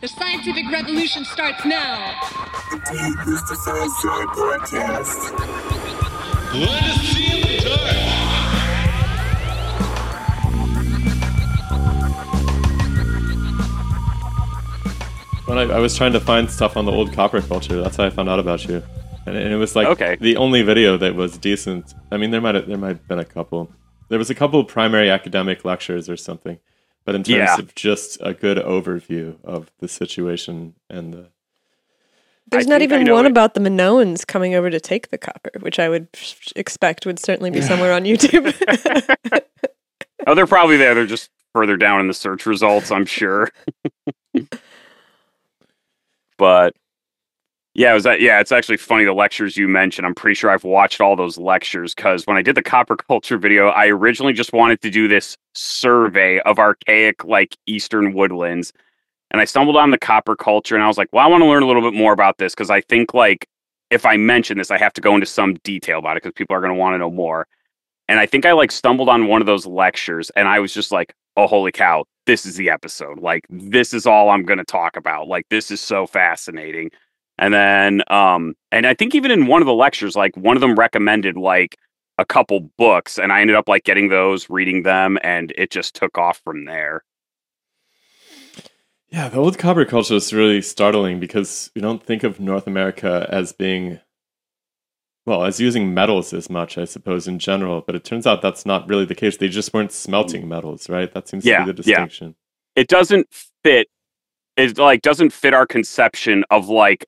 The scientific revolution starts now. The Deep is the Science Joy Podcast. Let us see in the dark. When I, I was trying to find stuff on the old copper culture, that's how I found out about you. And, and it was like Okay. the only video that was decent. I mean, there might have, there might have been a couple. There was a couple primary academic lectures or something, but in terms Yeah. of just a good overview of the situation and the There's I not even one it. about the Minoans coming over to take the copper, which I would expect would certainly be somewhere on YouTube. Oh, they're probably there. They're just further down in the search results, I'm sure. but yeah, it was that. Yeah, it's actually funny the lectures you mentioned. I'm pretty sure I've watched all those lectures because when I did the copper culture video, I originally just wanted to do this survey of archaic like eastern woodlands, and I stumbled on the copper culture, and I was like, well, I want to learn a little bit more about this because I think like if I mention this, I have to go into some detail about it because people are going to want to know more. And I think I like stumbled on one of those lectures and I was just like, oh, holy cow, this is the episode. Like, this is all I'm going to talk about. Like, this is so fascinating. And then, um, and I think even in one of the lectures, like, one of them recommended like a couple books and I ended up like getting those, reading them, and it just took off from there. Yeah, the old copper culture is really startling because we don't think of North America as being, well, as using metals as much, I suppose, in general. But it turns out that's not really the case. They just weren't smelting metals, right? That seems Yeah, to be the yeah. distinction. It doesn't fit, it like doesn't fit our conception of like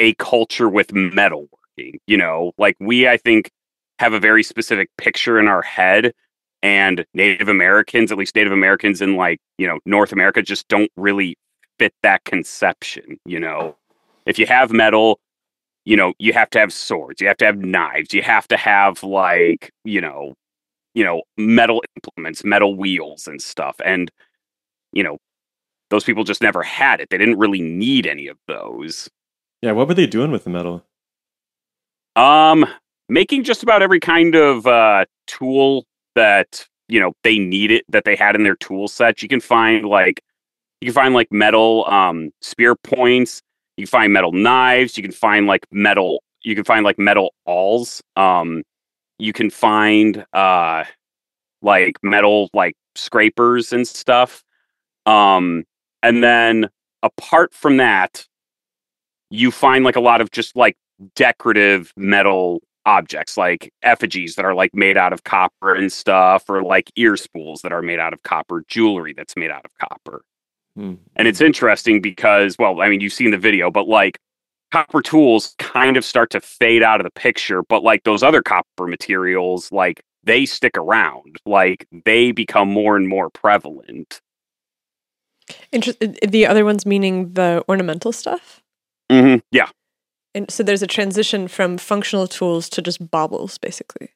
a culture with metalworking. You know, like we, I think, have a very specific picture in our head and native americans at least native americans in like you know north america just don't really fit that conception you know? If you have metal you know you have to have swords you have to have knives you have to have like you know you know metal implements metal wheels and stuff and you know those people just never had it. They didn't really need any of those Yeah, what were they doing with the metal? Um, making just about every kind of uh, tool that you know they needed that they had in their tool set. You can find like you can find like metal um, spear points. You can find metal knives. You can find like metal. You can find like metal awls. Um, you can find uh, like metal like scrapers and stuff. Um, and then apart from that, you find like a lot of just like decorative metal objects like effigies that are like made out of copper and stuff or like ear spools that are made out of copper jewelry that's made out of copper Hmm. and it's interesting because well i mean you've seen the video but like copper tools kind of start to fade out of the picture but like those other copper materials like they stick around like they become more and more prevalent Inter- the other ones meaning the ornamental stuff. Hmm yeah And so there's a transition from functional tools to just baubles, basically.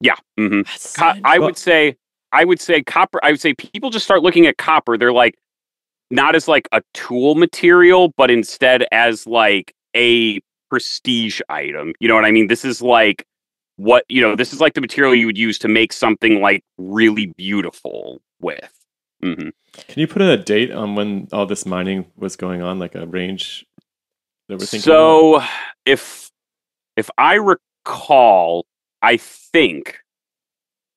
yeah hmm Co- I would say, I would say copper. I would say people just start looking at copper. They're like not as like a tool material, but instead as like a prestige item. You know what I mean? This is like what you know. This is like the material you would use to make something like really beautiful with. hmm Can you put a date on when all this mining was going on, like a range that we're thinking? about? So if if I recall, I think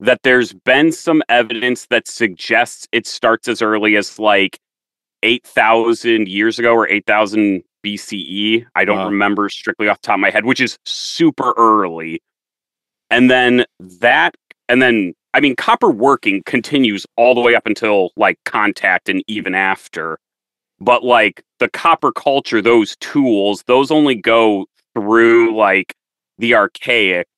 that there's been some evidence that suggests it starts as early as like 8,000 years ago or 8,000 BCE. I don't Wow. remember strictly off the top of my head, which is super early. And then that, and then, I mean, copper working continues all the way up until like contact and even after. But like the copper culture, those tools, those only go through like the archaic,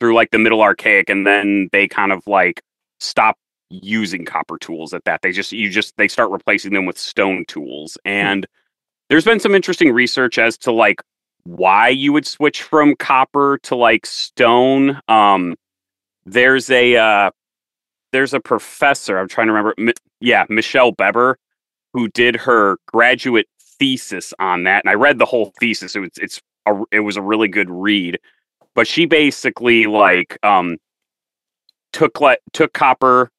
through like the middle archaic, and then they kind of like stop using copper tools at that. They just, you just, they start replacing them with stone tools. And there's been some interesting research as to like why you would switch from copper to like stone. Um, there's a, uh, there's a professor, I'm trying to remember, yeah, Michelle Bebber, who did her graduate thesis on that, and I read the whole thesis. It was it's a, it was a really good read, but she basically like um took like took copper,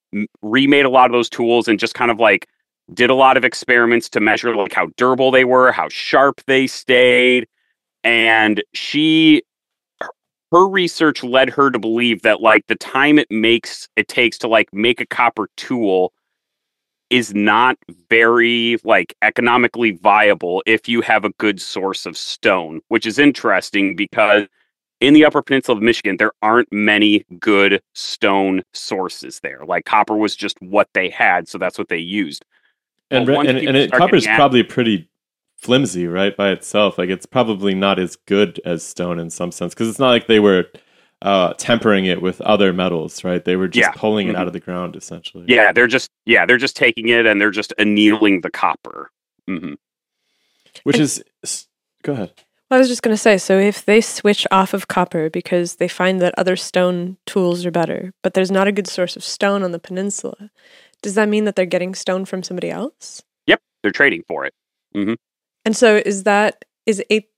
remade a lot of those tools, and just kind of like did a lot of experiments to measure like how durable they were, how sharp they stayed, and she her research led her to believe that like the time it makes it takes to like make a copper tool is not very like economically viable if you have a good source of stone, which is interesting because in the upper peninsula of Michigan there aren't many good stone sources there. Like copper was just what they had, so that's what they used. And Well, and, and it, start copper is at- probably pretty flimsy, right, by itself. Like it's probably not as good as stone in some sense because it's not like they were uh, tempering it with other metals, right? They were just Yeah. pulling it Mhm. out of the ground essentially. Yeah, they're just yeah, they're just taking it and they're just annealing the copper. hmm which is go ahead. I was just going to say so if they switch off of copper because they find that other stone tools are better, but there's not a good source of stone on the peninsula, does that mean that they're getting stone from somebody else? Yep, they're trading for it. Mm-hmm. And so is that is eight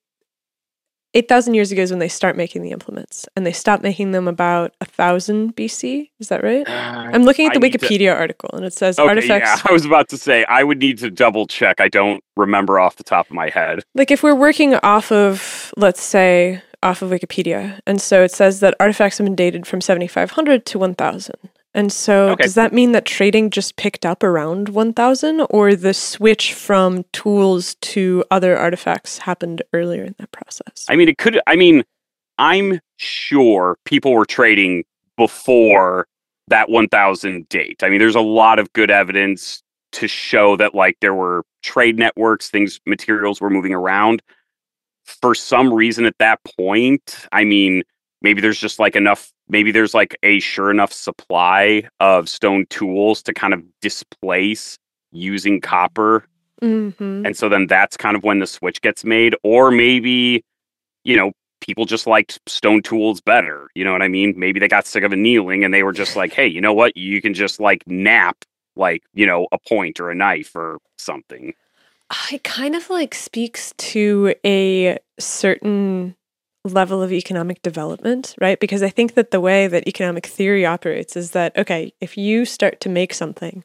eight thousand years ago is when they start making the implements, and they stop making them about a thousand BC. Is that right? Uh, I'm looking at the I need to- Wikipedia article, and it says Okay, artifacts. yeah, I was about to say I would need to double check. I don't remember off the top of my head. Like if we're working off of, let's say, off of Wikipedia, and so it says that artifacts have been dated from 7500 to 1000. And so Okay. does that mean that trading just picked up around 1000 or the switch from tools to other artifacts happened earlier in that process? I mean, it could. I mean, I'm sure people were trading before that 1000 date. I mean, there's a lot of good evidence to show that like there were trade networks, things, materials were moving around. For some reason at that point, I mean, maybe there's just like enough maybe there's like a sure enough supply of stone tools to kind of displace using copper. Mm-hmm. and so then that's kind of when the switch gets made. Or maybe you know people just liked stone tools better you know what i mean? Maybe they got sick of annealing and they were just like hey you know what? You can just like knap like you know a point or a knife or something. It kind of like speaks to a certain level of economic development, right? Because I think that the way that economic theory operates is that, okay, if you start to make something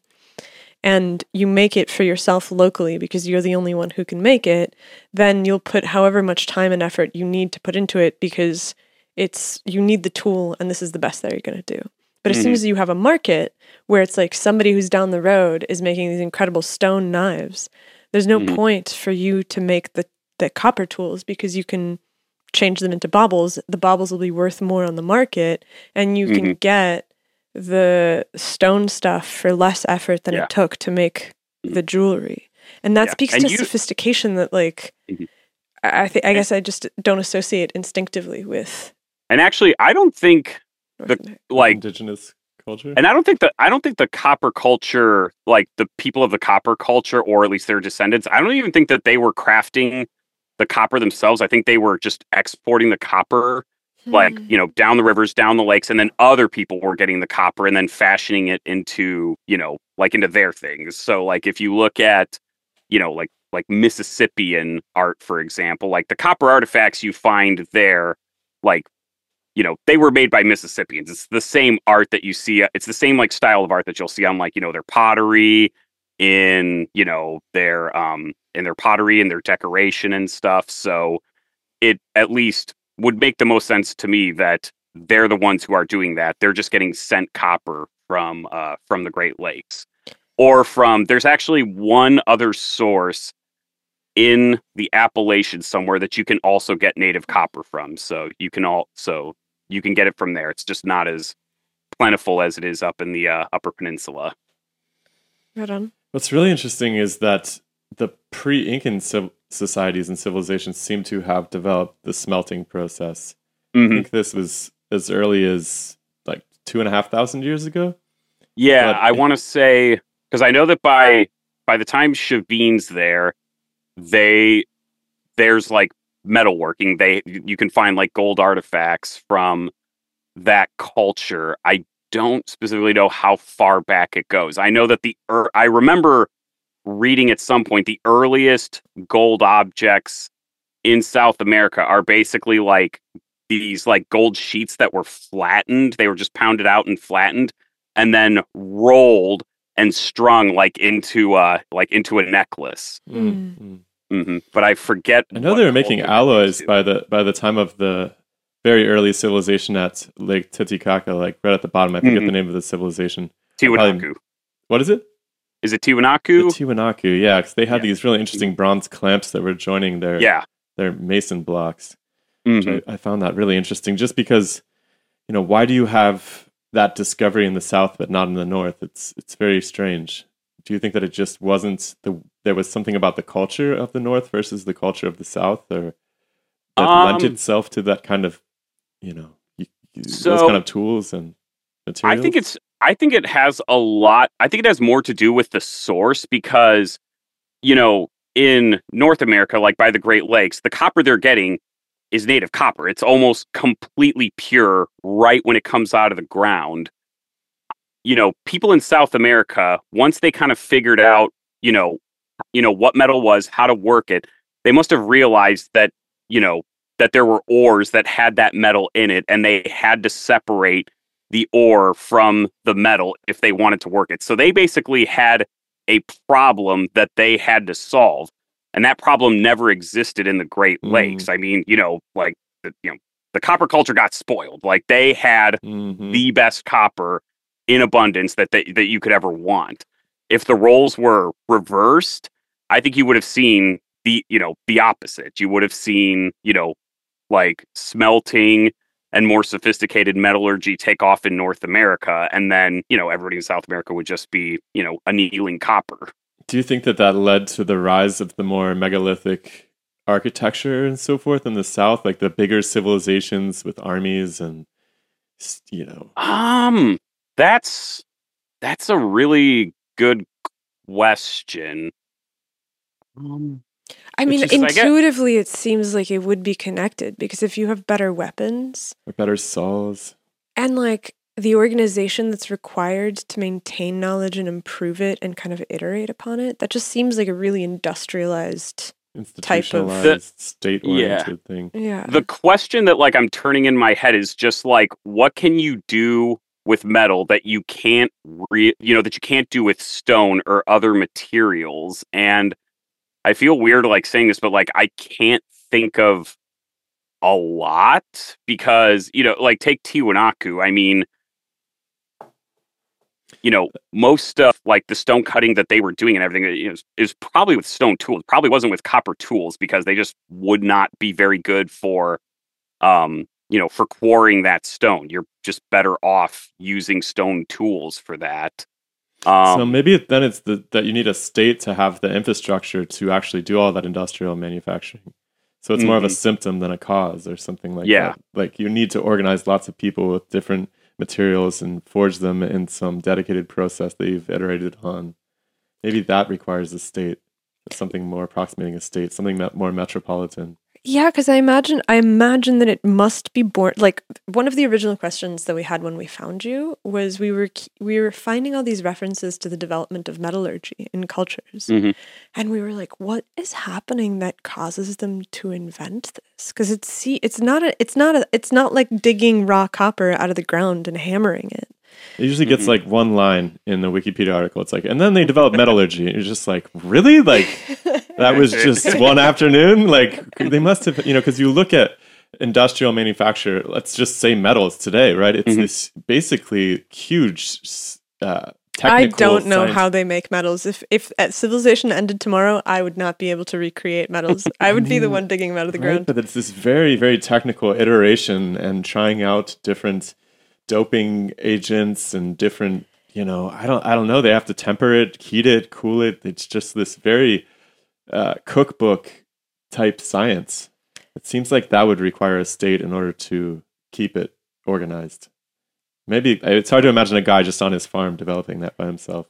and you make it for yourself locally because you're the only one who can make it, then you'll put however much time and effort you need to put into it because it's you need the tool and this is the best that you're going to do. But as soon Mhm. as you have a market where it's like somebody who's down the road is making these incredible stone knives, there's no Mhm. point for you to make the, the copper tools because you can change them into baubles. The baubles will be worth more on the market and you can get the stone stuff for less effort than Yeah. it took to make the jewelry. And that Yeah. speaks And to you- sophistication that like Mhm. I I think I guess I just don't associate instinctively with and actually i don't think The- like indigenous culture. And I don't think that I don't think the copper culture, like the people of the copper culture, or at least their descendants, I don't even think that they were crafting the copper themselves. I think they were just exporting the copper, like Hmm. you know, down the rivers, down the lakes, and then other people were getting the copper and then fashioning it into, you know, like into their things. So like if you look at, you know, like like Mississippian art, for example, like the copper artifacts you find there, like you know they were made by mississippians it's the same art that you see it's the same like style of art that you'll see on like you know their pottery in you know their um in their pottery and their decoration and stuff so it at least would make the most sense to me that they're the ones who are doing that they're just getting sent copper from uh from the great lakes or from there's actually one other source in the Appalachians somewhere that you can also get native copper from. So you can all so you can get it from there. It's just not as plentiful as it is up in the uh, Upper Peninsula. Right on. What's really interesting is that the pre-Incan civ- societies and civilizations seem to have developed the smelting process. I Mhm. think this was as early as like two and a half thousand years ago. Yeah, But- I want to say because I know that by by the time Chavín's there, they there's like metalworking. They you can find like gold artifacts from that culture. I don't specifically know how far back it goes. I know that the er, I remember reading at some point the earliest gold objects in South America are basically like these like gold sheets that were flattened. They were just pounded out and flattened and then rolled and strung like into uh like into a necklace. Mm, mm. hmm But I forget. I know they were making alloys by the by the time of the very early civilization at Lake Titicaca, like right at the bottom. I forget Mhm. the name of the civilization. Tiwanaku. What is it? Is it Tiwanaku? The Tiwanaku? Yeah, because they had Yeah. these really interesting bronze clamps that were joining their yeah. their mason blocks. Mhm. which I, I found that really interesting. Just because, you know, why do you have that discovery in the south but not in the north? It's it's very strange. Do you think that it just wasn't the there was something about the culture of the north versus the culture of the south, or that lent Um, itself to that kind of, you know, you, you- those kind of tools and materials? I think it's I think it has a lot I think it has more to do with the source because you know in North America like by the Great Lakes the copper they're getting is native copper. It's almost completely pure right when it comes out of the ground. You know people in South America once they kind of figured out you know you know what metal was how to work it they must have realized that you know that there were ores that had that metal in it and they had to separate the ore from the metal if they wanted to work it. So they basically had a problem that they had to solve. And that problem never existed in the Great Mm. Lakes. I mean, you know, like the, you know, the copper culture got spoiled. Like they had Mhm. the best copper in abundance that they, that you could ever want. If the roles were reversed, I think you would have seen the you know the opposite. You would have seen you know like smelting and more sophisticated metallurgy take off in North America, and then you know everybody in South America would just be you know annealing copper. Do you think that that led to the rise of the more megalithic architecture and so forth in the South, like the bigger civilizations with armies and, you know, Um, that's that's a really good question. Um, I mean, just- I get- intuitively, it seems like it would be connected because if you have better weapons or better saws? and like the organization that's required to maintain knowledge and improve it and kind of iterate upon it, that just seems like a really industrialized. Type of- institutionalized, state-oriented thing. Yeah. the question that like I'm turning in my head is just like, what can you do with metal that you can't, re- you know, that you can't do with stone or other materials? And I feel weird like saying this, but like I can't think of a lot because you know, like take Tiwanaku. I mean, you know, most stuff like the stone cutting that they were doing and everything you know, is, is probably with stone tools. Probably wasn't with copper tools because they just would not be very good for, um, you know, for quarrying that stone. You're just better off using stone tools for that. Um, so maybe then it's the, that you need a state to have the infrastructure to actually do all that industrial manufacturing. So it's more of a Mhm. symptom than a cause or something like Yeah. that. Like you need to organize lots of people with different materials and forge them in some dedicated process that you've iterated on. Maybe that requires a state, something more approximating a state, something more metropolitan. Yeah, because I imagine I imagine that it must be born. Like one of the original questions that we had when we found you was we were we were finding all these references to the development of metallurgy in cultures, Mhm. and we were like, what is happening that causes them to invent this? Because it's see, it's not a, it's not a, it's not like digging raw copper out of the ground and hammering it. It usually gets Mhm. like one line in the Wikipedia article. It's like, and then they developed metallurgy. And you're just like, really? Like that was just one afternoon? Like they must have, you know, because you look at industrial manufacture, let's just say metals today, right? It's Mhm. this basically huge uh, I don't know science- how they make metals. If if civilization ended tomorrow, I would not be able to recreate metals. I would be the one digging them out of the Right? ground. But it's this very, very technical iteration and trying out different doping agents and different, you know, I don't, I don't know. They have to temper it, heat it, cool it. It's just this very uh, cookbook type science. It seems like that would require a state in order to keep it organized. Maybe it's hard to imagine a guy just on his farm developing that by himself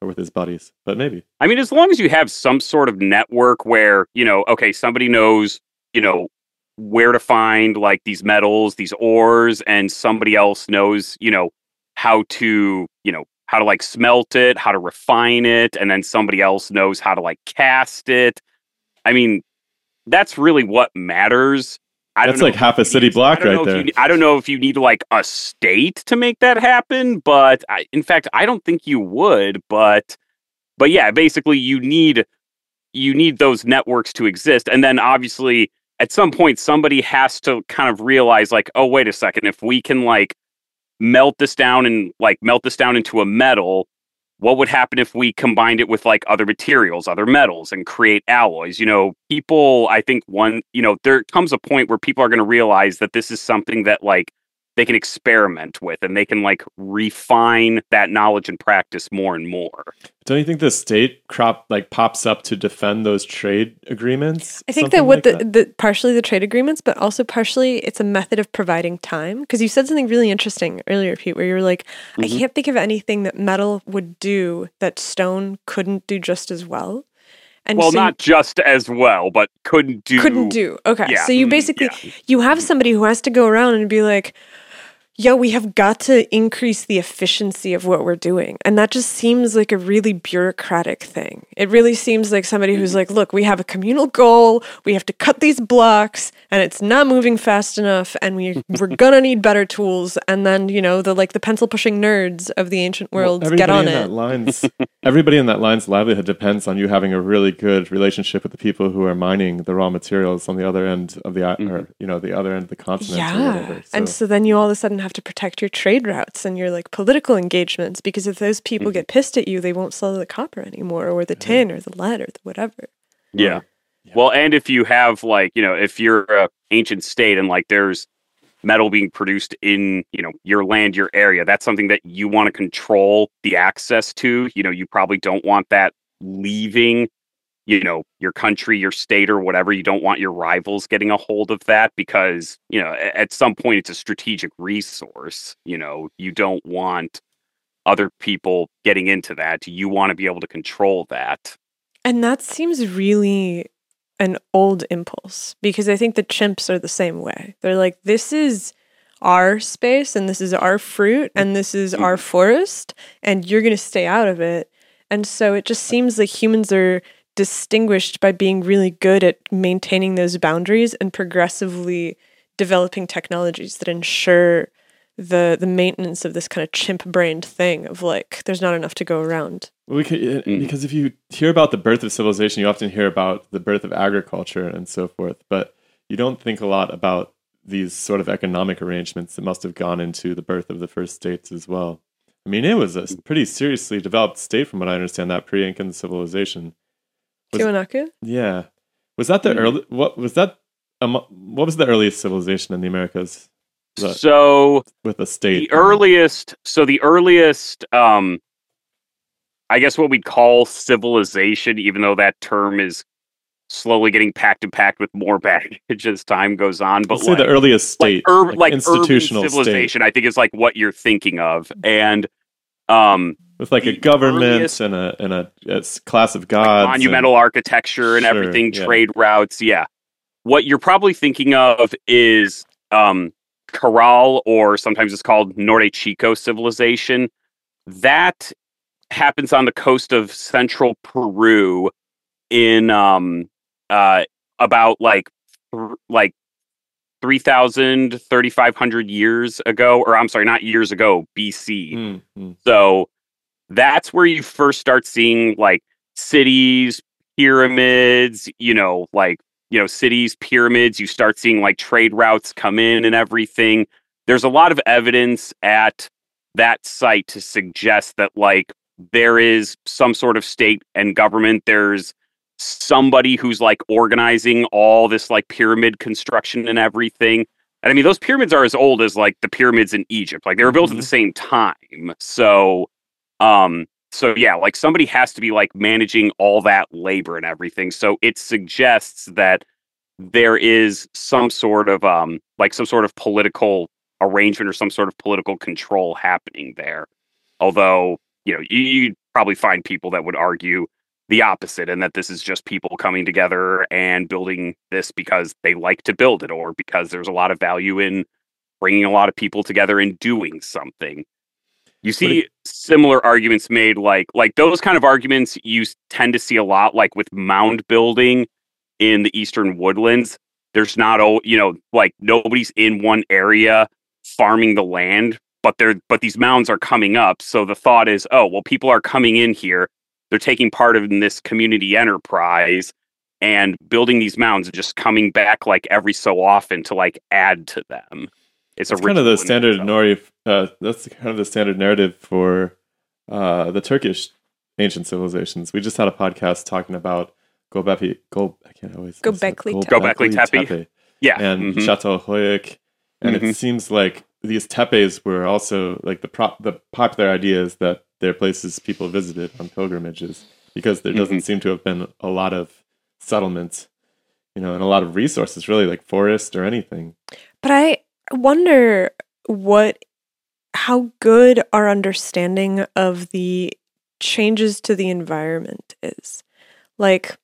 or with his buddies, but maybe. I mean, as long as you have some sort of network where, you know, okay, somebody knows, you know, where to find like these metals, these ores, and somebody else knows, you know, how to, you know, how to like smelt it, how to refine it, and then somebody else knows how to like cast it. I mean, that's really what matters. I don't That's know like if half you a city need- block right there. you- I don't know if you need like a state to make that happen, but I, in fact, I don't think you would. But but yeah, basically, you need you need those networks to exist, and then obviously at some point somebody has to kind of realize like, oh wait a second, if we can like melt this down and like melt this down into a metal what would happen if we combined it with like other materials other metals and create alloys? You know people i think one you know there comes a point where people are going to realize that this is something that like they can experiment with and they can like refine that knowledge and practice more and more Don't you think the state crop like pops up to defend those trade agreements? I think that what like the, the partially the trade agreements, but also partially it's a method of providing time. Because you said something really interesting earlier, Pete, where you were like, I Mhm. can't think of anything that metal would do that stone couldn't do just as well. And well so you not just as well but couldn't do couldn't do. Okay, yeah, so you mm, basically yeah. you have somebody who has to go around and be like, yo, we have got to increase the efficiency of what we're doing. And that just seems like a really bureaucratic thing. It really seems like somebody who's like, look, we have a communal goal, we have to cut these blocks, and it's not moving fast enough, and we we're gonna need better tools. And then, you know, the like the pencil pushing nerds of the ancient Well, get on it. That line's, everybody in that line's livelihood depends on you having a really good relationship with the people who are mining the raw materials on the other end of the, i or you know, the other end of the continent or Yeah. whatever. And so then you all of a sudden have to protect your trade routes and your like political engagements because if those people Mm-hmm. get pissed at you, they won't sell the copper anymore or the tin or the lead or the whatever. Yeah. Well, and if you have like, you know, if you're a ancient state and like there's metal being produced in, you know, your land, your area, that's something that you want to control the access to. You know, you probably don't want that leaving, you know, your country, your state or whatever. You don't want your rivals getting a hold of that because, you know, at some point it's a strategic resource. You know, you don't want other people getting into that. You want to be able to control that. And that seems really an old impulse because I think the chimps are the same way. They're like, this is our space and this is our fruit and this is mm-hmm. our forest and you're going to stay out of it. And so it just seems like humans are distinguished by being really good at maintaining those boundaries and progressively developing technologies that ensure the the maintenance of this kind of chimp brained thing of like there's not enough to go around. Well, we could, uh, Mm. because if you hear about the birth of civilization, you often hear about the birth of agriculture and so forth, but you don't think a lot about these sort of economic arrangements that must have gone into the birth of the first states as well. I mean, it was a pretty seriously developed state, from what I understand, that pre-Incan civilization. Was- Tiwanaku? Yeah, was that the Mm. early? What was that? Um, what was the earliest civilization in the Americas? The- So with a state. the earliest so the earliest um i guess what we'd call civilization even though that term is slowly getting packed and packed with more baggage as time goes on but Let's say like, the earliest like, state, urban, like, institutional urban state. civilization i think is like what you're thinking of and um with like a government earliest- and a and a, a class of like gods, and- monumental architecture and Sure, everything yeah. trade routes yeah what you're probably thinking of is um Caral or sometimes it's called norte chico civilization that happens on the coast of central peru in um uh about like like 3000 3500 years ago or i'm sorry not years ago bc Mm, mm. so that's where you first start seeing like cities, pyramids, you know, like, you know, cities, pyramids. You start seeing like trade routes come in and everything. There's a lot of evidence at that site to suggest that like there is some sort of state and government. There's somebody who's like organizing all this like pyramid construction and everything. And I mean, those pyramids are as old as like the pyramids in Egypt. Like they were built at the same time. So, um, so yeah, like somebody has to be like managing all that labor and everything. So it suggests that there is some sort of um like some sort of political arrangement or some sort of political control happening there. Although, you know, you, you'd probably find people that would argue the opposite and that this is just people coming together and building this because they like to build it or because there's a lot of value in bringing a lot of people together and doing something. You see similar arguments made like like those kind of arguments you tend to see a lot like with mound building in the eastern woodlands. there's not oh you know like nobody's in one area farming the land but they're but these mounds are coming up so the thought is oh well people are coming in here they're taking part in this community enterprise and building these mounds and just coming back like every so often to like add to them it's It's a kind of the standard itself. Nori. Uh, that's kind of the standard narrative for uh, the Turkish ancient civilizations. We just had a podcast talking about Gobekli. Go, I can't always say it. Göbekli Tepe. Göbekli Tepe. yeah and mhm. Çatalhöyük. And it Mhm. seems like these tepes were also like the pro- the popular idea is that they're places people visited on pilgrimages because there doesn't Mm-hmm. seem to have been a lot of settlements, you know, and a lot of resources, really, like forest or anything. But I wonder what how good our understanding of the changes to the environment is. Like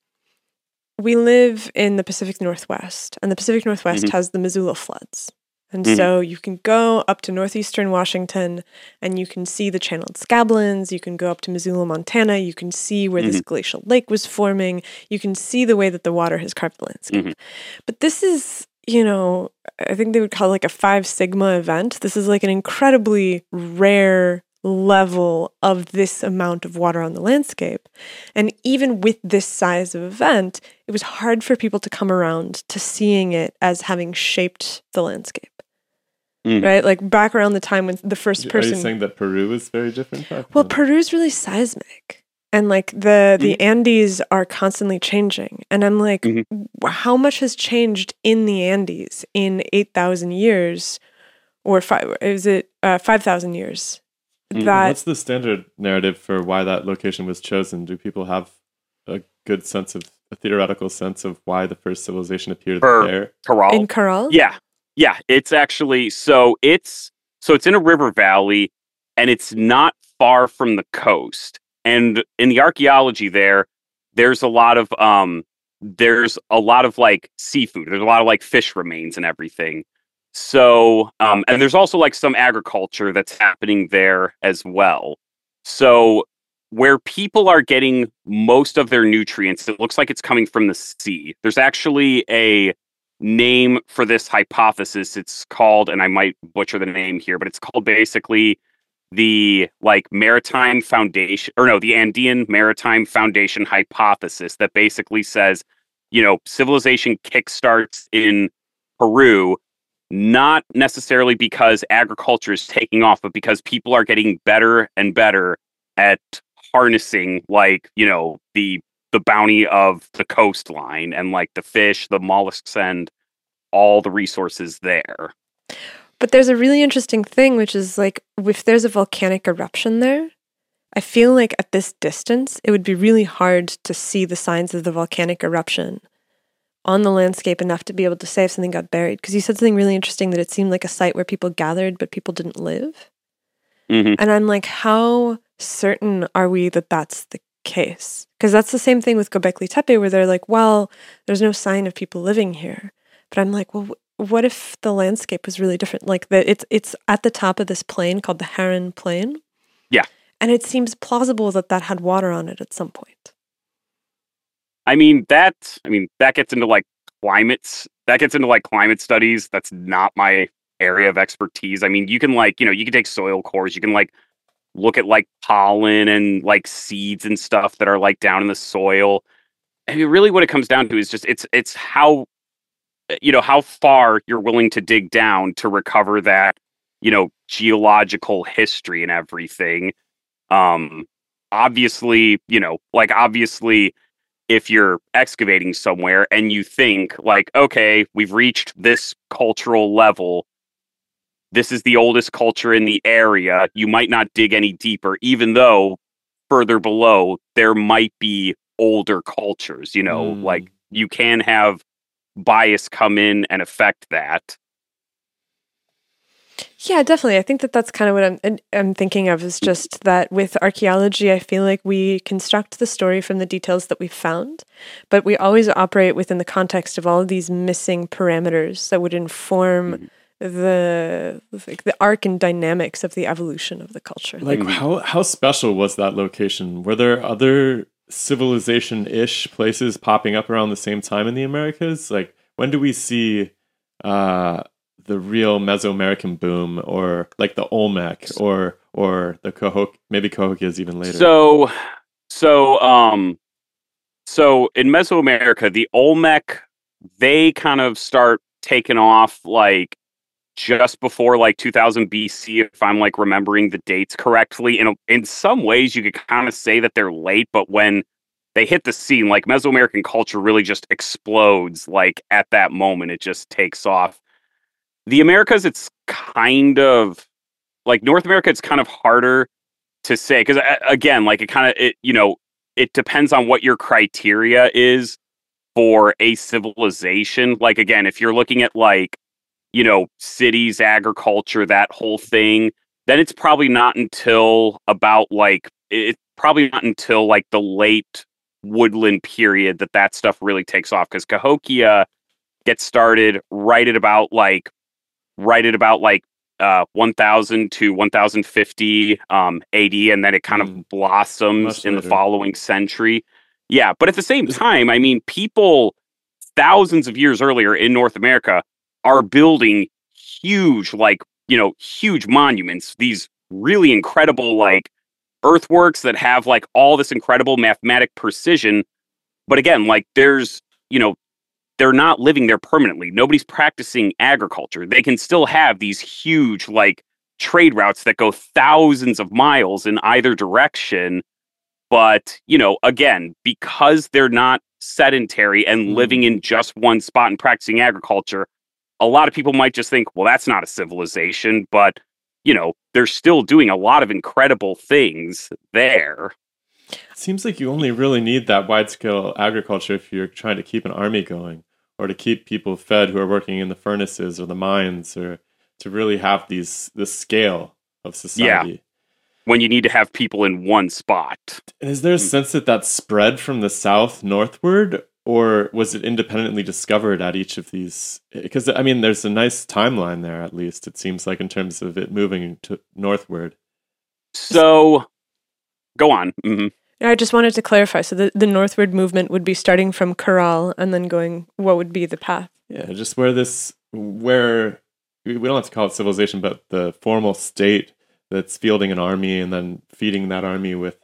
we live in the Pacific Northwest, and the Pacific Northwest Mhm. has the Missoula floods. And Mhm. so you can go up to northeastern Washington and you can see the channeled scablands. You can go up to Missoula, Montana. You can see where this glacial lake was forming. You can see the way that the water has carved the landscape. Mhm. But this is, you know, I think they would call it like a five sigma event. This is like an incredibly rare level of this amount of water on the landscape. And even with this size of event, it was hard for people to come around to seeing it as having shaped the landscape. Mhm. Right? Like back around the time when the first person. Are person you saying that Peru is very different? back well, then? Peru's really seismic. And like the the Mm-hmm. Andes are constantly changing. And I'm like, Mhm. how much has changed in the Andes in 8,000 years or five is it uh, 5,000 years? Mm-hmm. That What's the standard narrative for why that location was chosen? Do people have a good sense of a theoretical sense of why the first civilization appeared For- there? Caral. in Caral? Yeah. Yeah. It's actually so it's so it's in a river valley and it's not far from the coast. And in the archaeology there, there's a lot of um there's a lot of like seafood. There's a lot of like fish remains and everything. So um and there's also like some agriculture that's happening there as well. So where people are getting most of their nutrients, it looks like it's coming from the sea. There's actually a name for this hypothesis. It's called, and I might butcher the name here, but it's called basically the like maritime foundation or no, the Andean maritime foundation hypothesis that basically says, you know, civilization kickstarts in Peru not necessarily because agriculture is taking off, but because people are getting better and better at harnessing like, you know, the the bounty of the coastline and like the fish, the mollusks, and all the resources there. But there's a really interesting thing, which is like if there's a volcanic eruption there, I feel like at this distance, it would be really hard to see the signs of the volcanic eruption on the landscape enough to be able to say if something got buried. Because you said something really interesting that it seemed like a site where people gathered, but people didn't live. Mhm. And I'm like, how certain are we that that's the case? Because that's the same thing with Gobekli Tepe, where they're like, well, there's no sign of people living here. But I'm like, well, what if the landscape was really different? Like that, it's it's at the top of this plain called the Harran Plain. Yeah. and it seems plausible that that had water on it at some point. I mean that. I mean that gets into like climates. That gets into like climate studies. That's not my area of expertise. I mean, you can like you know you can take soil cores. You can like look at like pollen and like seeds and stuff that are like down in the soil. I mean, really, what it comes down to is just it's it's how you know how far you're willing to dig down to recover that you know geological history and everything. Um, obviously, you know, like obviously if you're excavating somewhere and you think like okay we've reached this cultural level this is the oldest culture in the area you might not dig any deeper even though further below there might be older cultures you know Mm. like you can have bias come in and affect that Yeah, definitely. I think that that's kind of what I'm I'm thinking of is just that with archaeology, I feel like we construct the story from the details that we've found, but we always operate within the context of all of these missing parameters that would inform the like the arc and dynamics of the evolution of the culture. Like how how special was that location? Were there other civilization ish places popping up around the same time in the Americas? Like when do we see uh, the real Mesoamerican boom, or like the Olmec, or or the Cahokia? Maybe Cahokia is even later. So, so, um, so in Mesoamerica, the Olmec, they kind of start taking off like just before like 2000 BC, if I'm like remembering the dates correctly. In in some ways, you could kind of say that they're late, but when they hit the scene, like Mesoamerican culture really just explodes. Like at that moment, it just takes off. The Americas, it's kind of like North America. It's kind of harder to say because again, like it kind of it you know it depends on what your criteria is for a civilization. Like again, if you're looking at like you know, cities, agriculture, that whole thing, then it's probably not until about like it's probably not until like the late woodland period that that stuff really takes off because Cahokia gets started right at about like right at about like uh 1000 to 1050 um AD and then it kind mm. of blossoms in the following century. Yeah, but at the same time, I mean people thousands of years earlier in North America are building huge, like, you know, huge monuments, these really incredible, like, earthworks that have, like, all this incredible mathematic precision. But again, like, there's, you know, they're not living there permanently. Nobody's practicing agriculture. They can still have these huge, like, trade routes that go thousands of miles in either direction. But, you know, again, because they're not sedentary and mm. living in just one spot and practicing agriculture, a lot of people might just think, well, that's not a civilization, but you know, they're still doing a lot of incredible things there. Seems like you only really need that wide scale agriculture if you're trying to keep an army going or to keep people fed who are working in the furnaces or the mines or to really have these this scale of society. Yeah. When you need to have people in one spot. And is there a mm. sense that that spread from the south northward or was it independently discovered at each of these because i mean there's a nice timeline there at least it seems like in terms of it moving to northward. So go on. Mm-hmm. i just wanted to clarify. So the, the northward movement would be starting from Caral and then going what would be the path? Yeah just where this where we don't have to call it civilization but the formal state that's fielding an army and then feeding that army with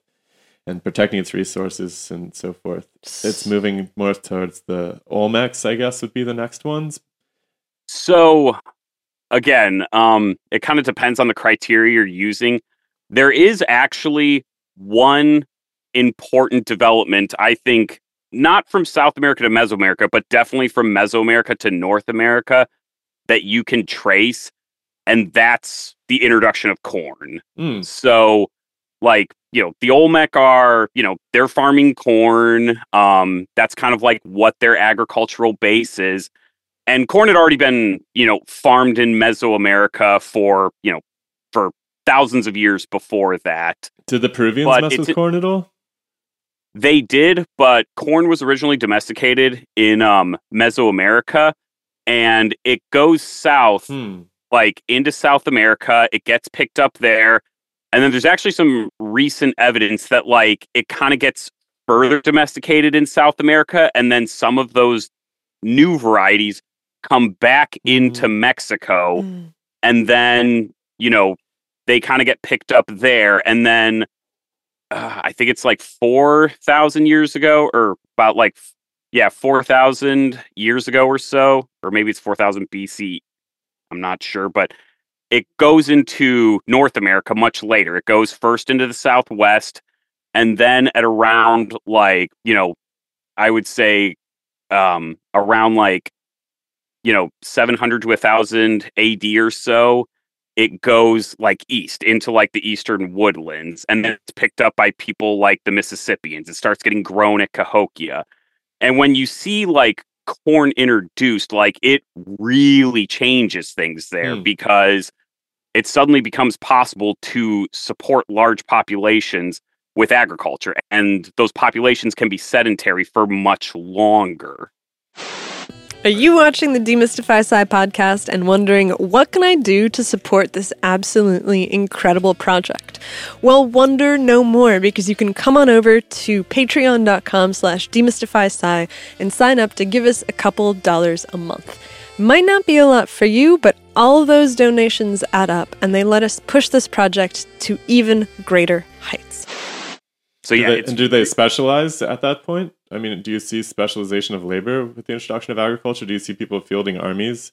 and protecting its resources and so forth. It's moving more towards the Olmecs, I guess, would be the next ones. So, again, um, it kind of depends on the criteria you're using. There is actually one important development, I think, not from South America to Mesoamerica, but definitely from Mesoamerica to North America that you can trace, and that's the introduction of corn. Mm. So, like you know the olmec are you know they're farming corn um that's kind of like what their agricultural base is. And corn had already been you know farmed in mesoamerica for you know for thousands of years before that. Did the peruvians but mess with corn at all? They did but corn was originally domesticated in um mesoamerica and it goes south hmm. like into south america. It gets picked up there and then there's actually some recent evidence that like it kind of gets further domesticated in South America, and then some of those new varieties come back into mm. Mexico, mm. and then you know they kind of get picked up there, and then uh, I think it's like four thousand years ago, or about like yeah four thousand years ago or so, or maybe it's four thousand BC. I'm not sure, but it goes into North America much later. It goes first into the Southwest, and then at around like you know, I would say um, around like you know 700 to 1000 AD or so, it goes like east into like the eastern woodlands, and then it's picked up by people like the Mississippians. It starts getting grown at Cahokia, and when you see like corn introduced, like it really changes things there mm. because it suddenly becomes possible to support large populations with agriculture, and those populations can be sedentary for much longer. Are you watching the Demystify Sci podcast and wondering what can I do to support this absolutely incredible project? Well, wonder no more because you can come on over to patreon.com slash demystifysci and sign up to give us a couple dollars a month. Might not be a lot for you, but all those donations add up and they let us push this project to even greater heights. So Do yeah, they- and do they specialize at that point? I mean, do you see specialization of labor with the introduction of agriculture? Do you see people fielding armies?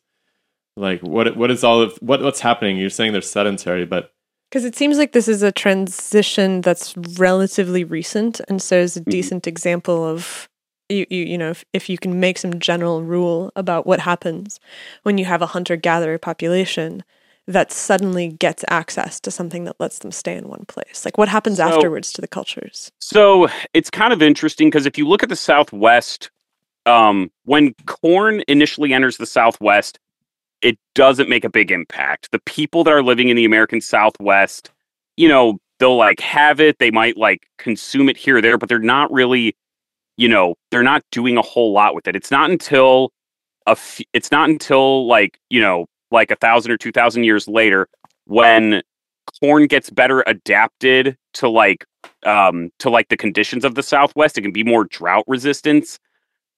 Like, what what is all of what what's happening? You're saying they're sedentary, but Because it seems like this is a transition that's relatively recent, and so is a mm-hmm. decent example of you, you, you know, if, if you can make some general rule about what happens when you have a hunter gatherer population that suddenly gets access to something that lets them stay in one place. Like what happens So- afterwards to the cultures? So it's kind of interesting because if you look at the Southwest, um, when corn initially enters the Southwest, it doesn't make a big impact. The people that are living in the American Southwest, you know, they'll like have it, they might like consume it here or there, but they're not really, you know, they're not doing a whole lot with it. It's not until a f- it's not until like, you know, like a thousand or two thousand years later when corn gets better adapted to like um, to like the conditions of the Southwest. It can be more drought resistance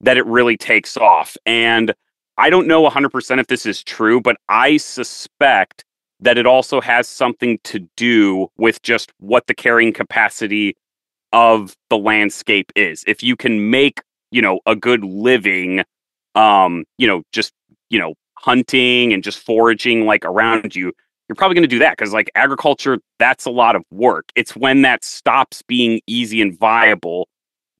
that it really takes off. And I don't know 100% if this is true, but I suspect that it also has something to do with just what the carrying capacity of the landscape is. If you can make, you know, a good living, um, you know, just, you know, hunting and just foraging like around you, you're probably going to do that because like agriculture that's a lot of work. It's when that stops being easy and viable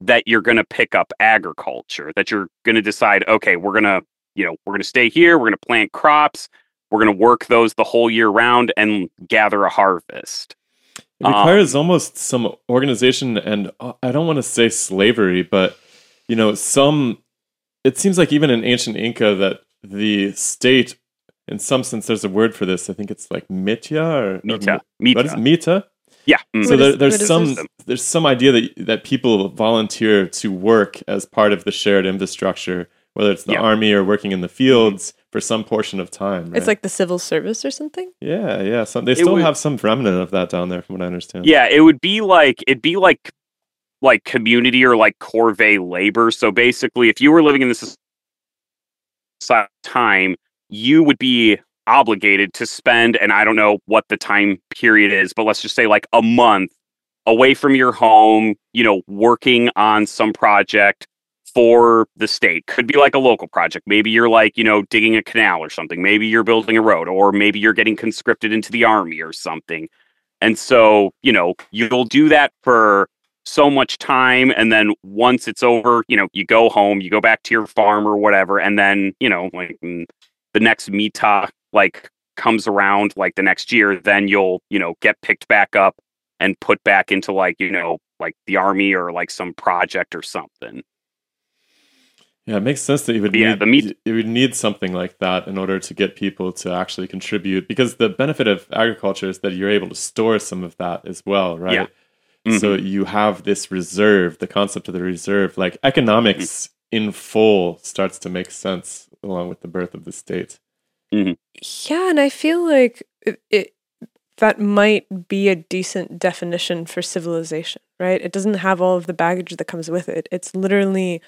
that you're going to pick up agriculture that you're going to decide okay we're going to you know we're going to stay here we're going to plant crops we're going to work those the whole year round and gather a harvest. It requires almost some organization and uh, I don't want to say slavery, but you know, some it seems like even in ancient Inca that the state in some sense there's a word for this. I think it's like mitya or or mita What is mita mita? yeah mm. So What there, is- there's what is some this? there's some idea that that people volunteer to work as part of the shared infrastructure, whether it's the Yeah. army or working in the fields for some portion of time. It's like the civil service or something? yeah, yeah. Some, they still would- have some remnant of that down there, from what I understand. Yeah, it would be like it'd be like like community or like corvée labor. So basically, if you were living in this soc- time, you would be obligated to spend, and I don't know what the time period is, but let's just say like a month away from your home, you know, working on some project for the state. Could be like a local project. Maybe you're like, you know, digging a canal or something. Maybe you're building a road, or maybe you're getting conscripted into the army or something. And so, you know, you'll do that for so much time. And then once it's over, you know, you go home, you go back to your farm or whatever. And then, you know, like mm, the next mita like comes around like the next year, then you'll, you know, get picked back up and put back into like, you know, like the army or like some project or something. Yeah, it makes sense that you would Yeah, need the meat- you would need something like that in order to get people to actually contribute. Because the benefit of agriculture is that you're able to store some of that as well, right? Yeah. Mm-hmm. So you have this reserve, the concept of the reserve, like economics Mm-hmm. in full starts to make sense along with the birth of the state. Yeah, and I feel like it, it that might be a decent definition for civilization, right? It doesn't have all of the baggage that comes with it. It's literally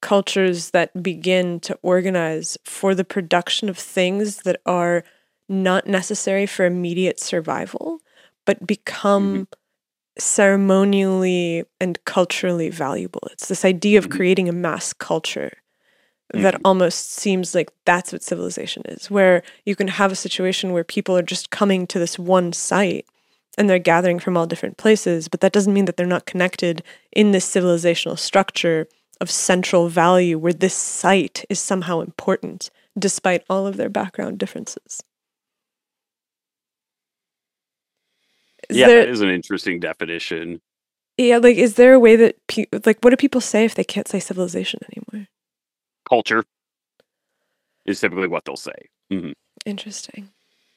cultures that begin to organize for the production of things that are not necessary for immediate survival, but become ceremonially and culturally valuable. It's this idea of mm-hmm. creating a mass culture that mm-hmm. almost seems like that's what civilization is, where you can have a situation where people are just coming to this one site and they're gathering from all different places, but that doesn't mean that they're not connected in this civilizational structure of central value where this site is somehow important despite all of their background differences. Is yeah, there, that is an interesting definition. yeah, like is there a way that pe- like what do people say if they can't say civilization anymore? Culture is typically what they'll say. Mhm. Interesting.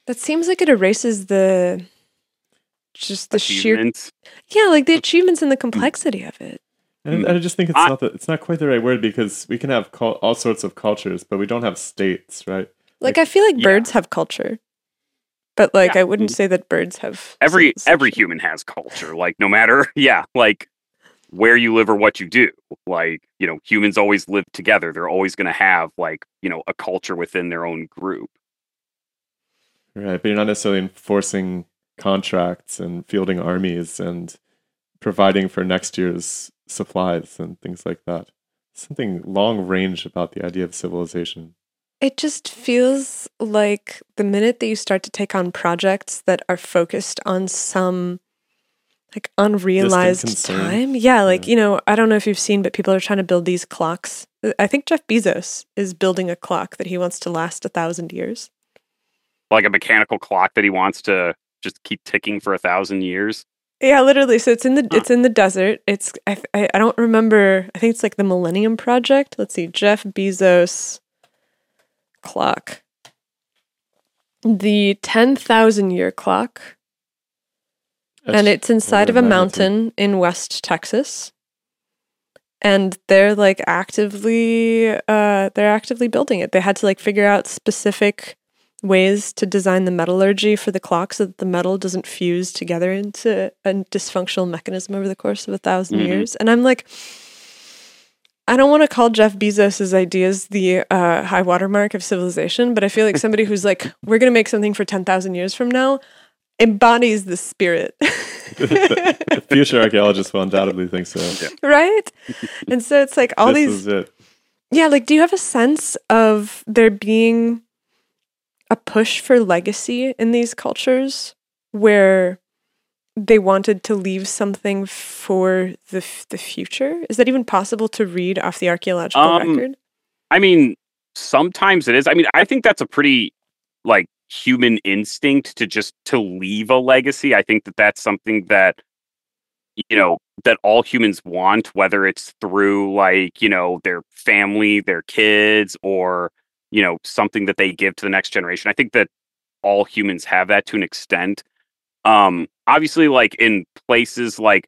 That seems like it erases the just the sheer yeah, like the achievements and the complexity of it. And I just think it's I- not the, it's not quite the right word because we can have cul- all sorts of cultures, but we don't have states, right? Like I feel like yeah. birds have culture. But like Yeah. I wouldn't say that birds have every every human has culture like no matter yeah like where you live or what you do like you know humans always live together they're always going to have like you know a culture within their own group Right, but you're not necessarily enforcing contracts and fielding armies and providing for next year's supplies and things like that. Something long range about the idea of civilization. It just feels like the minute that you start to take on projects that are focused on some like unrealized time. Yeah, like, Yeah. you know, I don't know if you've seen, but people are trying to build these clocks. Uh, I think Jeff Bezos is building a clock that he wants to last a thousand years. like a mechanical clock that he wants to just keep ticking for a thousand years Yeah, literally. So it's in the Huh. it's in the desert. It's I, I I don't remember. I think it's like the Millennium Project. Let's see, Jeff Bezos clock. The ten thousand year clock, and it's inside of a mountain in West Texas. And they're like actively, uh, they're actively building it. They had to like figure out specific ways to design the metallurgy for the clock so that the metal doesn't fuse together into a dysfunctional mechanism over the course of a 1000 Mhm. years. And I'm like, I don't want to call Jeff Bezos' ideas the uh, high watermark of civilization, but I feel like somebody who's like, we're going to make something for 10,000 years from now embodies the spirit. future archaeologists will undoubtedly think so. right? And so it's like all this these is it. Yeah, like do you have a sense of there being a push for legacy in these cultures where they wanted to leave something for the f- the future? Is that even possible to read off the archaeological Um, record? I mean, sometimes it is. I mean, I think that's a pretty like human instinct to just to leave a legacy. I think that that's something that you know that all humans want whether it's through like, you know, their family, their kids or, you know, something that they give to the next generation. I think that all humans have that to an extent. Um obviously like in places like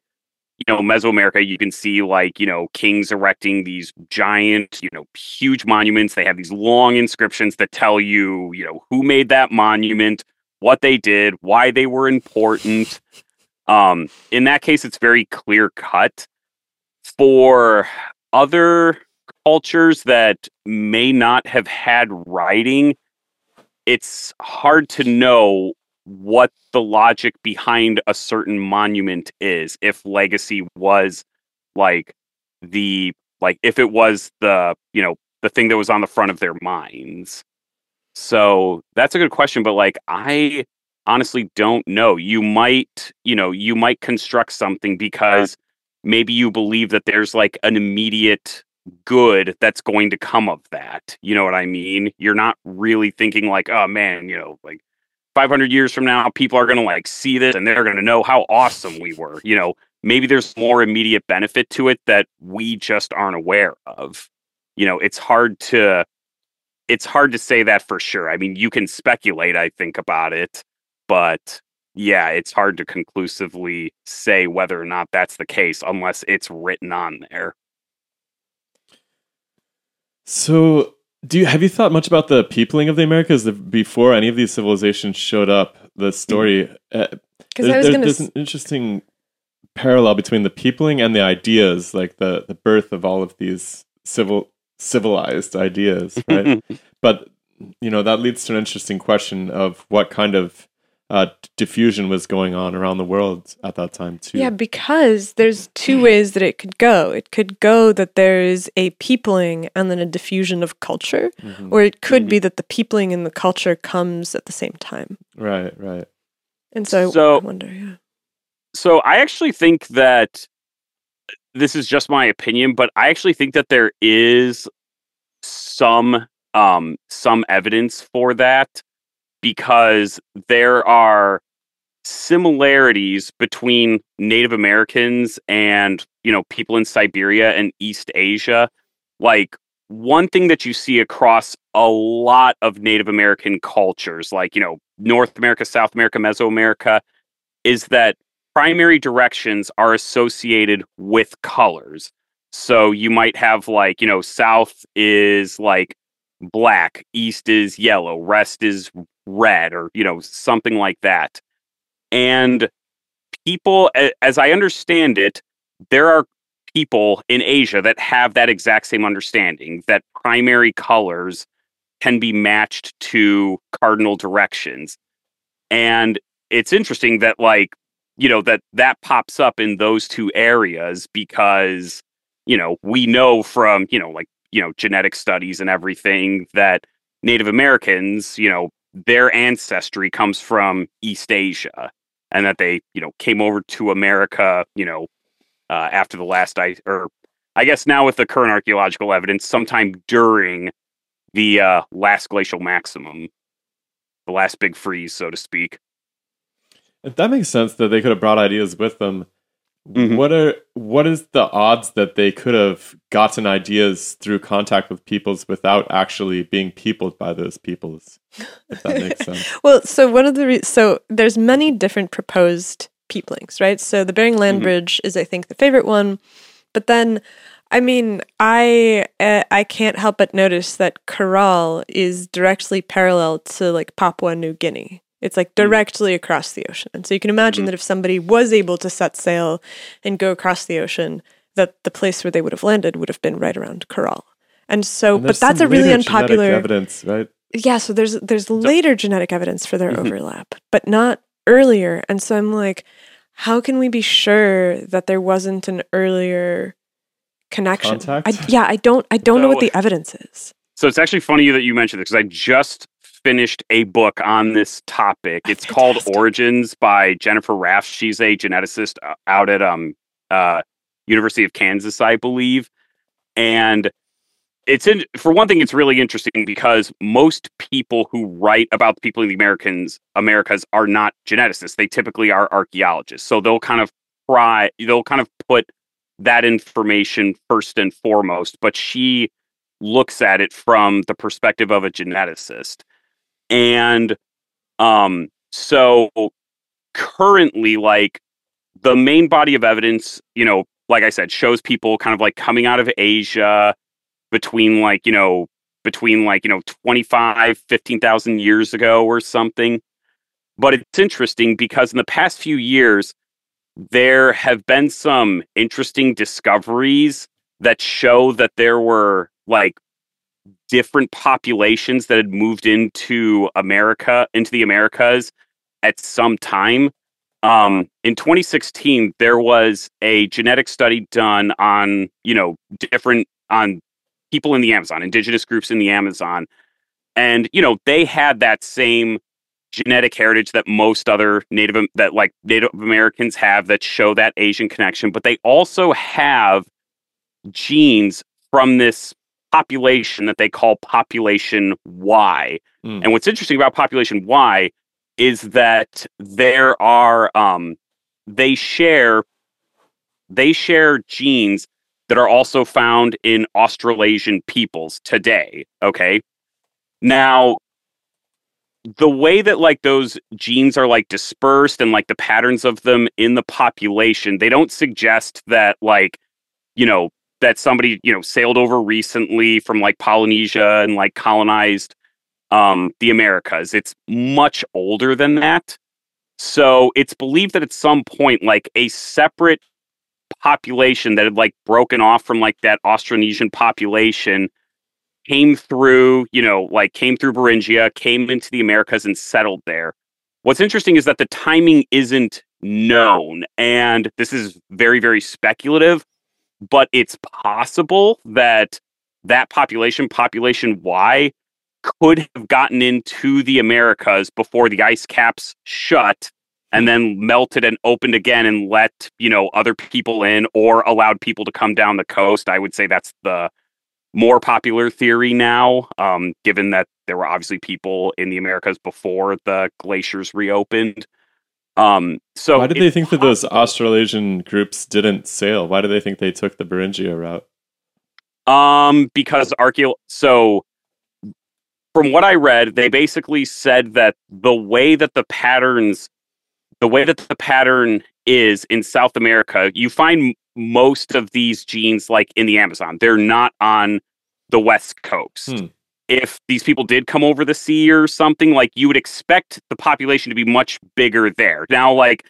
you know, Mesoamerica, you can see like, you know, kings erecting these giant, you know, huge monuments. They have these long inscriptions that tell you, you know, who made that monument, what they did, why they were important. Um, in that case, it's very clear cut. For other cultures that may not have had writing, it's hard to know what the logic behind a certain monument is. If legacy was like the like if it was the you know the thing that was on the front of their minds. So that's a good question but like i honestly don't know. You might you know you might construct something because maybe you believe that there's like an immediate good that's going to come of that. You know what i mean? You're not really thinking like oh man you know like 500 years from now, people are going to like see this and they're going to know how awesome we were. You know, maybe there's more immediate benefit to it that we just aren't aware of. You know, it's hard to it's hard to say that for sure. I mean, you can speculate, I think, about it, but yeah, it's hard to conclusively say whether or not that's the case unless it's written on there. So, do you have you thought much about the peopling of the Americas the, before any of these civilizations showed up? The story, uh, Because there- there- going there's to an interesting parallel between the peopling and the ideas, like the the birth of all of these civil civilized ideas, right? but you know that leads to an interesting question of what kind of uh, diffusion was going on around the world at that time too. Yeah, because there's two ways that it could go. It could go that there is a peopling and then a diffusion of culture, Mhm. or it could be that the peopling and the culture comes at the same time. Right, right. And so, So- I wonder, yeah. So I actually think that this is just my opinion, but I actually think that there is some um some evidence for that because there are similarities between Native Americans and you know people in Siberia and East Asia. Like one thing that you see across a lot of Native American cultures, like you know North America, South America, Mesoamerica, is that primary directions are associated with colors. So you might have like, you know, south is like black, east is yellow, west is red, or, you know, something like that. And people, as I understand it, there are people in Asia that have that exact same understanding that primary colors can be matched to cardinal directions. And it's interesting that, like, you know, that that pops up in those two areas because, you know, we know from, you know, like, you know, genetic studies and everything that Native Americans, you know, their ancestry comes from East Asia and that they, you know, came over to America, you know, uh, after the last ice, or I guess now with the current archaeological evidence, sometime during the uh, last glacial maximum, the last big freeze, so to speak. That makes sense that they could have brought ideas with them. Mhm. What are what is the odds that they could have gotten ideas through contact with peoples without actually being peopled by those peoples? If that makes sense. Well, so one of the re- so there's many different proposed peeplings, right? So the Bering Land Mhm. Bridge is, I think, the favorite one, but then, I mean, I uh, I can't help but notice that Caral is directly parallel to like Papua New Guinea. It's like directly across the ocean, and so you can imagine Mhm. that if somebody was able to set sail and go across the ocean, that the place where they would have landed would have been right around Caral. And so, And but that's a really unpopular evidence, right? yeah so there's there's later genetic evidence for their Mhm. overlap but not earlier and so i'm like how can we be sure that there wasn't an earlier connection I, yeah i don't i don't know what So- the evidence is So it's actually funny that you mentioned this because I just finished a book on this topic. It's called. Origins by Jennifer Raff. She's a geneticist uh, out at um uh University of Kansas, I believe. And it's in for one thing, it's really interesting because most people who write about the people in the Americans Americas are not geneticists. They typically are archaeologists. So they'll kind of try they'll kind of put that information first and foremost. But she looks at it from the perspective of a geneticist. And um so currently like the main body of evidence, you know, like I said, shows people kind of like coming out of Asia between like, you know, between like, you know, 25, 15,000 years ago or something. But it's interesting because in the past few years, there have been some interesting discoveries that show that there were like different populations that had moved into America, into the Americas at some time. Um, in 2016, there was a genetic study done on, you know, different on people in the Amazon, indigenous groups in the Amazon. And, you know, they had that same genetic heritage that most other native that like Native Americans have that show that Asian connection, but they also have genes from this population that they call population Y. Mm. And what's interesting about population Y is that there are um they share they share genes that are also found in Australasian peoples today, okay? Now the way that like those genes are like dispersed and like the patterns of them in the population, they don't suggest that like you know that somebody you know sailed over recently from like Polynesia and like colonized um the Americas. It's much older than that. So it's believed that at some point like a separate population that had like broken off from like that Austronesian population came through, you know, like came through Beringia, came into the Americas and settled there. What's interesting is that the timing isn't known and this is very very speculative, but it's possible that that population population Y could have gotten into the Americas before the ice caps shut and then melted and opened again and let, you know, other people in or allowed people to come down the coast. I would say that's the more popular theory now, um, given that there were obviously people in the Americas before the glaciers reopened. Um, so Why did they think that those Australasian groups didn't sail? Why do they think they took the Beringia route? Um, because archeo so from what I read, they basically said that the way that the patterns the way that the pattern is in South America, you find most of these genes like in the Amazon. They're not on the West Coast. Hmm. If these people did come over the sea or something, like you would expect the population to be much bigger there. Now, like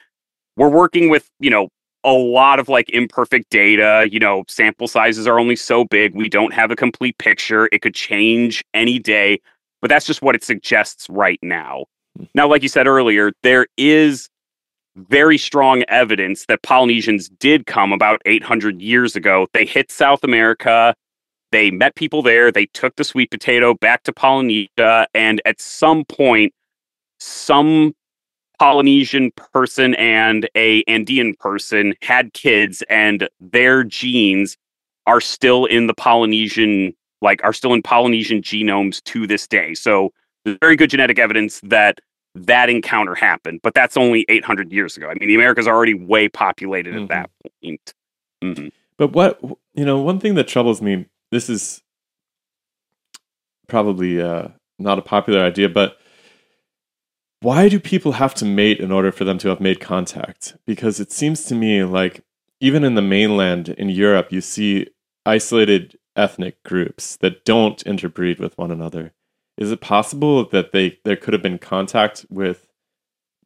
we're working with, you know, a lot of like imperfect data. You know, sample sizes are only so big. We don't have a complete picture. It could change any day, but that's just what it suggests right now. Hmm. Now, like you said earlier, there is very strong evidence that Polynesians did come about 800 years ago. They hit South America. They met people there. They took the sweet potato back to Polynesia. And at some point, some Polynesian person and a Andean person had kids, and their genes are still in the Polynesian, like are still in Polynesian genomes to this day. So there's very good genetic evidence that that encounter happened, but that's only 800 years ago. I mean, the Americas are already way populated Mhm. at that point. Mhm. But what you know, one thing that troubles me. This is probably uh, not a popular idea, but why do people have to mate in order for them to have made contact? Because it seems to me like even in the mainland in Europe, you see isolated ethnic groups that don't interbreed with one another. Is it possible that they there could have been contact with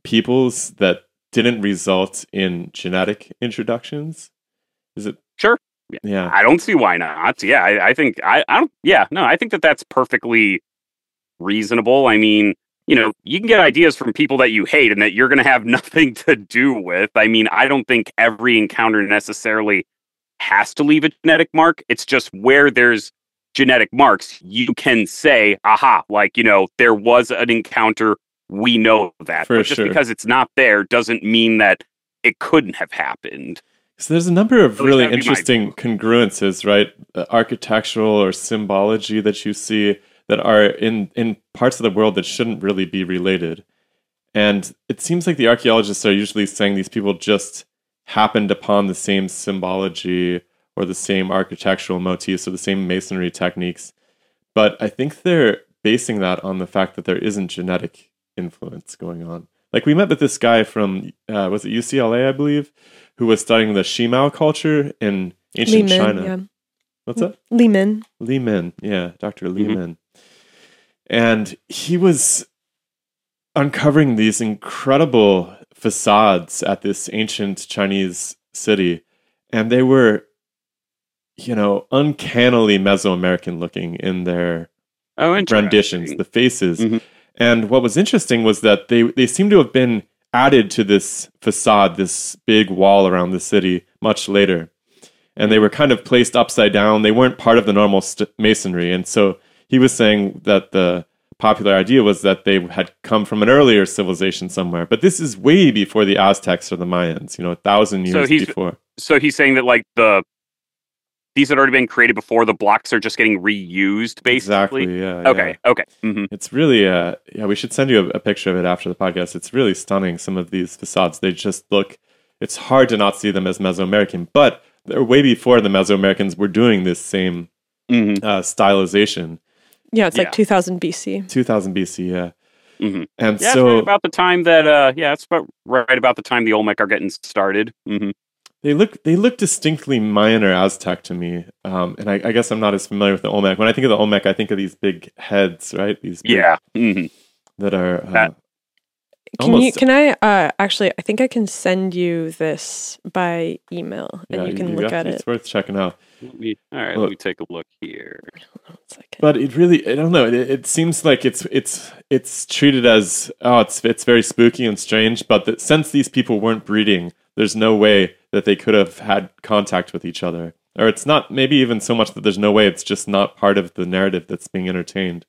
peoples that didn't result in genetic introductions? Is it Sure. Yeah. I don't see why not. Yeah, I, I think I, I don't. Yeah, no, I think that that's perfectly reasonable. I mean, you know, you can get ideas from people that you hate and that you're going to have nothing to do with. I mean, I don't think every encounter necessarily has to leave a genetic mark. It's just where there's genetic marks, you can say, aha, like, you know, there was an encounter. We know that. For but just sure. because it's not there doesn't mean that it couldn't have happened. So there's a number of really that'd be my interesting congruences, right? Uh, architectural or symbology that you see that are in in parts of the world that shouldn't really be related. And it seems like the archaeologists are usually saying these people just happened upon the same symbology or the same architectural motifs or the same masonry techniques. But I think they're basing that on the fact that there isn't genetic influence going on. Like we met with this guy from uh, was it UCLA, I believe, who was studying the Shimao culture in ancient Li Min, China. yeah. What's that? Li Min. Li Min, yeah, Dr. Li Mhm. Min. And he was uncovering these incredible facades at this ancient Chinese city. And they were, you know, uncannily Mesoamerican looking in their Oh, interesting. renditions, the faces. Mhm. And what was interesting was that they they seem to have been added to this facade, this big wall around the city, much later. And they were kind of placed upside down. They weren't part of the normal st- masonry. And so he was saying that the popular idea was that they had come from an earlier civilization somewhere. But this is way before the Aztecs or the Mayans, you know, a thousand So years he's- before. so he's saying that like the these had already been created before the blocks are just getting reused basically Exactly. Yeah. okay yeah. okay hmm It's really, uh, yeah, we should send you a, a picture of it after the podcast. It's really stunning. Some of these facades, they just look, it's hard to not see them as Mesoamerican, but they're way before the Mesoamericans were doing this same hmm uh, stylization. Yeah, it's Yeah. like 2000 BC. 2000 BC, yeah. Mhm. And yeah it's so right about the time that uh yeah it's about right about the time the olmec are getting started hmm they look they look distinctly Mayan or Aztec to me. Um, and I, I guess I'm not as familiar with the Olmec. When I think of the Olmec, I think of these big heads, right? These big, yeah hmm that are uh, That- Can you can I uh actually I think I can send you this by email and yeah, you can look yeah, at it's it. It's worth checking out. Let me- all right Look. let me take a look here But it really, I don't know. It, it seems like it's it's it's treated as oh, it's it's very spooky and strange. But that since these people weren't breeding, there's no way that they could have had contact with each other. Or it's not maybe even so much that there's no way. It's just not part of the narrative that's being entertained.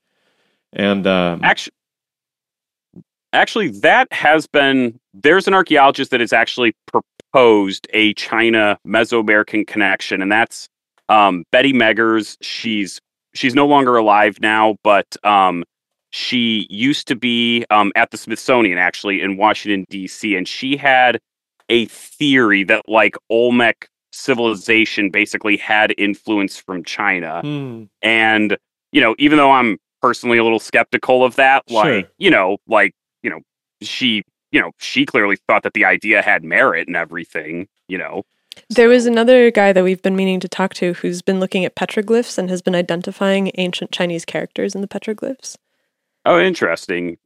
And um, actually actually that has been there's an archaeologist that has actually proposed a china mesoamerican connection and that's um, betty meggers she's she's no longer alive now but um, she used to be um, at the smithsonian actually in washington d.c and she had a theory that like olmec civilization basically had influence from china hmm, and you know even though i'm personally a little skeptical of that like Sure. you know like you know she you know she clearly thought that the idea had merit and everything you know There was another guy that we've been meaning to talk to who's been looking at petroglyphs and has been identifying ancient Chinese characters in the petroglyphs. Oh, interesting.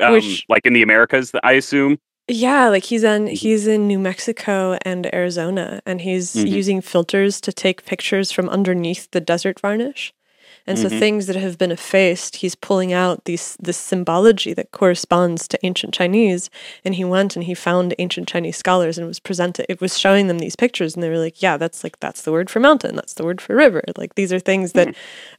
Um, Which- like in the Americas, I assume. Yeah, like he's in he's in New Mexico and Arizona and he's Mhm. using filters to take pictures from underneath the desert varnish. And so Mhm. things that have been effaced, he's pulling out these this symbology that corresponds to ancient Chinese. And he went and he found ancient Chinese scholars and was presented it was showing them these pictures and they were like, Yeah, that's like that's the word for mountain, that's the word for river. Like these are things that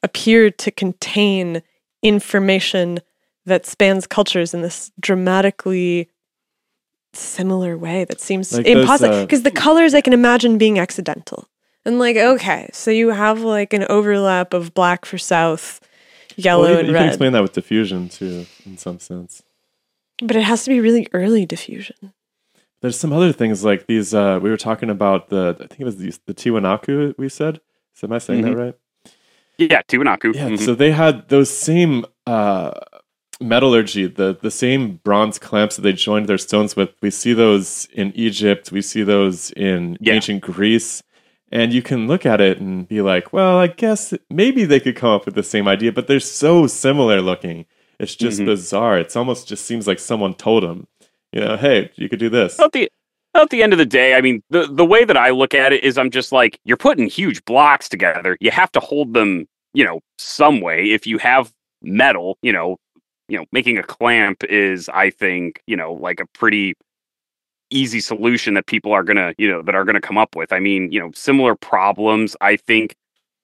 appear to contain information that spans cultures in this dramatically similar way that seems Like those, impossible uh, because the colors I can imagine being accidental. And like, okay, so you have like an overlap of black for south, yellow Well, you, and you can explain that with diffusion too, in some sense. but it has to be really early diffusion. There's some other things like these. Uh, we were talking about the. I think it was the, the Tiwanaku. We said. So am I saying that right? Yeah, Tiwanaku. Yeah. Mhm. So they had those same uh, metallurgy, the the same bronze clamps that they joined their stones with. We see those in Egypt. We see those in Yeah. ancient Greece. And you can look at it and be like, well, I guess maybe they could come up with the same idea, but they're so similar looking. It's just Mhm. bizarre. It's almost just seems like someone told them, you know, hey, you could do this. at the at the end of the day, I mean, the the way that I look at it is, I'm just like, you're putting huge blocks together. You have to hold them, you know, some way. If you have metal, you know, you know, making a clamp is, I think, you know, like a pretty easy solution that people are gonna, you know, that are gonna come up with. I mean, you know, similar problems, I think,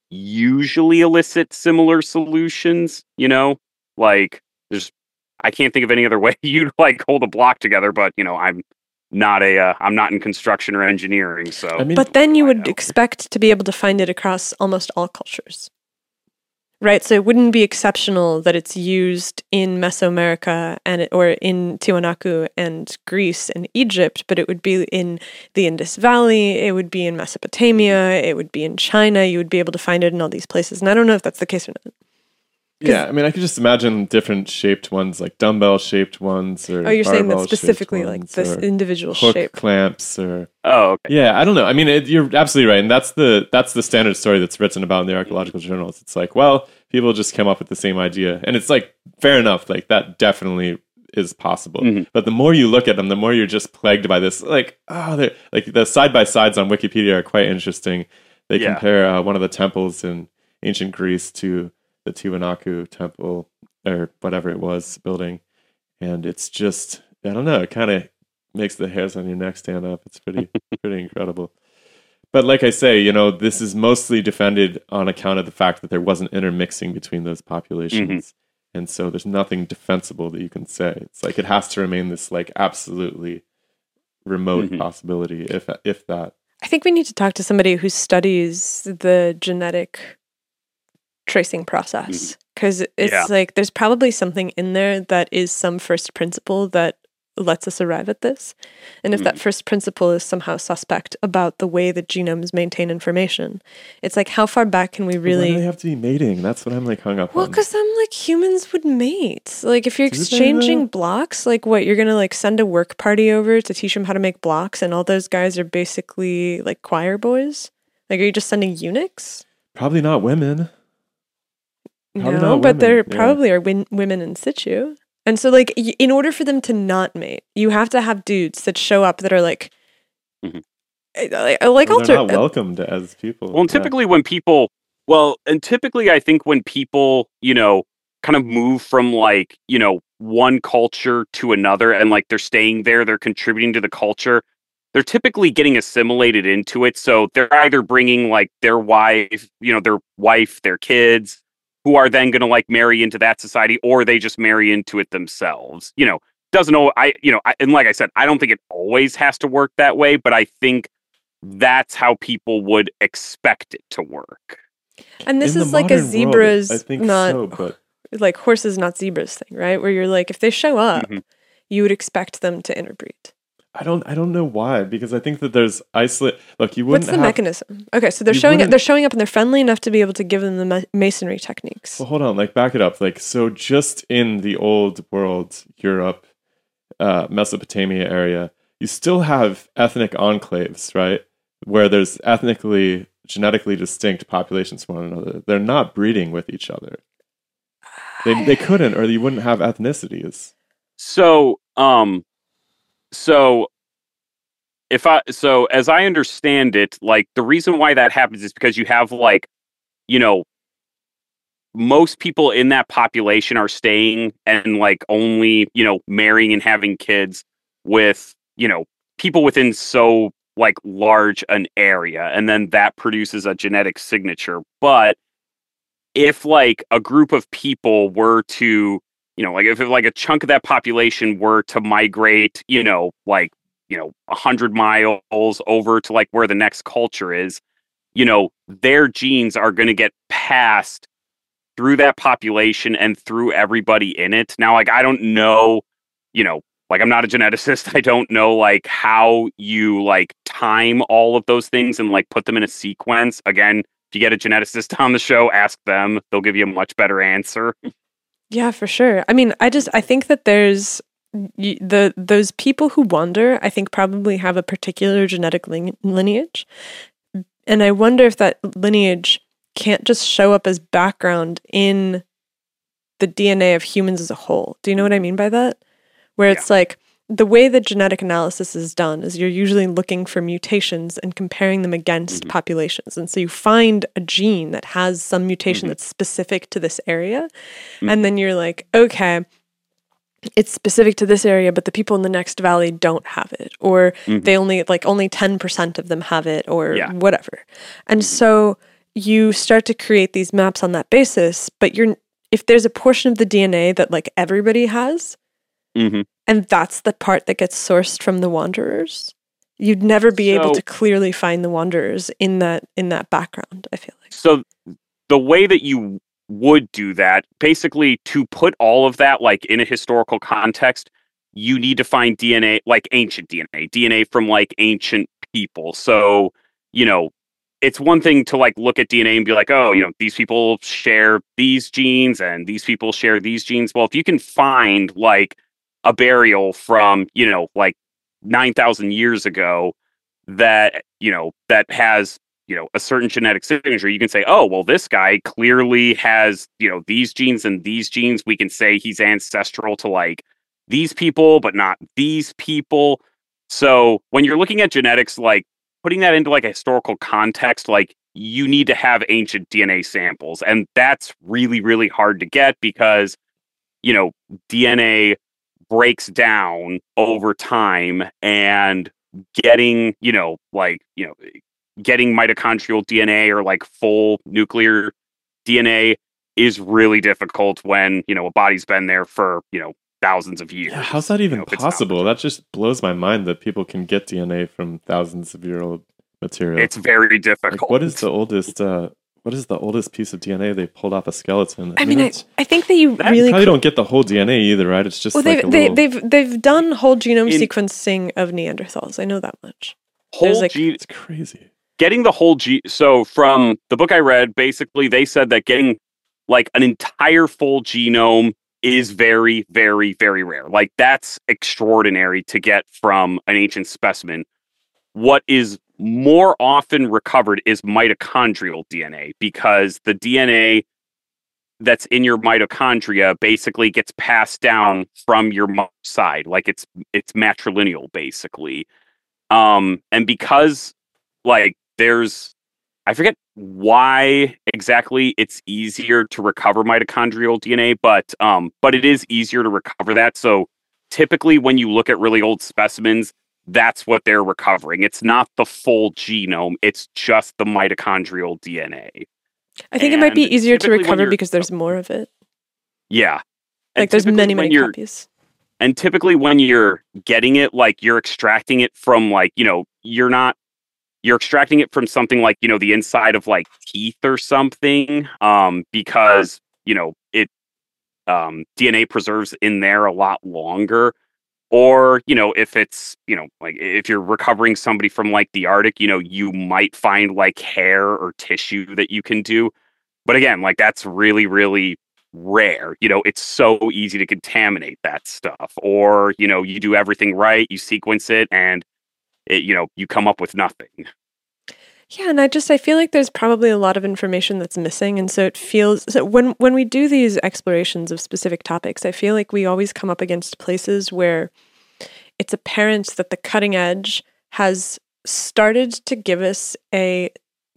usually elicit similar solutions. You know, like there's I can't think of any other way you'd like hold a block together, but you know, I'm not a uh, I'm not in construction or engineering, so I mean, But then you would expect to be able to find it across almost all cultures. Right? So it wouldn't be exceptional that it's used in Mesoamerica and or in Tiwanaku and Greece and Egypt, but it would be in the Indus Valley, it would be in Mesopotamia, it would be in China, you would be able to find it in all these places. And I don't know if that's the case or not. Yeah, I mean, I could just imagine different shaped ones, like dumbbell shaped ones, or Oh, you're saying that specifically like ones, this or individual hook shape. clamps, or oh okay. yeah, I don't know. I mean, it, you're absolutely right, and that's the that's the standard story that's written about in the archaeological journals. It's like, well, people just came up with the same idea, and it's like fair enough. Like that definitely is possible. Mhm. But the more you look at them, the more you're just plagued by this. Like, oh, they're like the side by sides on Wikipedia are quite interesting. They Yeah. compare uh, one of the temples in ancient Greece to the Tiwanaku temple or whatever it was building, and it's just I don't know. It kind of makes the hairs on your neck stand up. It's pretty pretty incredible. But like I say, you know, this is mostly defended on account of the fact that there wasn't intermixing between those populations. And so there's nothing defensible that you can say. It's like it has to remain this like absolutely remote Mhm. possibility, if if that. I think we need to talk to somebody who studies the genetic tracing process mm-hmm. because it's Yeah. like there's probably something in there that is some first principle that lets us arrive at this. And if that mm-hmm. first principle is somehow suspect about the way that genomes maintain information, it's like how far back can we Why do they really have to be mating? That's what I'm like hung up well, on. because I'm like humans would mate. Like if you're Do exchanging blocks, like what you're gonna like send a work party over to teach them how to make blocks, and all those guys are basically like choir boys. Like, are you just sending eunuchs? Probably not women. Probably no, not but there women, yeah. probably are win- women in situ. And so, like, y- in order for them to not mate, you have to have dudes that show up that are like, Mhm. eh, like, like Or alter. they're not welcomed as people. Well, and Yeah. typically when people, well, and typically I think when people, you know, kind of move from like, you know, one culture to another and like they're staying there, they're contributing to the culture, they're typically getting assimilated into it. So they're either bringing like their wife, you know, their wife, their kids, who are then going to like marry into that society or they just marry into it themselves. You know, doesn't know, I, you know, I, and like I said, I don't think it always has to work that way, but I think that's how people would expect it to work. and this In is like a modern world, zebras, I think not so, but like horses, not zebras thing, right? Where you're like, if they show up, Mhm. you would expect them to interbreed. I don't I don't know why because I think that there's isolate. Look, you wouldn't What's the have. mechanism? Okay, so they're showing up. They're showing up, and they're friendly enough to be able to give them the ma- masonry techniques. Well, hold on, like back it up. Like so, just in the old world, Europe, uh, Mesopotamia area, you still have ethnic enclaves, right? where there's ethnically, genetically distinct populations from one another, they're not breeding with each other. They, they couldn't, or you wouldn't have ethnicities. So, um, so if I so as I understand it, like the reason why that happens is because you have like, you know, most people in that population are staying and like only you know marrying and having kids with you know people within so like large an area and then that produces a genetic signature. But if like a group of people were to you know like if like a chunk of that population were to migrate you know like you know 100 miles over to like where the next culture is you know their genes are going to get passed through that population and through everybody in it. Now like i don't know you know like i'm not a geneticist. I don't know like how you like time all of those things and like put them in a sequence. Again if you get a geneticist on the show ask them. They'll give you a much better answer Yeah, for sure. I mean, I just I think that there's the those people who wander. I think probably have a particular genetic lin- lineage, and I wonder if that lineage can't just show up as background in the DNA of humans as a whole. Do you know what I mean by that? Where it's like the way that genetic analysis is done is you're usually looking for mutations and comparing them against mm-hmm. populations. And so you find a gene that has some mutation mm-hmm. that's specific to this area. Mm-hmm. And then you're like, okay, it's specific to this area, but the people in the next valley don't have it, or they only like only 10% of them have it, or Yeah. whatever. And so you start to create these maps on that basis, but you're if there's a portion of the DNA that like everybody has, mm-hmm. And that's the part that gets sourced from the wanderers, you'd never be able to clearly find the wanderers in that in that background, I feel like. So the way that you would do that, basically to put all of that like in a historical context, you need to find DNA, like ancient DNA, DNA from like ancient people. So, you know, it's one thing to like look at DNA and be like, oh, you know, these people share these genes and these people share these genes. Well, if you can find like a burial from, you know, like 9,000 years ago that, you know, that has you know a certain genetic signature. You can say oh well this guy clearly has you know these genes and these genes. We can say he's ancestral to like these people but not these people. So when you're looking at genetics like putting that into like a historical context like you need to have ancient dna samples and that's really really hard to get because you know dna breaks down over time and getting you know like you know getting mitochondrial DNA or like full nuclear DNA is really difficult when, you know, a body's been there for, you know, thousands of years. Yeah, how's that even know, it's not possible? That just blows my mind that people can get DNA from thousands of year old material. It's very difficult. like, what is the oldest? Uh, what is the oldest piece of DNA they pulled off a skeleton? I mean, I, I think that you That really probably cou- don't get the whole DNA either, right? It's just well, like they've a they, little, they've they've done whole genome In- sequencing of Neanderthals. I know that much. whole there's, like- gene- It's crazy. getting the whole G. So from the book I read, basically they said that getting like an entire full genome is very, very, very rare. Like that's extraordinary to get from an ancient specimen. What is more often recovered is mitochondrial DNA because the DNA that's in your mitochondria basically gets passed down from your side, like it's it's matrilineal basically. Um, and because like there's I forget why exactly it's easier to recover mitochondrial DNA, but um, but it is easier to recover that. So typically, when you look at really old specimens, that's what they're recovering. It's not the full genome; it's just the mitochondrial DNA. I think it might be easier to recover because there's more of it. Yeah, And Like there's many many copies. And typically, when you're getting it, like you're extracting it from, like, you know, you're not, you're extracting it from something like, you know, the inside of like teeth or something, um, because, you know, it, um, DNA preserves in there a lot longer. Or, you know, if it's, you know, like if you're recovering somebody from like the Arctic, you know, you might find like hair or tissue that you can do. But again, like that's really, really rare. You know, it's so easy to contaminate that stuff. Or, you know, you do everything right, you sequence it, and it, you know, you come up with nothing. Yeah, and I just I feel like there's probably a lot of information that's missing and so it feels so when when we do these explorations of specific topics, I feel like we always come up against places where it's apparent that the cutting edge has started to give us a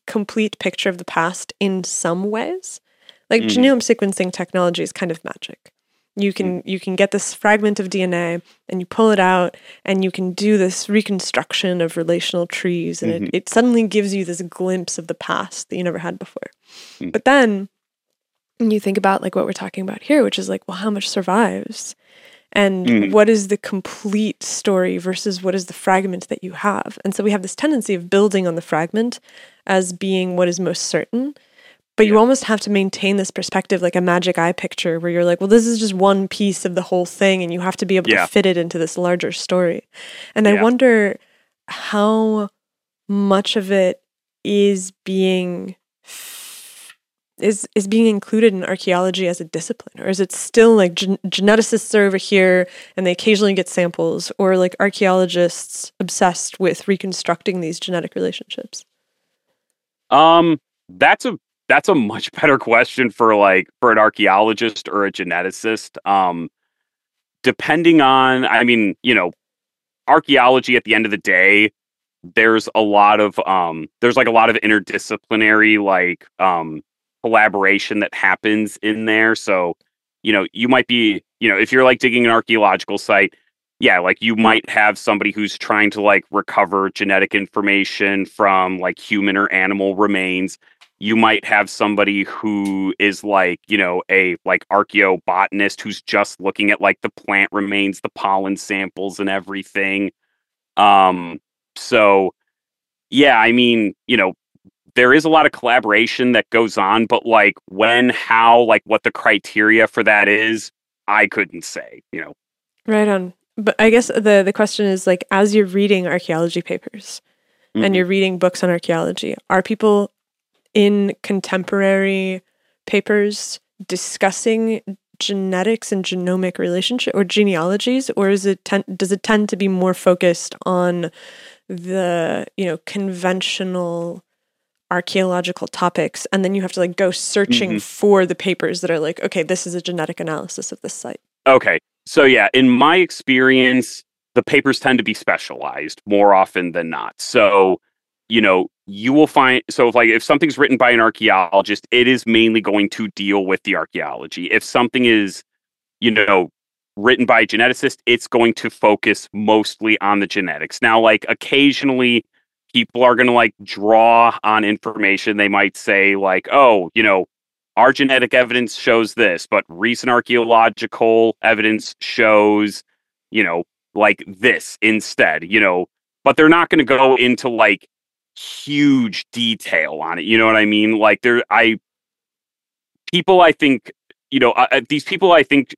complete picture of the past in some ways. Like Mhm. genome sequencing technology is kind of magic. You can you can get this fragment of DNA and you pull it out and you can do this reconstruction of relational trees and Mhm. it, it suddenly gives you this glimpse of the past that you never had before. Mm. But then when you think about like what we're talking about here, which is like, well, how much survives? And Mhm. what is the complete story versus what is the fragment that you have? And so we have this tendency of building on the fragment as being what is most certain. But you almost have to maintain this perspective like a magic eye picture where you're like, well, this is just one piece of the whole thing, and you have to be able Yeah. to fit it into this larger story. And I wonder how much of it is being is is being included in archaeology as a discipline or is it still like gen- geneticists are over here and they occasionally get samples or like archaeologists obsessed with reconstructing these genetic relationships Um, that's a that's a much better question for like for an archaeologist or a geneticist. Um, depending on, I mean, you know, archaeology at the end of the day, there's a lot of um, there's like a lot of interdisciplinary like um collaboration that happens in there. So, you know, you might be, you know, if you're like digging an archaeological site, yeah, like you might have somebody who's trying to like recover genetic information from like human or animal remains. You might have somebody who is like, you know, a like archaeobotanist who's just looking at like the plant remains, the pollen samples and everything. Um so yeah, I mean, you know, there is a lot of collaboration that goes on, but like when, how, like what the criteria for that is, I couldn't say, you know. right on but i guess the the question is like as you're reading archaeology papers Mhm. and you're reading books on archaeology are people in contemporary papers discussing genetics and genomic relationship or genealogies or is it ten- does it tend to be more focused on the you know conventional archaeological topics and then you have to like go searching Mhm. for the papers that are like okay this is a genetic analysis of this site Okay. So yeah, in my experience, the papers tend to be specialized more often than not. So, you know, you will find so if like if something's written by an archaeologist, it is mainly going to deal with the archaeology. If something is, you know, written by a geneticist, it's going to focus mostly on the genetics. Now, like occasionally people are going to like draw on information. They might say like, "Oh, you know, our genetic evidence shows this, but recent archaeological evidence shows, you know, like this instead, you know, but they're not going to go into like huge detail on it. You know what I mean? Like there, I, people, I think, you know, uh, these people, I think,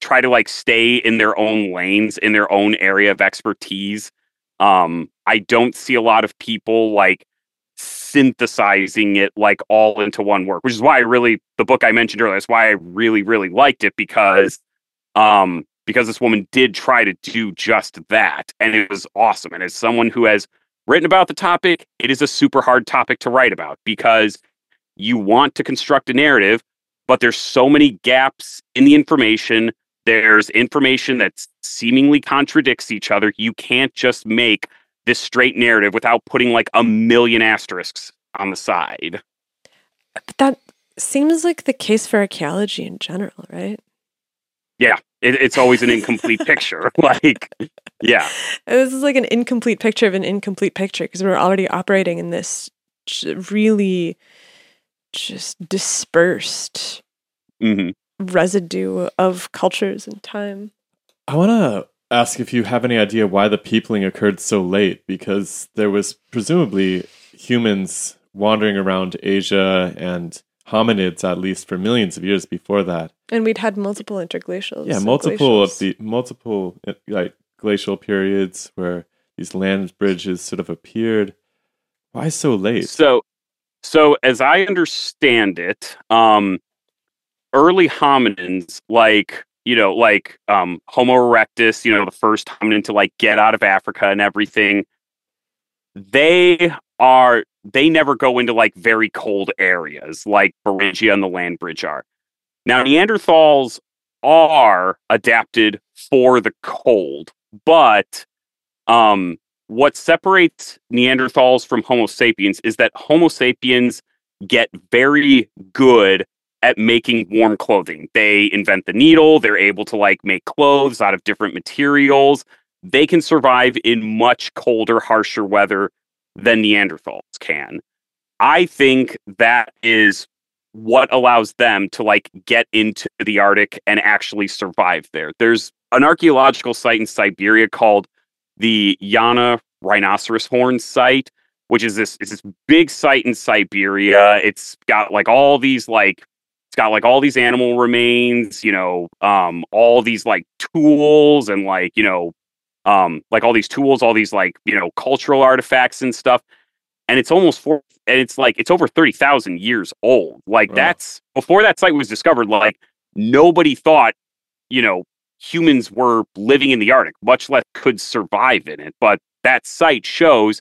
try to like stay in their own lanes, in their own area of expertise. Um, I don't see a lot of people like synthesizing it like all into one work, which is why I really the book I mentioned earlier. That's why I really really liked it because um because this woman did try to do just that and it was awesome. And as someone who has written about the topic, it is a super hard topic to write about because you want to construct a narrative, but there's so many gaps in the information. There's information that seemingly contradicts each other. You can't just make this straight narrative without putting like a million asterisks on the side. but that seems like the case for archaeology in general right It, it's always an incomplete picture. Like, yeah, This is like an incomplete picture of an incomplete picture because we're already operating in this j- really just dispersed hmm residue of cultures and time. I want to ask if you have any idea why the peopling occurred so late, because there was presumably humans wandering around Asia and hominids at least for millions of years before that. And we'd had multiple interglacials. Yeah, and multiple of the multiple uh, like glacial periods where these land bridges sort of appeared. Why so late? So, so as I understand it, um, early hominins like you know like um, Homo erectus, you know, the first hominin to like get out of Africa and everything. They are they never go into like very cold areas like Beringia and the land bridge are. Now, Neanderthals are adapted for the cold, but um, what separates Neanderthals from Homo sapiens is that Homo sapiens get very good at making warm clothing. They invent the needle, they're able to like make clothes out of different materials. They can survive in much colder, harsher weather than Neanderthals can. I think that is what allows them to like get into the Arctic and actually survive there. There's an archaeological site in Siberia called the Yana rhinoceros horn site, which is this is this big site in Siberia. It's got like all these like it's got like all these animal remains, you know, um, all these like tools and like, you know, um, like all these tools, all these like, you know, cultural artifacts and stuff. And it's almost four, and it's like, it's over 30,000 years old. Like, Wow. that's before that site was discovered, like, nobody thought, you know, humans were living in the Arctic, much less could survive in it. But that site shows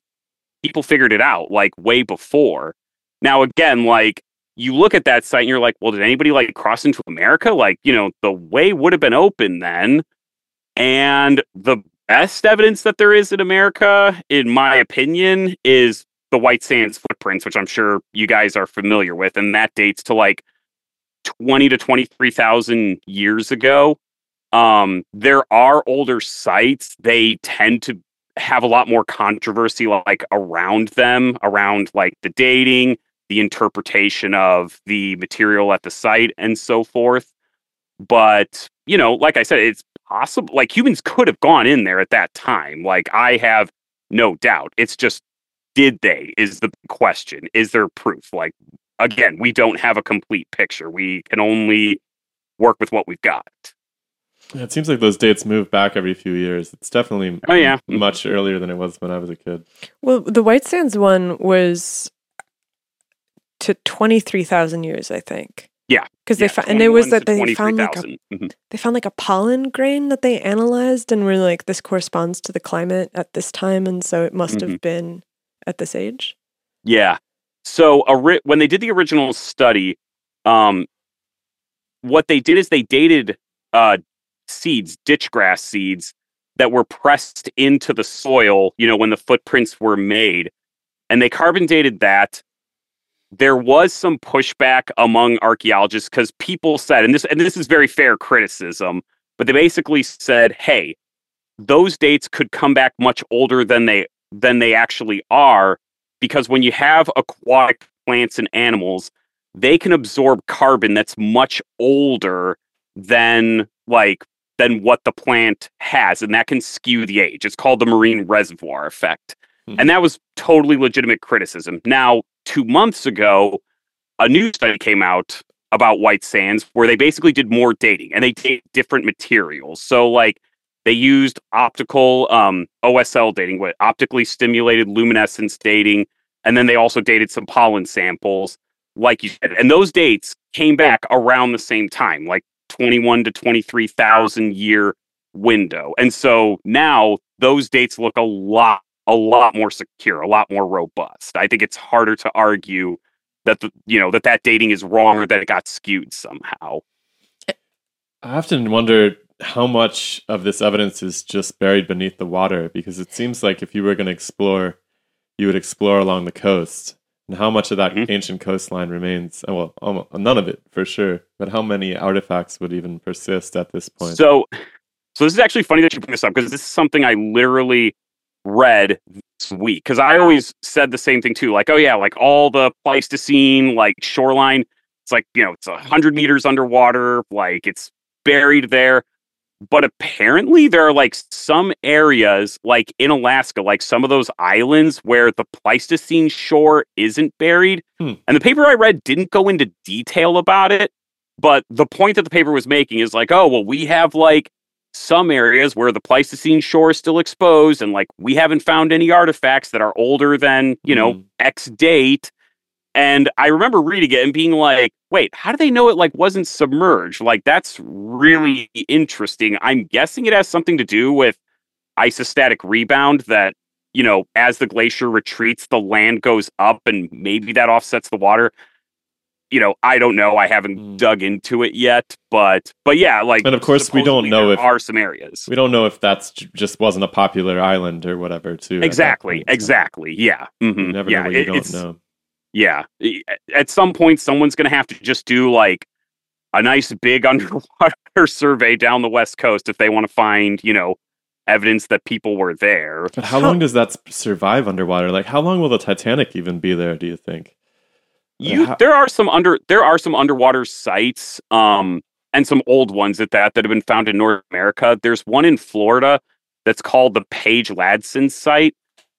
people figured it out like way before. Now, again, like, you look at that site and you're like, well, did anybody like cross into America? Like, you know, the way would have been open then. And the best evidence that there is in America, in my opinion, is the White Sands footprints, which I'm sure you guys are familiar with. And that dates to like 20 to 23,000 years ago. Um, there are older sites. They tend to have a lot more controversy like around them, around like the dating, the interpretation of the material at the site and so forth. But, you know, like I said, it's possible like humans could have gone in there at that time. Like I have no doubt. It's just did they is the question. Is there proof? Like again, we don't have a complete picture. We can only work with what we've got. Yeah, it seems like those dates move back every few years. It's definitely Oh, yeah. Mm-hmm. much earlier than it was when I was a kid. Well, the White Sands one was to 23,000 years, I think. Yeah. Because they Yeah, found, and it was that they found like a 23,000. Mhm. they found like a pollen grain that they analyzed and were like this corresponds to the climate at this time and so it must Mm-hmm. have been at this age Yeah. So a ri- when they did the original study, um, what they did is they dated uh, seeds, ditch grass seeds, that were pressed into the soil. You know, when the footprints were made, and they carbon dated that. There was some pushback among archaeologists because people said, and this and this is very fair criticism, but they basically said, "Hey, those dates could come back much older than they than they actually are because when you have aquatic plants and animals, they can absorb carbon that's much older than like than what the plant has, and that can skew the age. It's called the marine reservoir effect. Hmm. And that was totally legitimate criticism. Now, two months ago, a new study came out about white sands where they basically did more dating and they date different materials. So like they used optical um, OSL dating, what optically stimulated luminescence dating, and then they also dated some pollen samples, like you said. And those dates came back around the same time, like 21 to 23,000 year window. And so now those dates look a lot, a lot more secure, a lot more robust. I think it's harder to argue that the, you know that that dating is wrong or that it got skewed somehow. I often wonder how much of this evidence is just buried beneath the water because it seems like if you were going to explore, you would explore along the coast. And how much of that Mhm. ancient coastline remains? uh, Well, almost, none of it for sure. But how many artifacts would even persist at this point? So, so this is actually funny that you bring this up because this is something I literally read this week. Because I always said the same thing too, like, oh yeah, like all the Pleistocene like shoreline, it's like you know it's a hundred meters underwater, like it's buried there. But apparently, there are like some areas, like in Alaska, like some of those islands where the Pleistocene shore isn't buried. Hmm. And the paper I read didn't go into detail about it. But the point that the paper was making is like, oh, well, we have like some areas where the Pleistocene shore is still exposed, and like we haven't found any artifacts that are older than, you know, Mm. X date. And I remember reading it and being like, wait, how do they know it like wasn't submerged? Like that's really interesting. I'm guessing it has something to do with isostatic rebound that you know, as the glacier retreats, the land goes up and maybe that offsets the water. You know, I don't know. I haven't Hmm. dug into it yet, but but yeah, like And of course, we don't know there if- are some areas. We don't know if that's just wasn't a popular island or whatever, too. Exactly, exactly. Yeah. Mhm, never yeah, know what you it- it's- know. Yeah. At some point, someone's going to have to just do like a nice big underwater survey down the West Coast if they want to find, you know, evidence that people were there. But how long does that survive underwater? Like, how long will the Titanic even be there? Do you think? You, there are some under there are some underwater sites, um, and some old ones at that that have been found in North America. There's one in Florida that's called the Page Ladson site,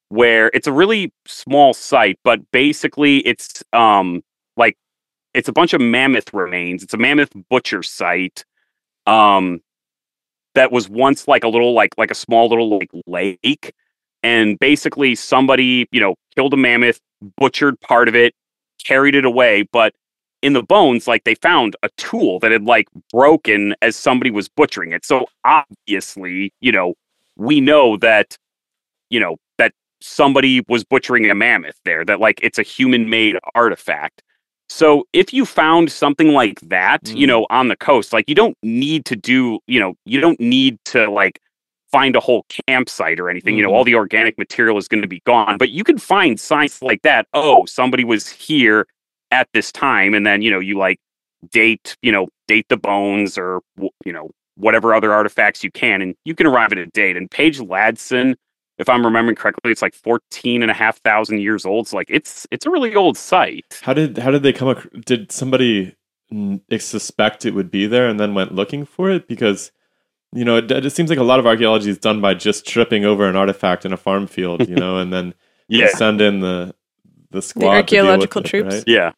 where it's a really small site, but basically it's um like it's a bunch of mammoth remains. It's a mammoth butcher site. Um that was once like a little like like a small little like lake and basically somebody, you know, killed a mammoth, butchered part of it, carried it away, but in the bones like they found a tool that had like broken as somebody was butchering it. So obviously, you know, we know that you know that somebody was butchering a mammoth there that like it's a human made artifact so if you found something like that you Mm. know on the coast like you don't need to do you know you don't need to like find a whole campsite or anything you know all mm-hmm. the organic material is going to be gone but you can find signs like that oh somebody was here at this time and then you know you like date you know date the bones or you know whatever other artifacts you can and you can arrive at a date and Page Ladson if i'm remembering correctly it's like 14 and a half thousand years old so like it's it's a really old site How did how did they come? Ac- did somebody suspect it would be there and then went looking for it? Because you know, it, it seems like a lot of archaeology is done by just tripping over an artifact in a farm field, you know, and then they yeah send in the the squad. to deal with archaeological it, troops? right? yeah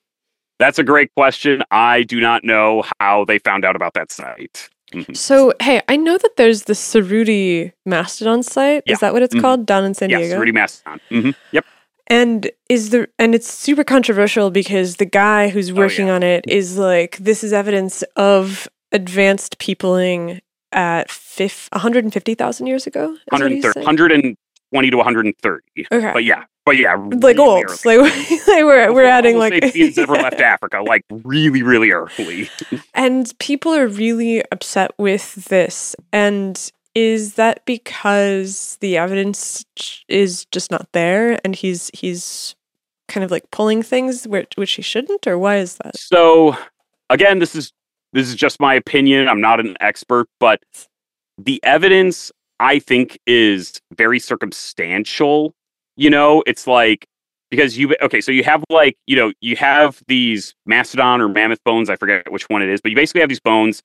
that's a great question i do not know how they found out about that site Mhm. So, hey, I know that there's the Cerutti Mastodon site. Yeah. Is that what it's Mhm. called down in San yes Diego? rudy mastodon hmm yep And is the and it's super controversial because the guy who's Oh, working yeah. on it is like this is evidence of advanced peopling at fif- 150,000 years ago. is 130 120 to 130 Okay. but yeah but yeah like really old. early. Like, like we're we're adding like sapiens ever left Africa, like really, really early. And people are really upset with this. And is that because the evidence is just not there and he's he's kind of like pulling things which which he shouldn't or why is that? So, again, this is this is just my opinion. I'm not an expert, but the evidence I think is very circumstantial. You know, it's like because you okay, so you have like you know you have these mastodon or mammoth bones. I forget which one it is, but you basically have these bones.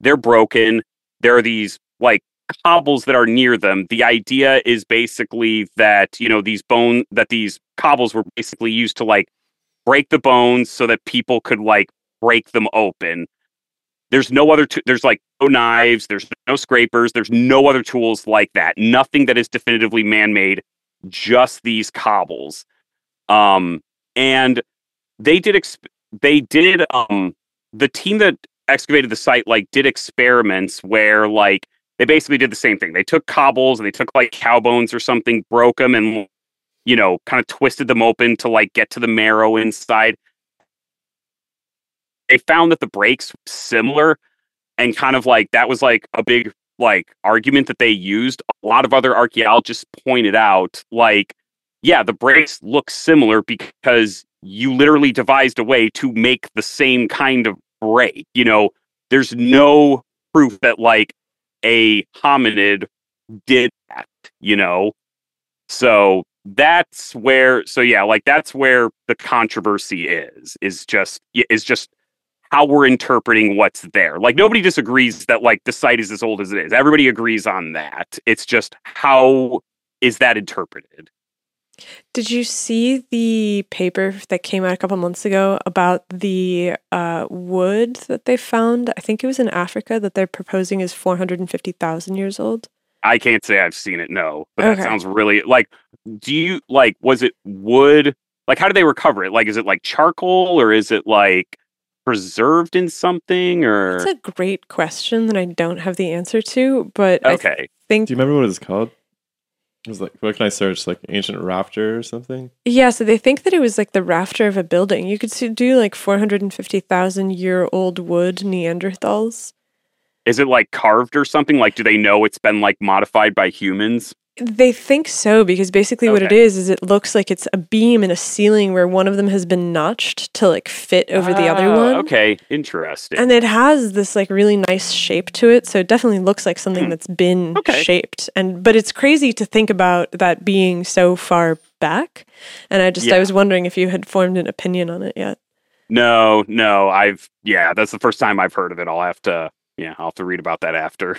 They're broken. There are these like cobbles that are near them. The idea is basically that you know these bone that these cobbles were basically used to like break the bones so that people could like break them open. There's no other. T- there's like no knives. There's no scrapers. There's no other tools like that. Nothing that is definitively man-made. Just these cobbles. Um, and they did. Exp- they did. Um, the team that excavated the site like did experiments where like they basically did the same thing. They took cobbles and they took like cow bones or something, broke them, and you know, kind of twisted them open to like get to the marrow inside. They found that the breaks were similar and kind of like that was like a big like argument that they used. A lot of other archaeologists pointed out like yeah, the breaks look similar because you literally devised a way to make the same kind of break. You know, there's no proof that like a hominid did that, you know? So that's where so yeah, like that's where the controversy is is just is just how we're interpreting what's there. Like nobody disagrees that like the site is as old as it is. Everybody agrees on that. It's just how is that interpreted? Did you see the paper that came out a couple months ago about the uh, wood that they found? I think it was in Africa that they're proposing is 450,000 years old. I can't say I've seen it, no. But that sounds really like do you like was it wood? Like how did they recover it? Like is it like charcoal or is it like preserved in something or That's a great question that I don't have the answer to, but I Okay. think Do you remember what it's called? It was like, what can I search? Like ancient rafter or something? Yeah, so they think that it was like the rafter of a building. You could do like 450,000 year old wood Neanderthals. Is it like carved or something? Like, do they know it's been like modified by humans? They think so because basically what it is is it looks like it's a beam in a ceiling where one of them has been notched to like fit over the other Ah, one. Okay, interesting. And it has this like really nice shape to it, so it definitely looks like something Hmm. that's been Okay. shaped. And but it's crazy to think about that being so far back. And I just I was wondering if you had formed an opinion on it yet. no, no, I've yeah, that's the first time I've heard of it. I'll have to yeah, I'll have to read about that after.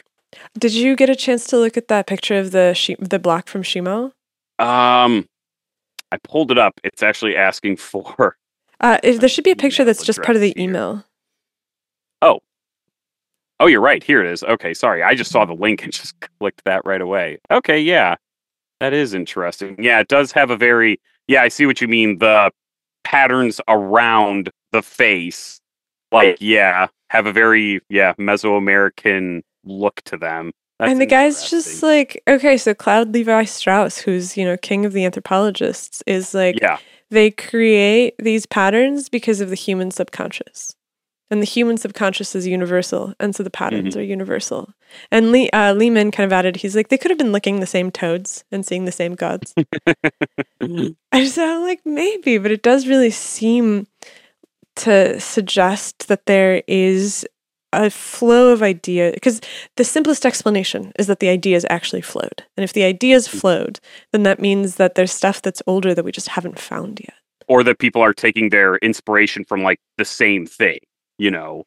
Did you get a chance to look at that picture of the she- the block from Shimao? Um, I pulled it up. It's actually asking for. Uh, there should be a picture that's just part of the here. email. Oh. Oh, you're right. Here it is. Okay, sorry. I just saw the link and just clicked that right away. Okay, yeah, that is interesting. Yeah, it does have a very. Yeah, I see what you mean. The patterns around the face, like yeah, have a very yeah Mesoamerican look to them. That's and the guy's just like, okay, so Claude Levi Strauss, who's, you know, king of the anthropologists, is like, yeah, they create these patterns because of the human subconscious. And the human subconscious is universal. And so the patterns are universal. And Lee, uh, Lee Min kind of added, he's like, they could have been licking the same toads and seeing the same gods. I just I'm like, maybe, but it does really seem to suggest that there is a flow of idea because the simplest explanation is that the ideas actually flowed. And if the ideas mm. flowed, then that means that there's stuff that's older that we just haven't found yet. or that people are taking their inspiration from like the same thing. You know,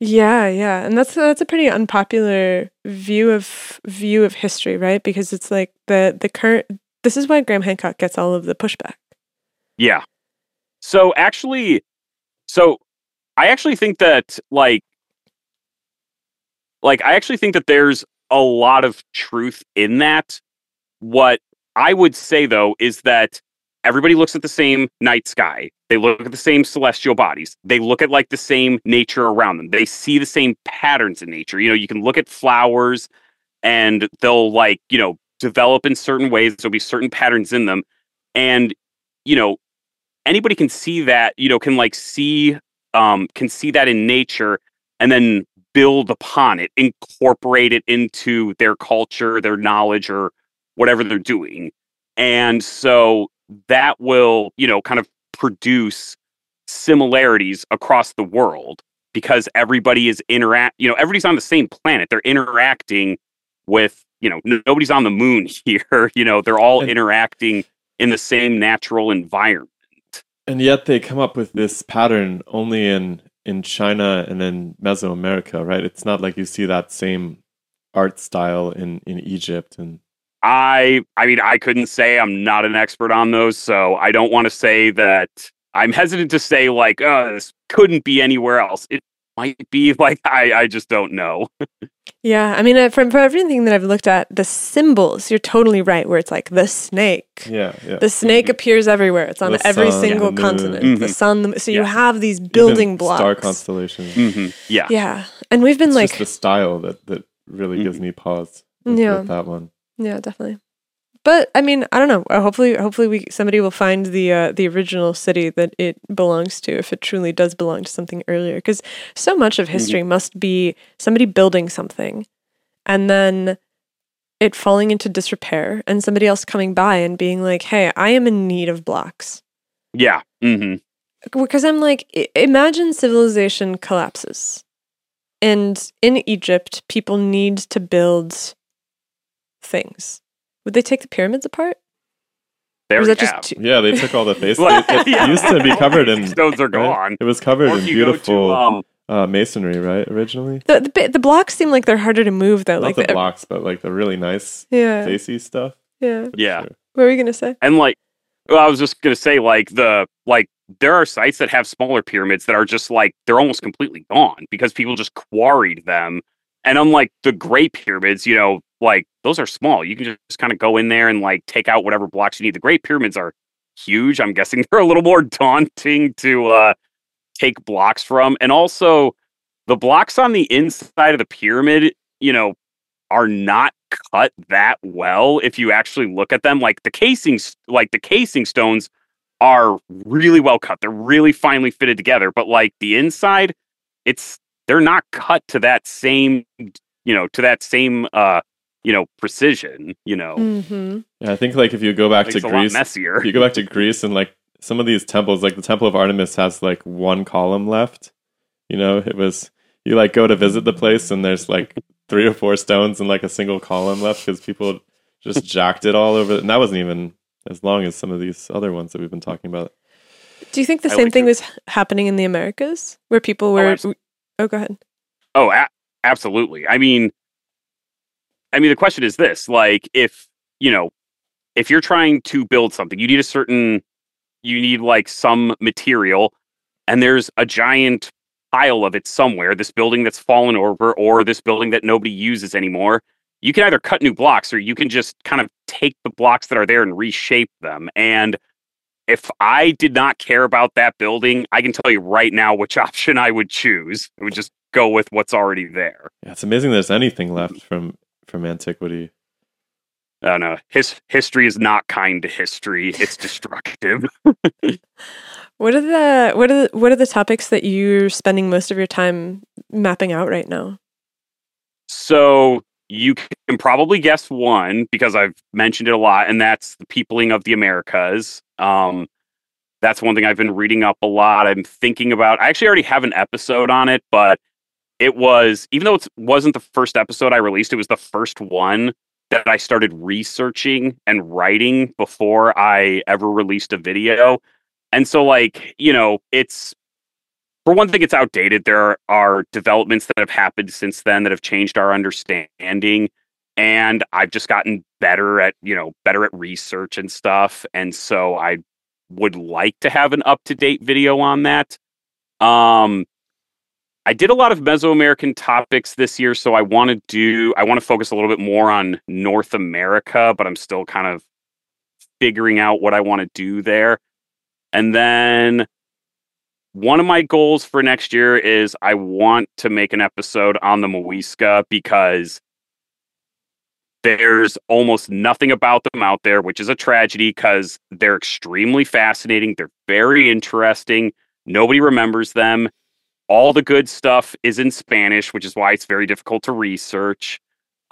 Yeah, yeah. And that's that's a pretty unpopular view of view of history, right? Because it's like the the current this is why Graham Hancock gets all of the pushback. Yeah. So actually, so I actually think that like, like I actually think that there's a lot of truth in that. What I would say though is that everybody looks at the same night sky. They look at the same celestial bodies. They look at like the same nature around them. They see the same patterns in nature. You know, you can look at flowers and they'll like, you know, develop in certain ways. There'll be certain patterns in them. And, you know, anybody can see that, you know, can like see um can see that in nature and then build upon it, incorporate it into their culture, their knowledge or whatever they're doing. And so that will, you know, kind of produce similarities across the world because everybody is interact, you know, everybody's on the same planet. They're interacting with, you know, n- nobody's on the moon here, you know, they're all interacting in the same natural environment. And yet they come up with this pattern only in in China and in Mesoamerica, right? It's not like you see that same art style in in Egypt and I I mean I couldn't say I'm not an expert on those, so I don't want to say that I'm hesitant to say like, oh, this couldn't be anywhere else. It might be like I I just don't know. Yeah, I mean, uh, from, from everything that I've looked at, the symbols, you're totally right, where it's like the snake. yeah, yeah. The snake appears everywhere. It's on The every sun, single the moon. continent. The Mhm. sun. The, so you have these Even building blocks. star constellations. hmm Yeah. Yeah, and we've been It's like, just the style that that really gives me pause. With, Yeah. with that one. yeah, definitely. But I mean, I don't know. Uh, hopefully, hopefully, we somebody will find the uh, the original city that it belongs to, if it truly does belong to something earlier. Because so much of history must be somebody building something, and then it falling into disrepair, and somebody else coming by and being like, "Hey, I am in need of blocks." Yeah. Mm-hmm. because I'm like, imagine civilization collapses. And in Egypt, people need to build things. Would they take the pyramids apart? There or is we that just too- Yeah, they took all the face. Well, it, it yeah. used to be covered in stones are right? gone. It was covered Or in if you go to, beautiful um, uh, masonry, right? Originally, the, the the blocks seem like they're harder to move though. not like the the- blocks, but like the really nice Yeah, facey stuff. yeah. yeah. Sure. What were you gonna say? And like, well, I was just gonna say, like the like there are sites that have smaller pyramids that are just like they're almost completely gone because people just quarried them. And unlike the Great Pyramids, you know, like those are small. You can just kind of go in there and like take out whatever blocks you need. The Great Pyramids are huge. I'm guessing they're a little more daunting to uh, take blocks from. And also, the blocks on the inside of the pyramid, you know, are not cut that well if you actually look at them. Like the casings, like the casing stones are really well cut. They're really finely fitted together. But like the inside, it's they're not cut to that same, you know, to that same uh, you know, precision, you know. Mm-hmm. Yeah, I think like if you go back to Greece, messier. if you go back to Greece and like some of these temples, like the Temple of Artemis has like one column left. You know, it was you like go to visit the place and there's like three or four stones and like a single column left because people just jacked it all over. And that wasn't even as long as some of these other ones that we've been talking about. Do you think the I same like thing your- was happening in the Americas, where people were? abso- Oh, go ahead. Oh, a- absolutely. I mean, I mean, the question is this: like, if you know, if you're trying to build something, you need a certain, you need like some material, and there's a giant pile of it somewhere. This building that's fallen over, or this building that nobody uses anymore. You can either cut new blocks, or you can just kind of take the blocks that are there and reshape them. And if I did not care about that building, I can tell you right now which option I would choose. I would just go with what's already there. Yeah, it's amazing there's anything left mm-hmm. from from antiquity. I don't know. His history is not kind to history. It's destructive. What are the what are the, what are the topics that you're spending most of your time mapping out right now? so you can probably guess one because I've mentioned it a lot, and that's the peopling of the Americas. Um, that's one thing I've been reading up a lot. I'm thinking about. I actually already have an episode on it, but it was even though it wasn't the first episode I released, it was the first one that I started researching and writing before I ever released a video. And so, like, you know, it's for one thing, it's outdated. There are developments that have happened since then that have changed our understanding. And I've just gotten better at, you know, better at research and stuff. And so I would like to have an up to date video on that. Um, I did a lot of Mesoamerican topics this year, so I want to do, I want to focus a little bit more on North America, but I'm still kind of figuring out what I want to do there. And then one of my goals for next year is I want to make an episode on the Muisca because there's almost nothing about them out there, which is a tragedy because they're extremely fascinating. They're very interesting. Nobody remembers them. All the good stuff is in Spanish, which is why it's very difficult to research.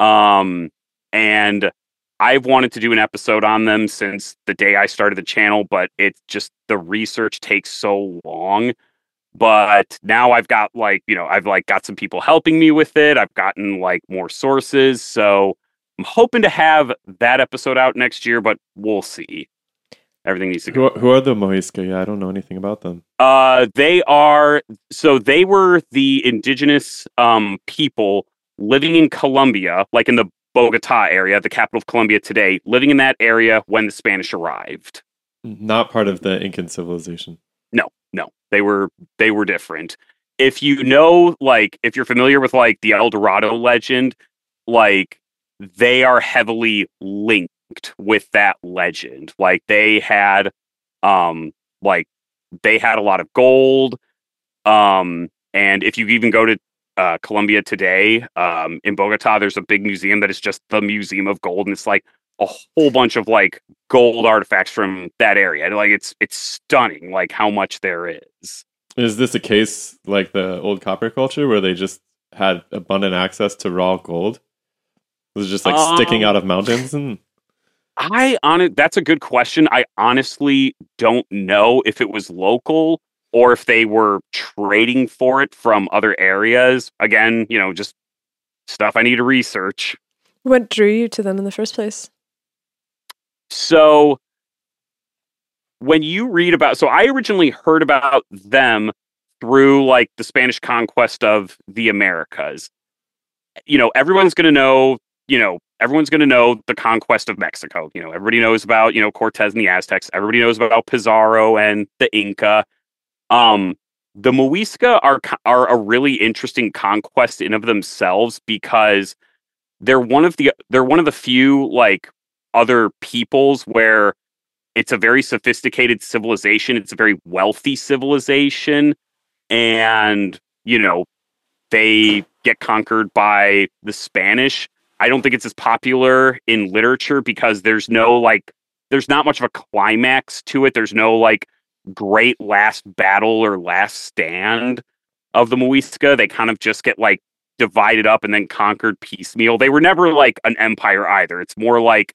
Um, and I've wanted to do an episode on them since the day I started the channel, but it's just the research takes so long. But now I've got like, you know, I've like got some people helping me with it. I've gotten like more sources. So I'm hoping to have that episode out next year, but we'll see. Everything needs to go. Who are, who are the Muisca? Yeah, I don't know anything about them. Uh, they are so they were the indigenous um people living in Colombia, like in the Bogota area, the capital of Colombia today, living in that area when the Spanish arrived. Not part of the Incan civilization. No, no, they were they were different. If you know, like, if you're familiar with like the El Dorado legend, like they are heavily linked with that legend. Like they had, um, like they had a lot of gold. Um, and if you even go to uh, Colombia today, um, in Bogota, there's a big museum that is just the Museum of Gold, and it's like a whole bunch of like gold artifacts from that area. Like it's it's stunning, like how much there is. Is this a case like the old copper culture where they just had abundant access to raw gold? It Was just like sticking Um, out of mountains and I on it. That's a good question. I honestly don't know if it was local or if they were trading for it from other areas. Again, you know, just stuff I need to research. What drew you to them in the first place? So when you read about so I originally heard about them through like the Spanish conquest of the Americas. You know, everyone's going to know, you know, everyone's going to know the conquest of Mexico. You know, everybody knows about, you know, Cortez and the Aztecs. Everybody knows about Pizarro and the Inca. Um the Muisca are are a really interesting conquest in of themselves because they're one of the they're one of the few like other peoples where it's a very sophisticated civilization it's a very wealthy civilization and you know they get conquered by the spanish I don't think it's as popular in literature because there's no like there's not much of a climax to it. There's no like great last battle or last stand of the Muisca. They kind of just get like divided up and then conquered piecemeal. They were never like an empire either. It's more like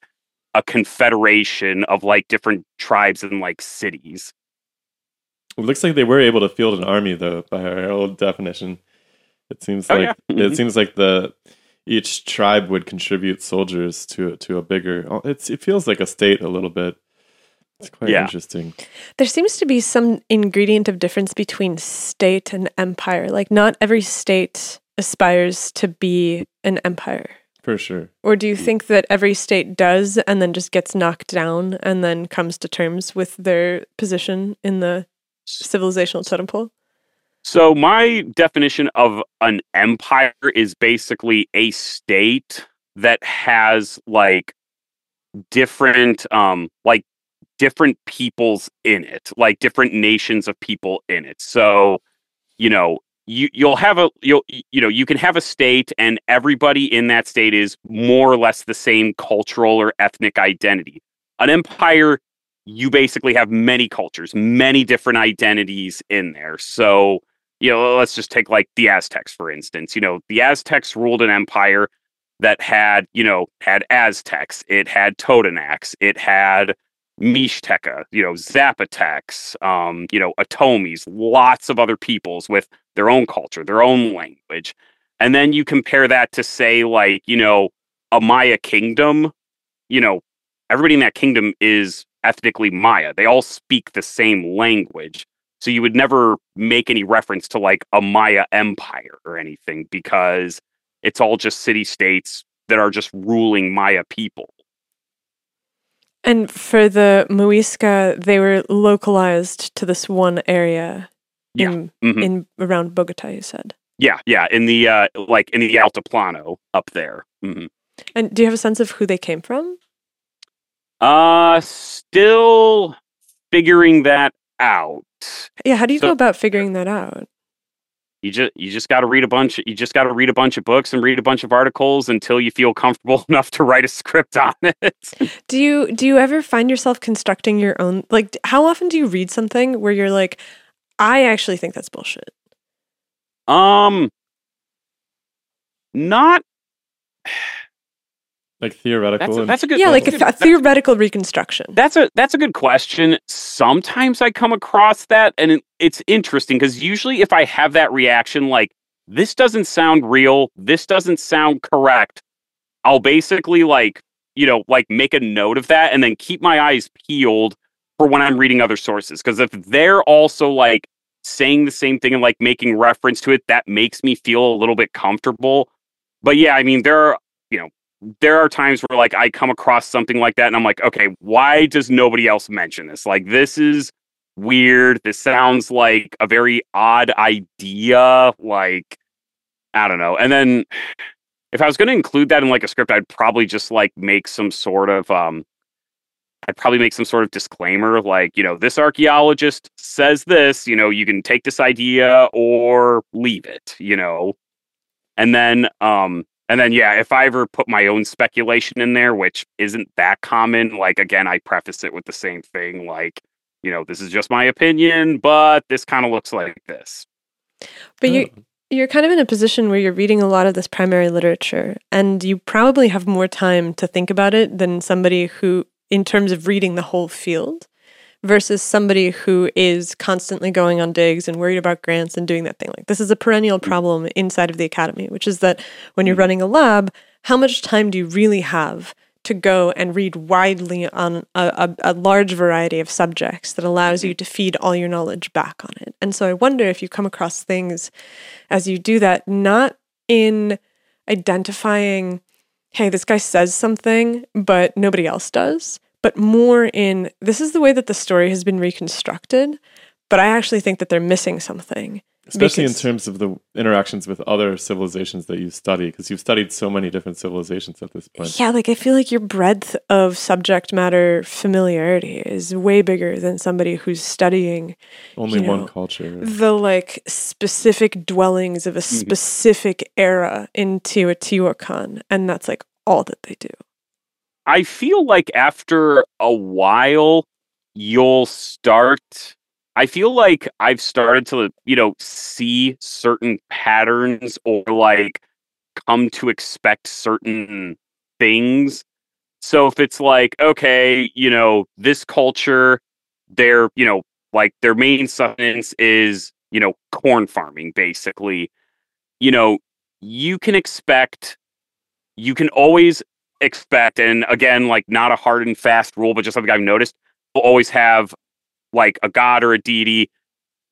a confederation of like different tribes and like cities. It looks like they were able to field an army though, by our old definition. It seems Oh, like yeah. it Mhm. seems like the each tribe would contribute soldiers to to a bigger. oh, It's it feels like a state a little bit. It's quite Yeah. interesting. There seems to be some ingredient of difference between state and empire. Like, not every state aspires to be an empire. For sure. Or do you mm. think that every state does and then just gets knocked down and then comes to terms with their position in the civilizational totem pole? So my definition of an empire is basically a state that has like different um like different peoples in it, like different nations of people in it. So, you know, you you'll have a you'll you know, you can have a state and everybody in that state is more or less the same cultural or ethnic identity. An empire you basically have many cultures, many different identities in there. So, you know, let's just take like the Aztecs, for instance. You know, the Aztecs ruled an empire that had, you know, had Aztecs, it had Totonacs, it had Mixteca, you know, Zapotecs, um, you know, Otomis, lots of other peoples with their own culture, their own language. And then you compare that to say, like, you know, a Maya kingdom, you know, everybody in that kingdom is ethnically Maya. They all speak the same language. So you would never make any reference to like a Maya empire or anything because it's all just city states that are just ruling Maya people. And for the Muisca, they were localized to this one area Yeah. in, Mhm. in around Bogota, you said. Yeah, yeah, in the uh like in the Altiplano up there. Mhm. And do you have a sense of who they came from? Uh still figuring that out. Yeah, how do you So- go about figuring that out? You just you just got to read a bunch you just got to read a bunch of books and read a bunch of articles until you feel comfortable enough to write a script on it. Do you do you ever find yourself constructing your own like how often do you read something where you're like I actually think that's bullshit. um not Like theoretical. that's a, that's a good yeah, like a, th- a theoretical reconstruction. That's a that's a good question. Sometimes I come across that, and it, it's interesting because usually if I have that reaction, like this doesn't sound real, this doesn't sound correct, I'll basically like you know like make a note of that and then keep my eyes peeled for when I'm reading other sources because if they're also like saying the same thing and like making reference to it, that makes me feel a little bit comfortable. But yeah, I mean there are you know there are times where like I come across something like that and I'm like, okay, why does nobody else mention this? Like this is weird. This sounds like a very odd idea. Like I don't know. And then if I was going to include that in like a script, I'd probably just like make some sort of um I'd probably make some sort of disclaimer like, you know, this archaeologist says this, you know, you can take this idea or leave it, you know. And then um and then yeah, if I ever put my own speculation in there, which isn't that common, like again, I preface it with the same thing, like, you know, this is just my opinion, but this kind of looks like this. But you Oh. you're kind of in a position where you're reading a lot of this primary literature and you probably have more time to think about it than somebody who in terms of reading the whole field versus somebody who is constantly going on digs and worried about grants and doing that thing. Like this is a perennial mm. problem inside of the academy which is that when you're mm. running a lab how much time do you really have to go and read widely on a, a, a large variety of subjects that allows you mm. to feed all your knowledge back on it? And so i wonder if you come across things as you do that, not in identifying, hey, this guy says something, but nobody else does, but more in this is the way that the story has been reconstructed, but I actually think that they're missing something. Especially in terms of the interactions with other civilizations that you study, because you've studied so many different civilizations at this point. Yeah, like I feel like your breadth of subject matter familiarity is way bigger than somebody who's studying Only you one culture. the like specific dwellings of a mm-hmm. specific era in Teotihuacan. And that's like all that they do. I feel like after a while, you'll start. I feel like I've started to, you know, see certain patterns or like come to expect certain things. So if it's like, okay, you know, this culture, their, you know, like their main substance is, you know, corn farming, basically, you know, you can expect, you can always expect, and again, like not a hard and fast rule, but just something I've noticed, will always have like a god or a deity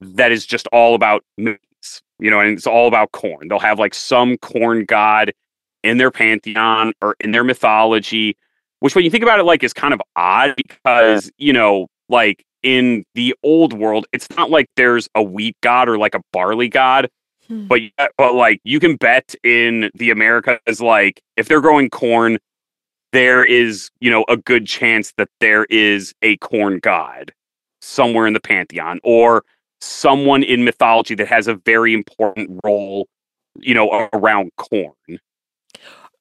that is just all about meats, you know, and it's all about corn. They'll have like some corn god in their pantheon or in their mythology, which when you think about it, like is kind of odd because, you know, like in the old world, it's not like there's a wheat god or like a barley god. Hmm. But but like you can bet in the Americas, like if they're growing corn, there is you know a good chance that there is a corn god somewhere in the pantheon or someone in mythology that has a very important role you know around corn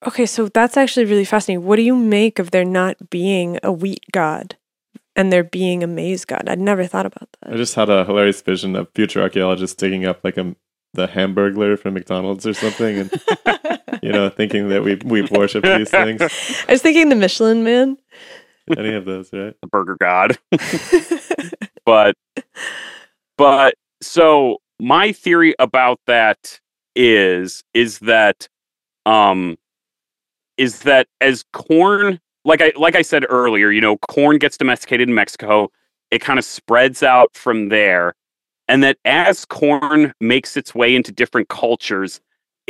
Okay, so that's actually really fascinating. What do you make of there not being a wheat god and there being a maize god? I'd never thought about that. I just had a hilarious vision of future archaeologists digging up like a the Hamburglar from McDonald's or something, and you know, thinking that we we worship these things. I was thinking the Michelin man. Any of those, right? the burger god but but so my theory about that is is that um is that as corn like i like i said earlier you know corn gets domesticated in mexico it kind of spreads out from there and that as corn makes its way into different cultures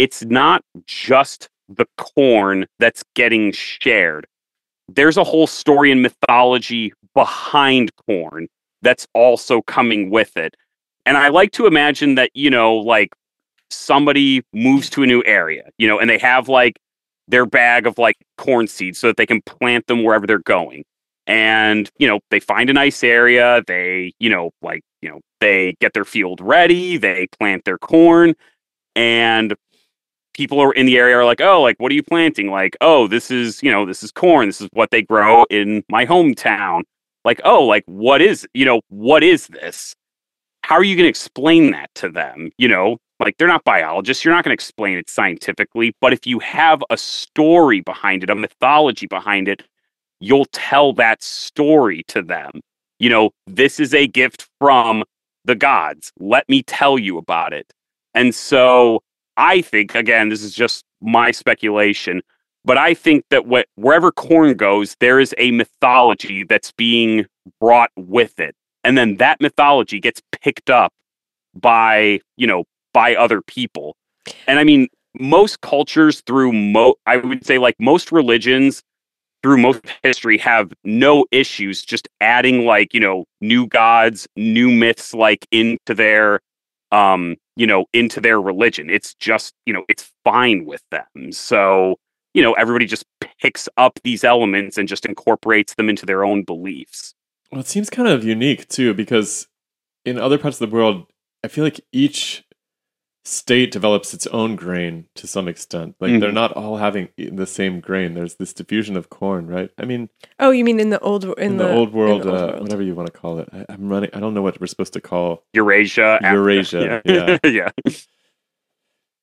it's not just the corn that's getting shared there's a whole story and mythology behind corn that's also coming with it. And I like to imagine that, you know, like somebody moves to a new area, you know, and they have like their bag of like corn seeds so that they can plant them wherever they're going. And, you know, they find a nice area, they, you know, like, you know, they get their field ready, they plant their corn, and people are in the area are like, oh, like, what are you planting? Like, oh, this is, you know, this is corn. This is what they grow in my hometown. Like, oh, like, what is, you know, what is this? How are you going to explain that to them? You know, like, they're not biologists. You're not going to explain it scientifically. But if you have a story behind it, a mythology behind it, you'll tell that story to them. You know, this is a gift from the gods. Let me tell you about it. And so I think, again, this is just my speculation, but I think that wh- wherever corn goes, there is a mythology that's being brought with it. And then that mythology gets picked up by, you know, by other people. And I mean, most cultures through mo I would say like most religions through most history have no issues just adding like, you know, new gods, new myths like into their um, you know, into their religion. It's just, you know, it's fine with them. So, you know, everybody just picks up these elements and just incorporates them into their own beliefs. Well, it seems kind of unique too, because in other parts of the world, I feel like each state develops its own grain to some extent. Like they're Mhm. not all having the same grain. There's this diffusion of corn, right? I mean, Oh, you mean in the old in, in, the, old world, the old uh, world. whatever you want to call it. I, I'm running. I don't know what we're supposed to call. Eurasia. Africa, Eurasia, Yeah. yeah.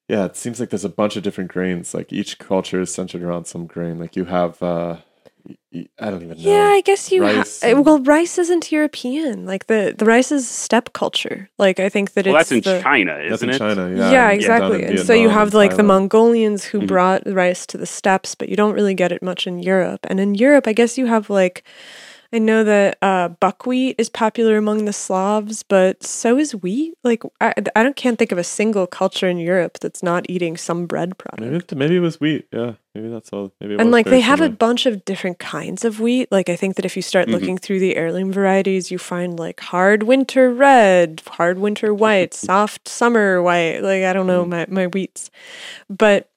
Yeah, it seems like there's a bunch of different grains. Like each culture is centered around some grain. Like you have, uh, y- y- I don't even know. Yeah, I guess you. Rice uh, and- well, rice isn't European. Like the the rice is steppe culture. Like I think that Well, it's that's in China, That's isn't in it? China. Yeah, Yeah, exactly. in And so you have and like the Mongolians who Mhm. brought rice to the steppes, but you don't really get it much in Europe. And in Europe, I guess you have like, I know that uh, buckwheat is popular among the Slavs, but so is wheat. Like I, I don't can't think of a single culture in Europe that's not eating some bread product. Maybe, it- maybe it was wheat. Yeah, maybe that's all. Maybe it and like very they have a bunch of different kinds of wheat like i think that if you start Mhm. looking through the heirloom varieties you find like hard winter red hard winter white soft summer white like i don't know Mhm. my, my wheats but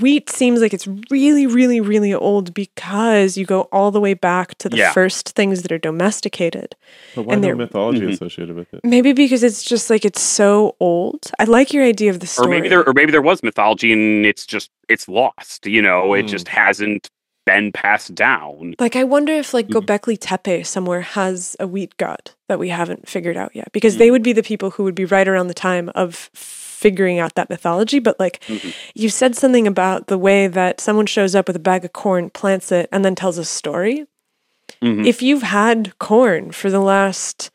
wheat seems like it's really, really, really old because you go all the way back to the Yeah. first things that are domesticated. But why And no they're- mythology Mhm. associated with it? Maybe because it's just like it's so old. I like your idea of the or story. maybe there or maybe there was mythology and it's just it's lost you know it Hmm. just hasn't been passed down like I wonder if like Mhm. Göbekli Tepe somewhere has a wheat god that we haven't figured out yet. Because they would be the people who would be right around the time of figuring out that mythology. But like Mhm. you said something about the way that someone shows up with a bag of corn, plants it, and then tells a story. Mhm. if you've had corn for the last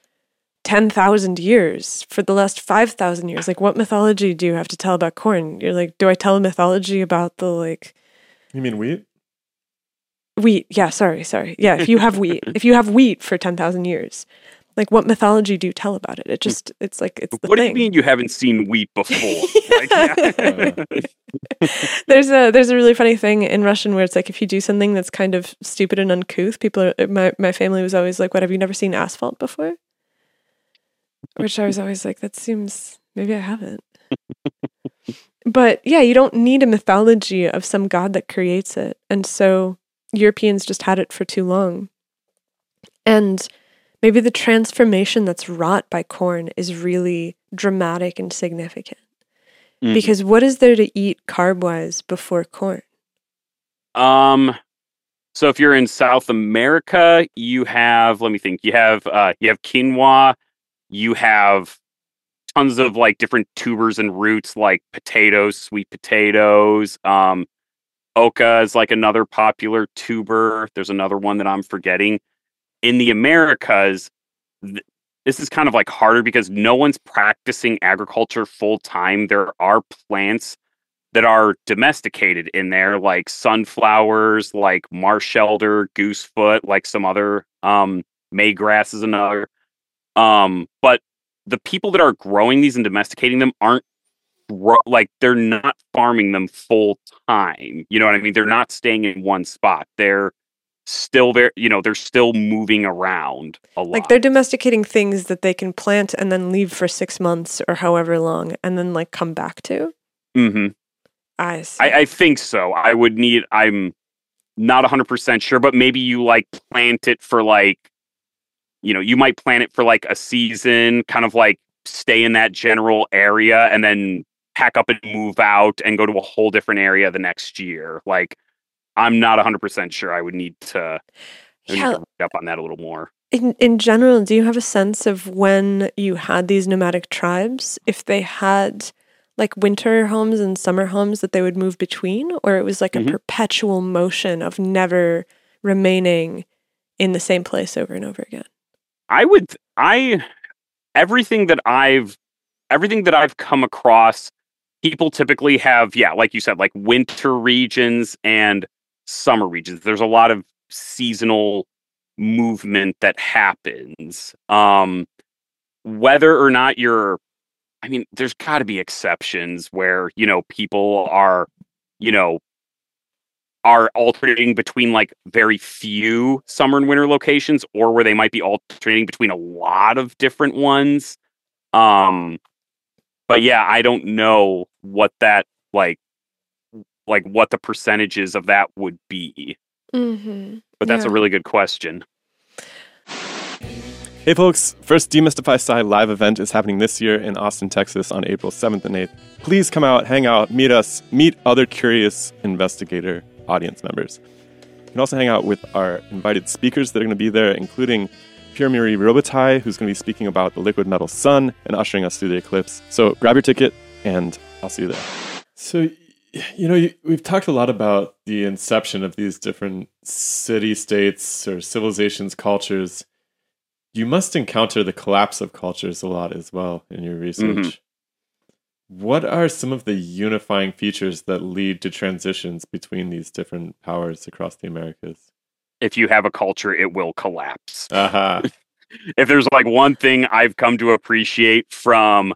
10,000 years, for the last 5,000 years, like what mythology do you have to tell about corn? You're like, do I tell a mythology about the like You mean wheat? wheat? Yeah, sorry, sorry. Yeah, if you have wheat, if you have wheat for 10,000 years, like what mythology do you tell about it? It hmm. just, it's like, it's the what do you mean you haven't seen wheat before Like, there's a there's a really funny thing in Russian where it's like if you do something that's kind of stupid and uncouth, people are uh, my my family was always like, "What have you never seen asphalt before?" Which I was always like, "That seems maybe I haven't." but yeah, you don't need a mythology of some god that creates it, and so Europeans just had it for too long, and maybe the transformation that's wrought by corn is really dramatic and significant. Mhm. Because what is there to eat carb wise before corn? Um, so if you're in South America, you have let me think. You have uh, you have quinoa. You have tons of like different tubers and roots, like potatoes, sweet potatoes. Um, oca is like another popular tuber. There's another one that I'm forgetting. In the Americas, th- this is kind of like harder because no one's practicing agriculture full time. There are plants that are domesticated in there, like sunflowers, like marsh elder, goosefoot, like some other um maygrass is another. Um, but the people that are growing these and domesticating them aren't like they're not farming them full time. You know what I mean? They're not staying in one spot. They're still very, you know, they're still moving around a lot. Like they're domesticating things that they can plant and then leave for six months or however long and then like come back to. mm-hmm I see. I, I think so. I would need. I'm not 100 percent sure, but maybe you like plant it for like, you know, you might plant it for like a season, kind of like stay in that general area, and then pack up and move out and go to a whole different area the next year. Like, I'm not 100 percent sure. I would need to. Would Yeah. need to read up on that a little more. in in general, do you have a sense of when you had these nomadic tribes? If they had like winter homes and summer homes that they would move between, or it was like Mhm. a perpetual motion of never remaining in the same place over and over again. I would I everything that I've everything that I've come across people typically have yeah like you said like winter regions and summer regions there's a lot of seasonal movement that happens um whether or not you're I mean there's got to be exceptions where you know people are you know are alternating between like very few summer and winter locations or where they might be alternating between a lot of different ones. Um but yeah i don't know what that like like what the percentages of that would be Mm-hmm. but that's a really good question Hey folks, first Demystify Sci live event is happening this year in Austin, Texas on April 7th and 8th. Please come out, hang out, meet us, meet other curious investigator audience members. You can also hang out with our invited speakers that are going to be there, including Pierre Marie Robitaille, who's going to be speaking about the liquid metal sun and ushering us through the eclipse. So grab your ticket, and I'll see you there. So, you know, we've talked a lot about the inception of these different city states or civilizations, cultures you must encounter the collapse of cultures a lot as well in your research. Mm-hmm. What are some of the unifying features that lead to transitions between these different powers across the Americas? if you have a culture it will collapse uh-huh. Aha. if there's like one thing I've come to appreciate from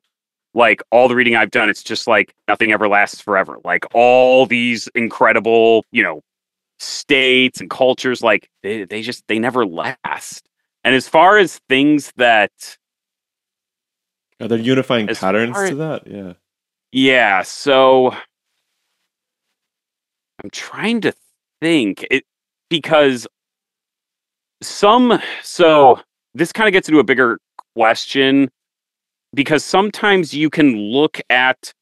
like all the reading I've done, it's just like nothing ever lasts forever. Like all these incredible, you know, states and cultures, like they, they just they never last. And as far as things that Are there unifying patterns far to that? Yeah. yeah, so I'm trying to think it because some so this kind of gets into a bigger question because sometimes you can look at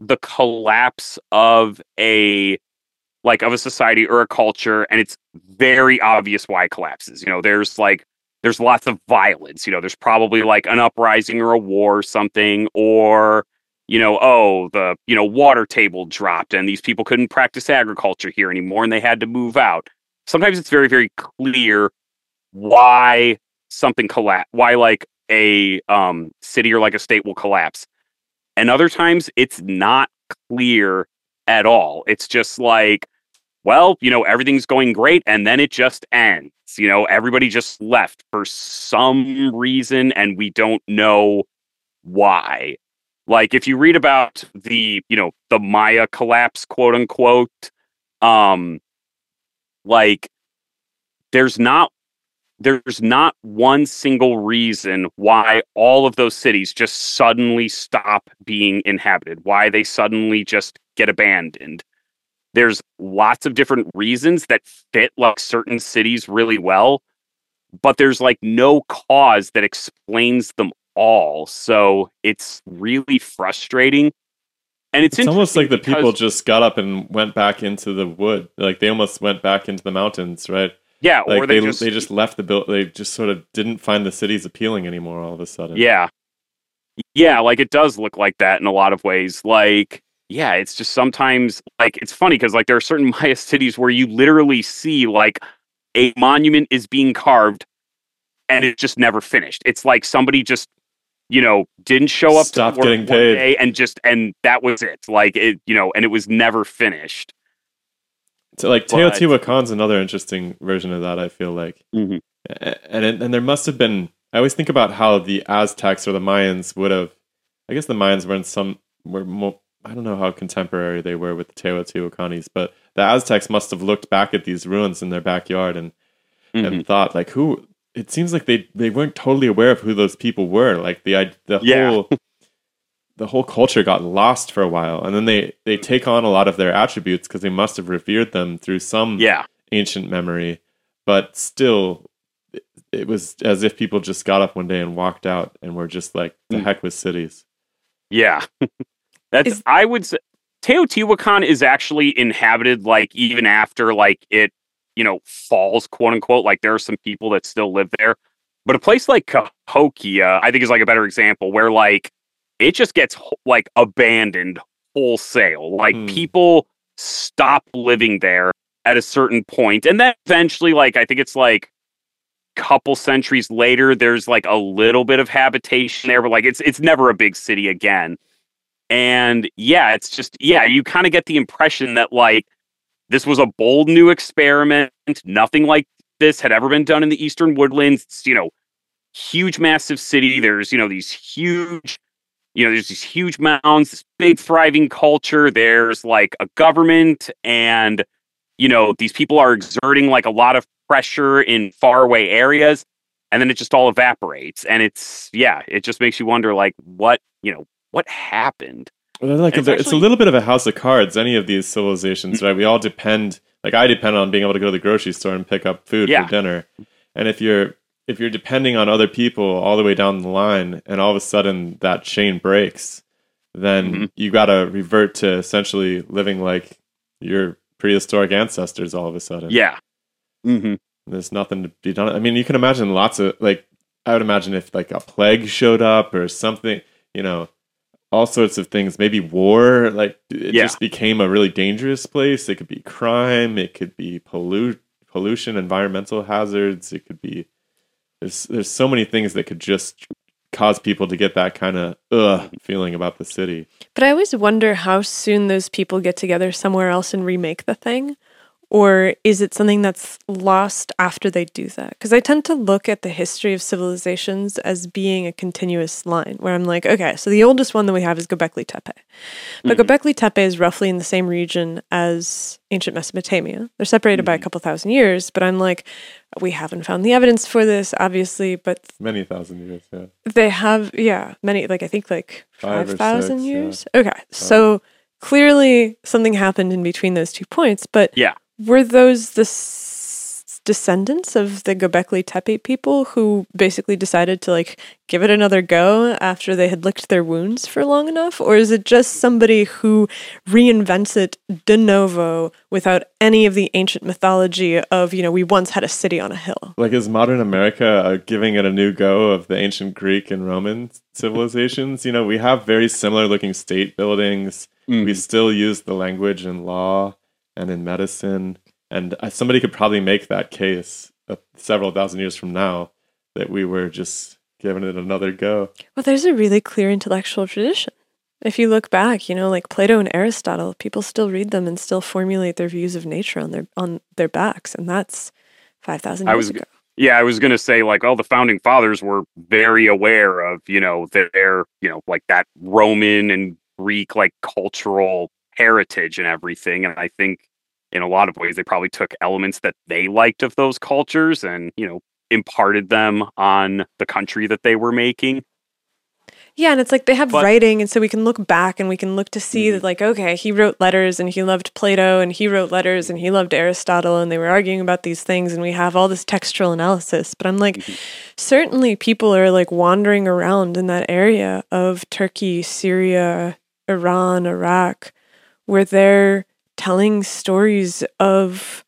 the collapse of a like of a society or a culture and it's very obvious why it collapses you know there's like there's lots of violence you know there's probably like an uprising or a war or something or you know oh the you know water table dropped and these people couldn't practice agriculture here anymore and they had to move out. Sometimes it's very very clear why something collapse why like a um city or like a state will collapse. And other times it's not clear at all. It's just like well you know everything's going great and then it just ends you know? Everybody just left for some reason and we don't know why. Like if you read about the you know the maya collapse quote unquote um like there's not there's not one single reason why all of those cities just suddenly stop being inhabited, why they suddenly just get abandoned. There's lots of different reasons that fit like certain cities really well, but there's like no cause that explains them all. So it's really frustrating. And it's, It's almost like the people just got up and went back into the wood. Like they almost went back into the mountains, right? Yeah, Like or they they, just, they just left the build. They just sort of didn't find the cities appealing anymore. All of a sudden, Yeah. Yeah, like it does look like that in a lot of ways. Like, yeah, it's just sometimes like it's funny because like there are certain Maya cities where you literally see like a monument is being carved and it's just never finished. It's like somebody just you know didn't show up Stopped to work getting one paid. day and just and that was it. Like it, you know, and it was never finished. So like But- Teotihuacan's another interesting version of that. I feel like, Mhm. And and there must have been. I always think about how the Aztecs or the Mayans would have. I guess the Mayans were in some were more. I don't know how contemporary they were with the Teotihuacanis, but the Aztecs must have looked back at these ruins in their backyard and Mhm. and thought like who. It seems like they they weren't totally aware of who those people were. Like the i- the Yeah. whole the whole culture got lost for a while, and then they they take on a lot of their attributes because they must have revered them through some Yeah. ancient memory, but still, it, it was as if people just got up one day and walked out and were just like, "The Mm. heck with cities." Yeah. That's Is- I would say Teotihuacan is actually inhabited like even after like it, you know, falls, quote unquote. Like there are some people that still live there. But a place like Cahokia, I think is like a better example where like it just gets like abandoned wholesale. Like Hmm. people stop living there at a certain point and then eventually like I think it's like couple centuries later there's like a little bit of habitation there but like it's it's never a big city again and yeah it's just yeah you kind of get the impression that like this was a bold new experiment nothing like this had ever been done in the eastern woodlands it's you know huge massive city there's you know these huge you know there's these huge mounds this big thriving culture there's like a government and you know these people are exerting like a lot of pressure in faraway areas and then it just all evaporates and it's yeah it just makes you wonder like what you know what happened Well, like It's they're- it's a little bit of a house of cards. Any of these civilizations, mm-hmm. right? We all depend. Like I depend on being able to go to the grocery store and pick up food Yeah. for dinner. And if you're if you're depending on other people all the way down the line, and all of a sudden that chain breaks, then Mhm. you got to revert to essentially living like your prehistoric ancestors. All of a sudden, yeah mm-hmm. there's nothing to be done. I mean, you can imagine lots of like I would imagine if like a plague showed up or something, you know, all sorts of things. Maybe war, like it Yeah. just became a really dangerous place. It could be crime. It could be pollute pollution, environmental hazards. It could be there's there's so many things that could just cause people to get that kind of feeling about the city. But I always wonder how soon those people get together somewhere else and remake the thing. Or is it something that's lost after they do that? Because I tend to look at the history of civilizations as being a continuous line where I'm like, okay, so the oldest one that we have is Göbekli Tepe. But mm-hmm. Göbekli Tepe is roughly in the same region as ancient Mesopotamia. They're separated by a mm-hmm. couple thousand years, but I'm like, we haven't found the evidence for this, obviously, but Many thousand years, yeah. they have, yeah, many, like I think like Five or 5,000 six, yeah. years. Okay. So clearly something happened in between those two points, but Yeah. Were those the s- descendants of the Göbekli Tepe people who basically decided to like give it another go after they had licked their wounds for long enough? Or is it just somebody who reinvents it de novo without any of the ancient mythology of, you know, we once had a city on a hill? Like, is modern America uh, giving it a new go of the ancient Greek and Roman civilizations? You know, we have very similar looking state buildings. We still use the language and law and in medicine. And somebody could probably make that case uh, several thousand years from now that we were just giving it another go. Well, there's a really clear intellectual tradition. If you look back, you know, like Plato and Aristotle, people still read them and still formulate their views of nature on their on their backs, and that's five thousand I years was ago. Yeah, I was gonna say like all the founding fathers were very aware of you know their you know like that Roman and Greek like cultural heritage and everything, and I think in a lot of ways they probably took elements that they liked of those cultures and you know imparted them on the country that they were making. Yeah, and it's like they have But- writing, and so we can look back and we can look to see that, mm-hmm. like, okay, he wrote letters and he loved Plato, and he wrote letters and he loved Aristotle, and they were arguing about these things, and we have all this textual analysis. But I'm like, mm-hmm. certainly people are like wandering around in that area of Turkey, Syria, Iran, Iraq, where they're telling stories of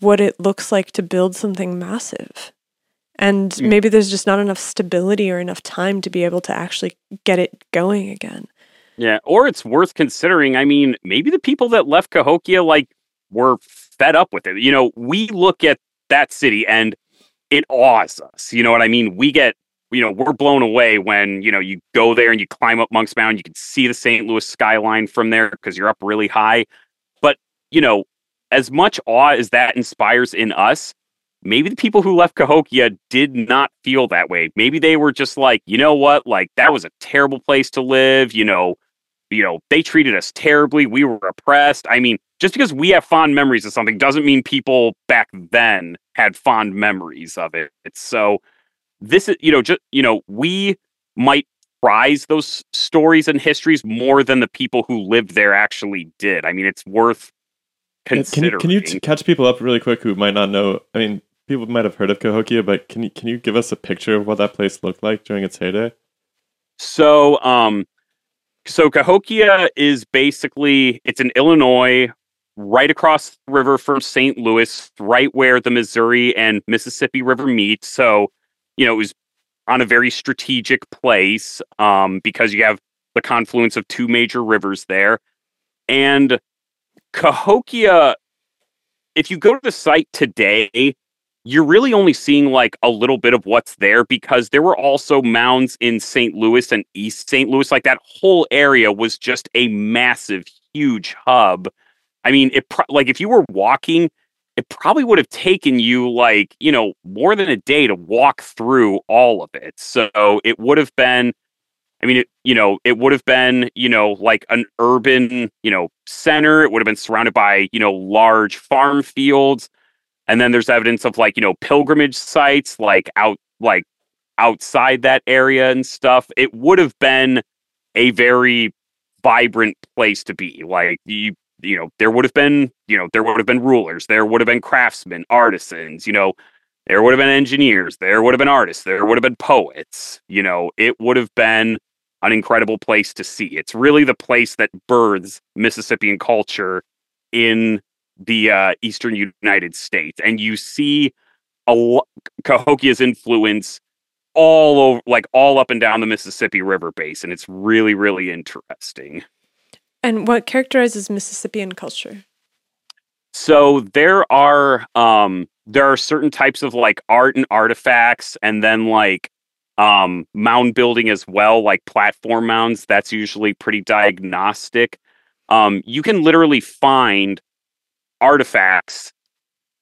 what it looks like to build something massive. And Mm. maybe there's just not enough stability or enough time to be able to actually get it going again. Yeah, or it's worth considering. I mean, maybe the people that left Cahokia like were fed up with it. You know, we look at that city and it awes us. You know what I mean? We get, you know, we're blown away when, you know, you go there and you climb up Monk's Mountain, you can see the St. Louis skyline from there because you're up really high. But, you know, as much awe as that inspires in us, maybe the people who left Cahokia did not feel that way. Maybe they were just like, you know what, like that was a terrible place to live. You know, you know, they treated us terribly. We were oppressed. I mean, just because we have fond memories of something doesn't mean people back then had fond memories of it. It's so this is, you know, just you know, we might prize those stories and histories more than the people who lived there actually did. I mean, it's worth Can you, considering. can you t- catch people up really quick who might not know? I mean, people might have heard of Cahokia, but can you can you give us a picture of what that place looked like during its heyday? So, um, so Cahokia is basically it's in Illinois, right across the river from St. Louis, right where the Missouri and Mississippi River meet. So, you know, it was on a very strategic place um, because you have the confluence of two major rivers there, and Cahokia. If you go to the site today, you're really only seeing like a little bit of what's there because there were also mounds in St. Louis and East St. Louis. Like that whole area was just a massive, huge hub. I mean, it pro- like if you were walking, it probably would have taken you like you know more than a day to walk through all of it. So it would have been. I mean, it, you know, it would have been, you know, like an urban, you know, center. It would have been surrounded by, you know, large farm fields and then there's evidence of like you know pilgrimage sites like out like outside that area and stuff it would have been a very vibrant place to be like you you know there would have been you know there would have been rulers there would have been craftsmen artisans you know there would have been engineers there would have been artists there would have been poets you know it would have been an incredible place to see it's really the place that births mississippian culture in the uh, eastern United States, and you see a lo- Cahokia's influence all over, like all up and down the Mississippi River basin. It's really, really interesting. And what characterizes Mississippian culture? So there are um there are certain types of like art and artifacts, and then like um mound building as well, like platform mounds. That's usually pretty diagnostic. Um, you can literally find artifacts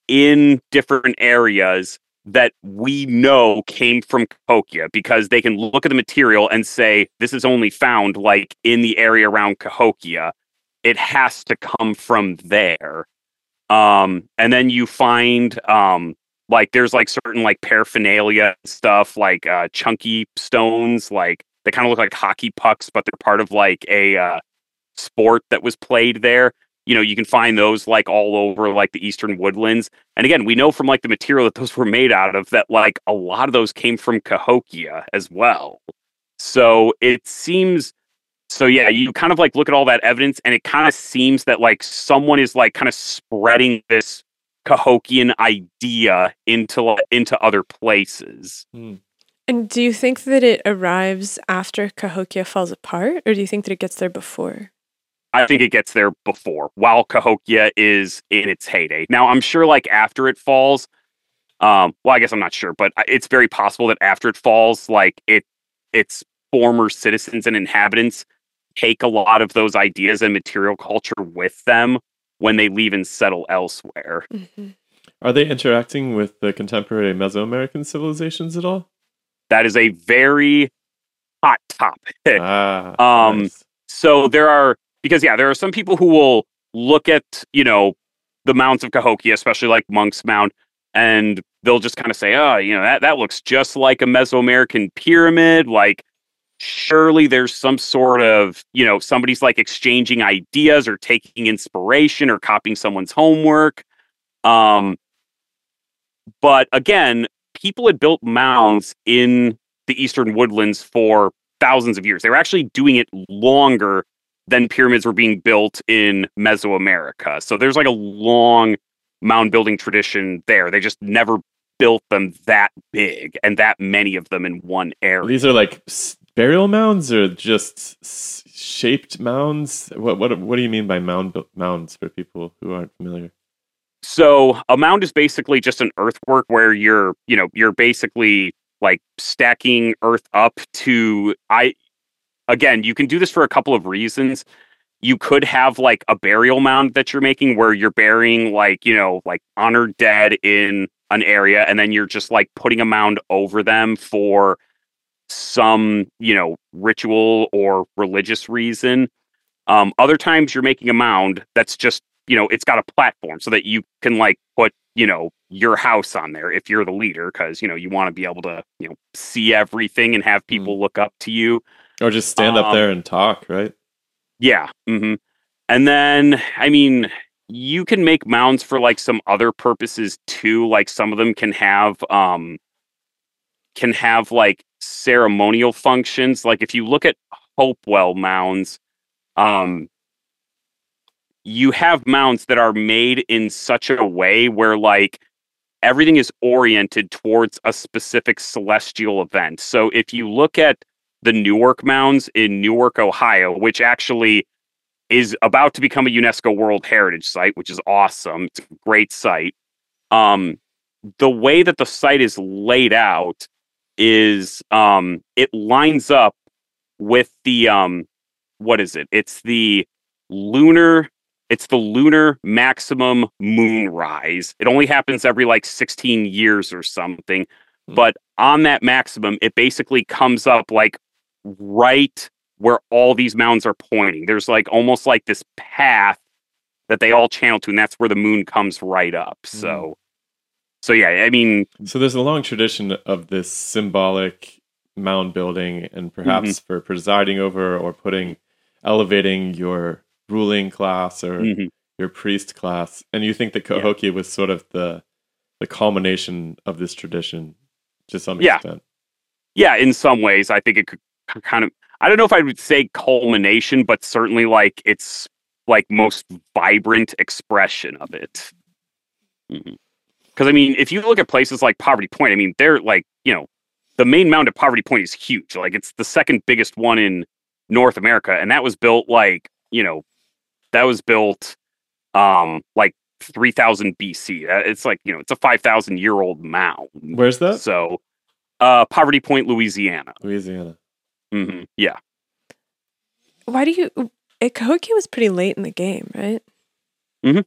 in different areas that we know came from Cahokia because they can look at the material and say this is only found like in the area around Cahokia. It has to come from there. Um, and then you find um like there's like certain like paraphernalia stuff like uh chunky stones like they kind of look like hockey pucks but they're part of like a uh sport that was played there. You know, you can find those like all over like the eastern woodlands. And again, we know from like the material that those were made out of that like a lot of those came from Cahokia as well. So it seems so yeah, you kind of like look at all that evidence and it kind of seems that like someone is like kind of spreading this Cahokian idea into into other places. Hmm. And do you think that it arrives after Cahokia falls apart, or do you think that it gets there before? I think it gets there before, while Cahokia is in its heyday. Now, I'm sure, like after it falls, um, well, I guess I'm not sure, but it's very possible that after it falls, like it, its former citizens and inhabitants take a lot of those ideas and material culture with them when they leave and settle elsewhere. Mm-hmm. Are they interacting with the contemporary Mesoamerican civilizations at all? That is a very hot topic. Ah, Um, nice. So there are because yeah, there are some people who will look at you know the mounds of Cahokia, especially like Monk's Mound, and they'll just kind of say, "Oh, you know that that looks just like a Mesoamerican pyramid." Like, surely there's some sort of you know somebody's like exchanging ideas or taking inspiration or copying someone's homework. Um, but again, people had built mounds in the eastern woodlands for thousands of years. They were actually doing it longer than pyramids were being built in Mesoamerica. So there's like a long mound building tradition there. They just never built them that big and that many of them in one area. These are like burial mounds or just s- shaped mounds. What what what do you mean by mound mounds for people who aren't familiar? So a mound is basically just an earthwork where you're, you know, you're basically like stacking earth up to I again, you can do this for a couple of reasons. You could have like a burial mound that you're making where you're burying like, you know, like honored dead in an area and then you're just like putting a mound over them for some, you know, ritual or religious reason. Um, other times you're making a mound that's just, you know, it's got a platform so that you can like put, you know, your house on there if you're the leader, because, you know, you want to be able to, you know, see everything and have people look up to you. Or just stand up Um, there and talk, right? Yeah. hmm And then, I mean, you can make mounds for like some other purposes too. Like some of them can have, um, can have like ceremonial functions. Like if you look at Hopewell mounds, um, you have mounds that are made in such a way where like everything is oriented towards a specific celestial event. So if you look at the Newark mounds in Newark, Ohio, which actually is about to become a UNESCO World Heritage Site, which is awesome. It's a great site. Um, the way that the site is laid out is um, it lines up with the um, what is it? It's the lunar. It's the lunar maximum moonrise. It only happens every like 16 years or something. Hmm. But on that maximum, it basically comes up like right where all these mounds are pointing. There's like almost like this path that they all channel to, and that's where the moon comes right up. So, so yeah, I mean, So there's a long tradition of this symbolic mound building, and perhaps Mm-hmm. for presiding over or putting, elevating your ruling class or mhm. your priest class. And you think that Cahokia was sort of the the culmination of this tradition to some Yeah. extent. yeah, in some ways, I think it could kind of. I don't know if I would say culmination, but certainly like it's like most vibrant expression of it. Because I mean, if you look at places like Poverty Point, I mean, they're like you know, the main mound at Poverty Point is huge. Like it's the second biggest one in North America, and that was built like you know, that was built um like 3000 BC. It's like you know, it's a 5000 year old mound. Where's that? So, uh, Poverty Point, Louisiana. Louisiana. Hmm Yeah. Why do you? Cahokia was pretty late in the game, right? Mhm.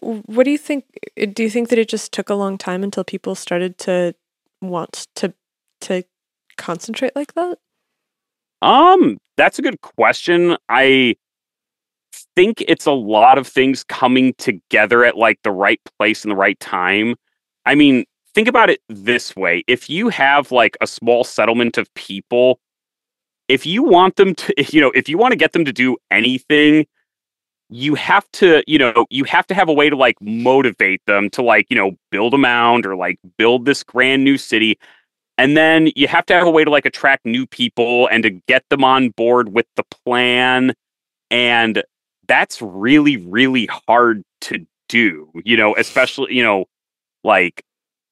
What do you think? Do you think that it just took a long time until people started to want to to concentrate like that? Um, that's a good question. I think it's a lot of things coming together at like the right place and the right time. I mean, think about it this way. If you have like a small settlement of people if you want them to, you know, if you want to get them to do anything, you have to, you know, you have to have a way to like motivate them to like, you know, build a mound or like build this grand new city. And then you have to have a way to like attract new people and to get them on board with the plan. And that's really, really hard to do, you know, especially, you know, like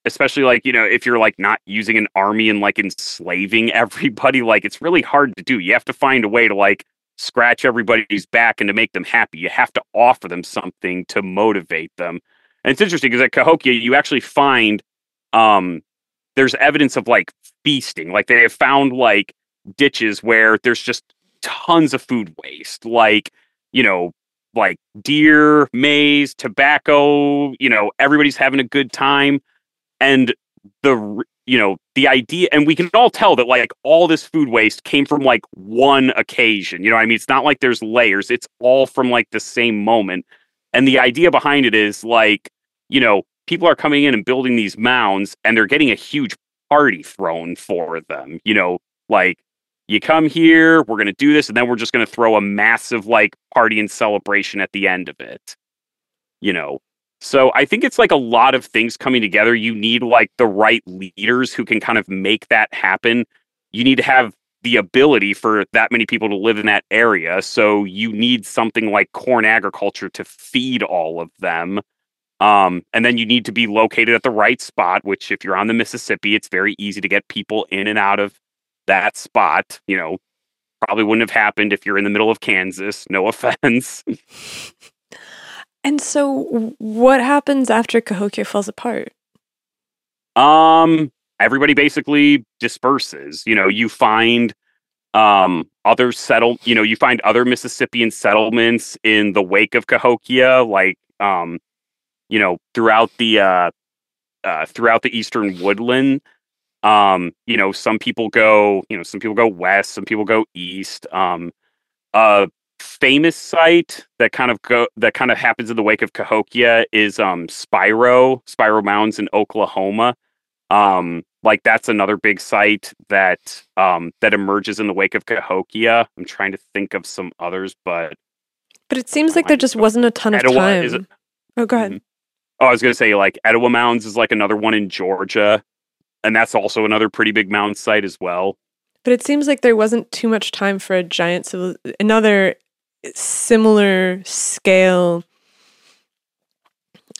especially like you know if you're like not using an army and like enslaving everybody like it's really hard to do. You have to find a way to like scratch everybody's back and to make them happy. You have to offer them something to motivate them. And it's interesting because at cahokia you actually find um there's evidence of like feasting. Like they have found like ditches where there's just tons of food waste. Like you know like deer maize tobacco you know everybody's having a good time and the you know the idea and we can all tell that like all this food waste came from like one occasion you know i mean? It's not like there's layers it's all from like the same moment and the idea behind it is like you know people are coming in and building these mounds and they're getting a huge party thrown for them you know? Like you come here we're going to do this and then we're just going to throw a massive like party and celebration at the end of it you know so I think it's like a lot of things coming together. You need like the right leaders who can kind of make that happen. You need to have the ability for that many people to live in that area. So you need something like corn agriculture to feed all of them. Um, and then you need to be located at the right spot, which if you're on the Mississippi, it's very easy to get people in and out of that spot. You know, probably wouldn't have happened if you're in the middle of Kansas. No offense. And so, what happens after Cahokia falls apart? Um, everybody basically disperses. You know, you find um other settle. You know, you find other Mississippian settlements in the wake of Cahokia, like um, you know, throughout the uh, uh throughout the eastern woodland. Um, you know, some people go. You know, some people go west. Some people go east. Um, uh famous site that kind of go that kind of happens in the wake of Cahokia is um Spiro, Spiro Mounds in Oklahoma. Um like that's another big site that um that emerges in the wake of Cahokia. I'm trying to think of some others, but But it seems like there just wasn't a ton of Etowah, time. is it- oh, go ahead. Mhm. Oh, I was gonna say like Etowah Mounds is like another one in Georgia, and that's also another pretty big mound site as well. But it seems like there wasn't too much time for a giant civil, another similar scale.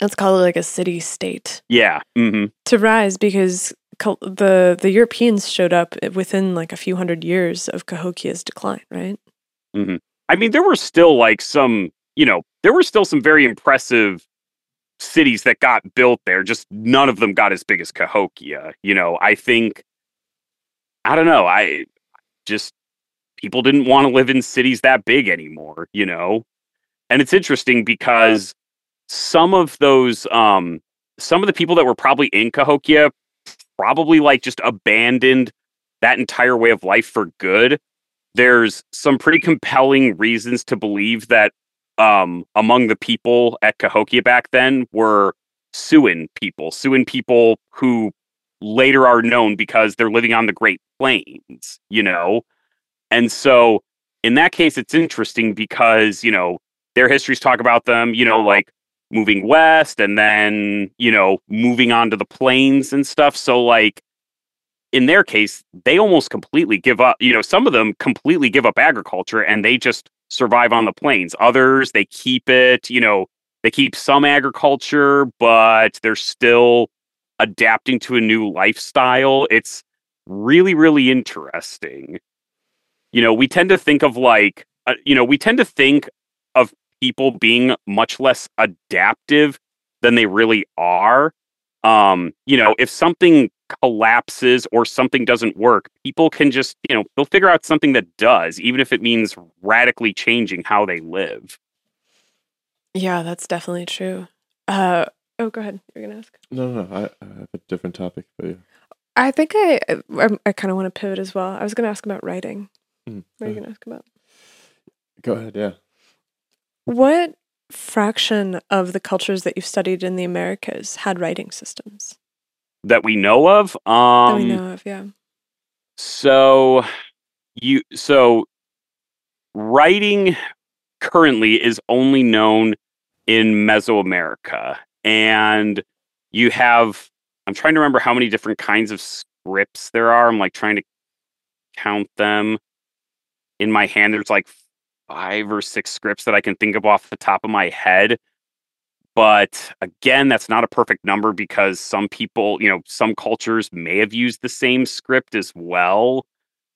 Let's call it like a city state Yeah. hmm to rise because the the Europeans showed up within like a few hundred years of Cahokia's decline, right? I mean, there were still like some, you know, there were still some very impressive cities that got built there. Just none of them got as big as Cahokia. You know, I think, I don't know, I just, people didn't want to live in cities that big anymore, you know? And it's interesting because some of those, um, some of the people that were probably in Cahokia probably like just abandoned that entire way of life for good there's some pretty compelling reasons to believe that um, among the people at Cahokia back then were Siouan people, Siouan people who later are known because they're living on the Great Plains, you know? And so in that case, it's interesting because, you know, their histories talk about them, you know, like moving west and then, you know, moving on to the plains and stuff. So, like, in their case, they almost completely give up. You know, some of them completely give up agriculture and they just survive on the plains. Others, they keep it, you know, they keep some agriculture, but they're still adapting to a new lifestyle. It's really, really interesting. You know, we tend to think of like, uh, you know, we tend to think of people being much less adaptive than they really are. Um, you know, if something collapses or something doesn't work, people can just, you know, they'll figure out something that does, even if it means radically changing how they live. Yeah, that's definitely true. Uh, oh, go ahead. You're gonna ask. No, no, no. I, I have a different topic, for you I think I I, I kind of want to pivot as well. I was gonna ask about writing. Mm, What are you uh, gonna ask about? Go ahead, yeah. What fraction of the cultures that you've studied in the Americas had writing systems That we know of. Um that we know of? Yeah. so you so writing currently is only known in Mesoamerica, and you have. I'm trying to remember how many different kinds of scripts there are. I'm like trying to count them in my hand. There's like five or six scripts that I can think of off the top of my head. But again, that's not a perfect number because some people, you know, some cultures may have used the same script as well.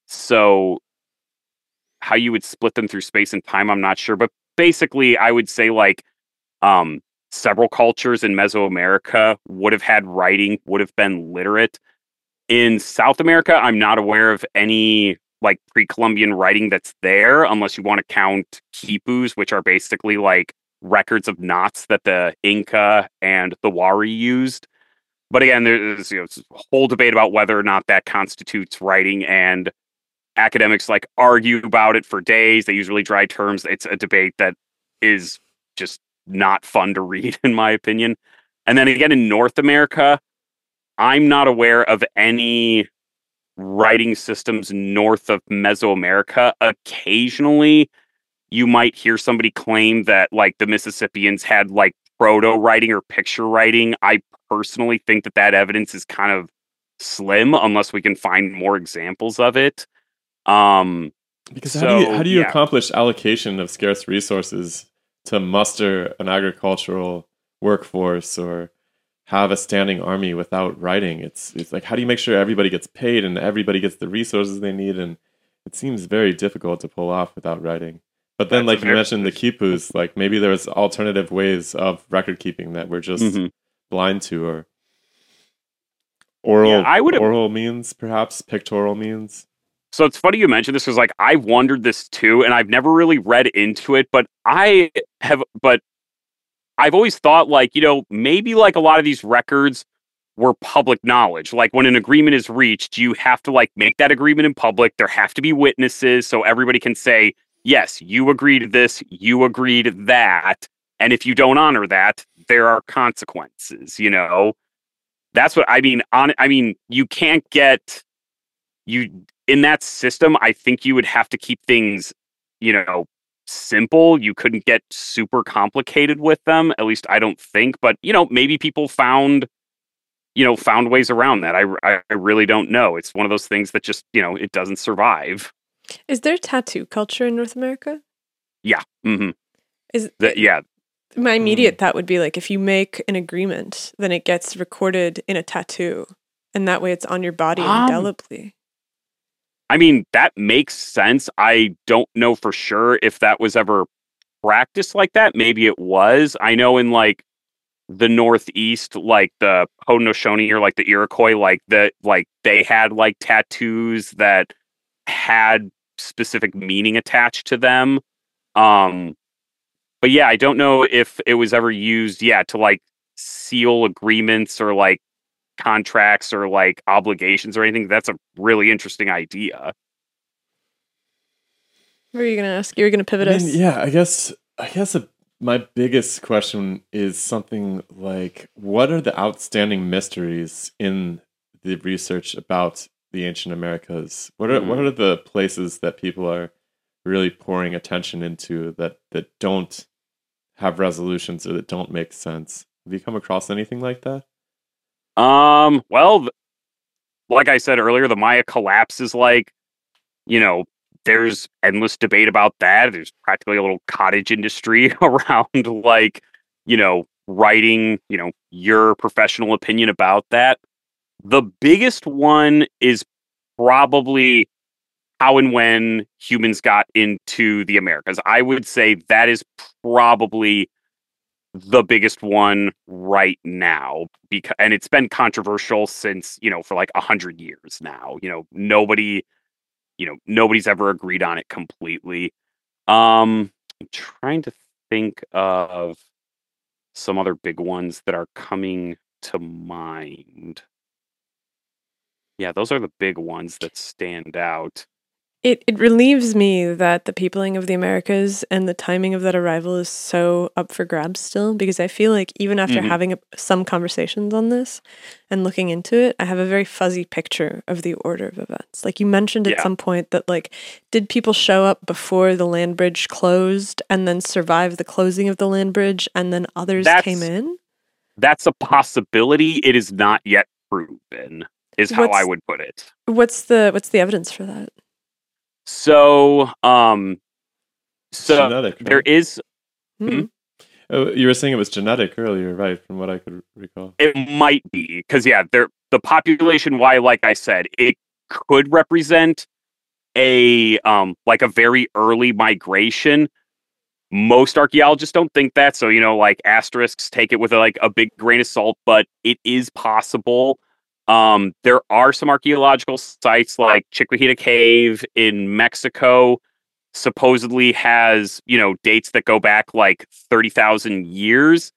So how you would split them through space and time, I'm not sure. But basically, I would say like um, several cultures in Mesoamerica would have had writing, would have been literate. In South America, I'm not aware of any like pre-Columbian writing that's there, unless you want to count quipus, which are basically like records of knots that the Inca and the Wari used. But again, there's you know, a whole debate about whether or not that constitutes writing, and academics like argue about it for days. They use really dry terms. It's a debate that is just not fun to read, in my opinion. And then again, in North America, I'm not aware of any writing systems north of Mesoamerica. Occasionally, you might hear somebody claim that like the Mississippians had like proto writing or picture writing. I personally think that that evidence is kind of slim unless we can find more examples of it. Um, because so, how do you, how do you yeah. accomplish allocation of scarce resources to muster an agricultural workforce or have a standing army without writing? It's it's like how do you make sure everybody gets paid and everybody gets the resources they need? And it seems very difficult to pull off without writing. But then, That's like you mentioned, the quipus, like maybe there's alternative ways of record keeping that we're just Mhm. blind to, or oral, Yeah, I would've- oral means, perhaps pictorial means. So it's funny you mentioned this because like I've wondered this too, and I've never really read into it, but I have but I've always thought like, you know, maybe like a lot of these records were public knowledge. Like when an agreement is reached, you have to like make that agreement in public. There have to be witnesses so everybody can say, yes, you agreed this, you agreed that. And if you don't honor that, there are consequences, you know? That's what I mean. On I mean, you can't get you in that system, I think you would have to keep things, you know, simple. You couldn't get super complicated with them. At least I don't think. But you know, maybe people found, you know, found ways around that. I I, I really don't know. It's one of those things that just you know it doesn't survive. Is there tattoo culture in North America? Yeah. Mm-hmm. Is yeah. my immediate thought would be like if you make an agreement, then it gets recorded in a tattoo, and that way it's on your body Um, indelibly. I mean, that makes sense. I don't know for sure if that was ever practiced like that. Maybe it was. I know in like the Northeast, like the Haudenosaunee or like the Iroquois, like the like they had like tattoos that had specific meaning attached to them. Um but yeah, I don't know if it was ever used, yeah, to like seal agreements or like contracts or like obligations or anything. That's a really interesting idea. What are you gonna ask? You're gonna pivot I us. yeah, I guess I guess a, my biggest question is something like what are the outstanding mysteries in the research about the ancient Americas? What are what hmm. are the places that people are really pouring attention into that that don't have resolutions or that don't make sense? Have you come across anything like that? Um, well, like I said earlier, the Maya collapse is like, you know, there's endless debate about that. There's practically a little cottage industry around like, you know, writing, you know, your professional opinion about that. The biggest one is probably how and when humans got into the Americas. I would say that is probably the biggest one right now because and it's been controversial since you know for like a hundred years now you know nobody you know nobody's ever agreed on it completely. Um i'm trying to think of some other big ones that are coming to mind. Yeah those are the big ones that stand out It it relieves me that the peopling of the Americas and the timing of that arrival is so up for grabs still because I feel like even after Mhm. having a, some conversations on this and looking into it, I have a very fuzzy picture of the order of events. Like you mentioned at Yeah. some point that like did people show up before the land bridge closed and then survive the closing of the land bridge and then others came in? That's a possibility. It is not yet proven, is how I would put it. What's the what's the evidence for that? So, um, so genetic. Right? there is Hmm. Oh, you were saying it was genetic earlier, right? From what I could recall. It might be because yeah, there the population why, like I said, it could represent a um like a very early migration. Most archaeologists don't think that, so you know, like asterisks, take it with a, like a big grain of salt, but it is possible. Um, there are some archaeological sites like Chiquihuite Cave in Mexico supposedly has you know dates that go back like 30,000 years.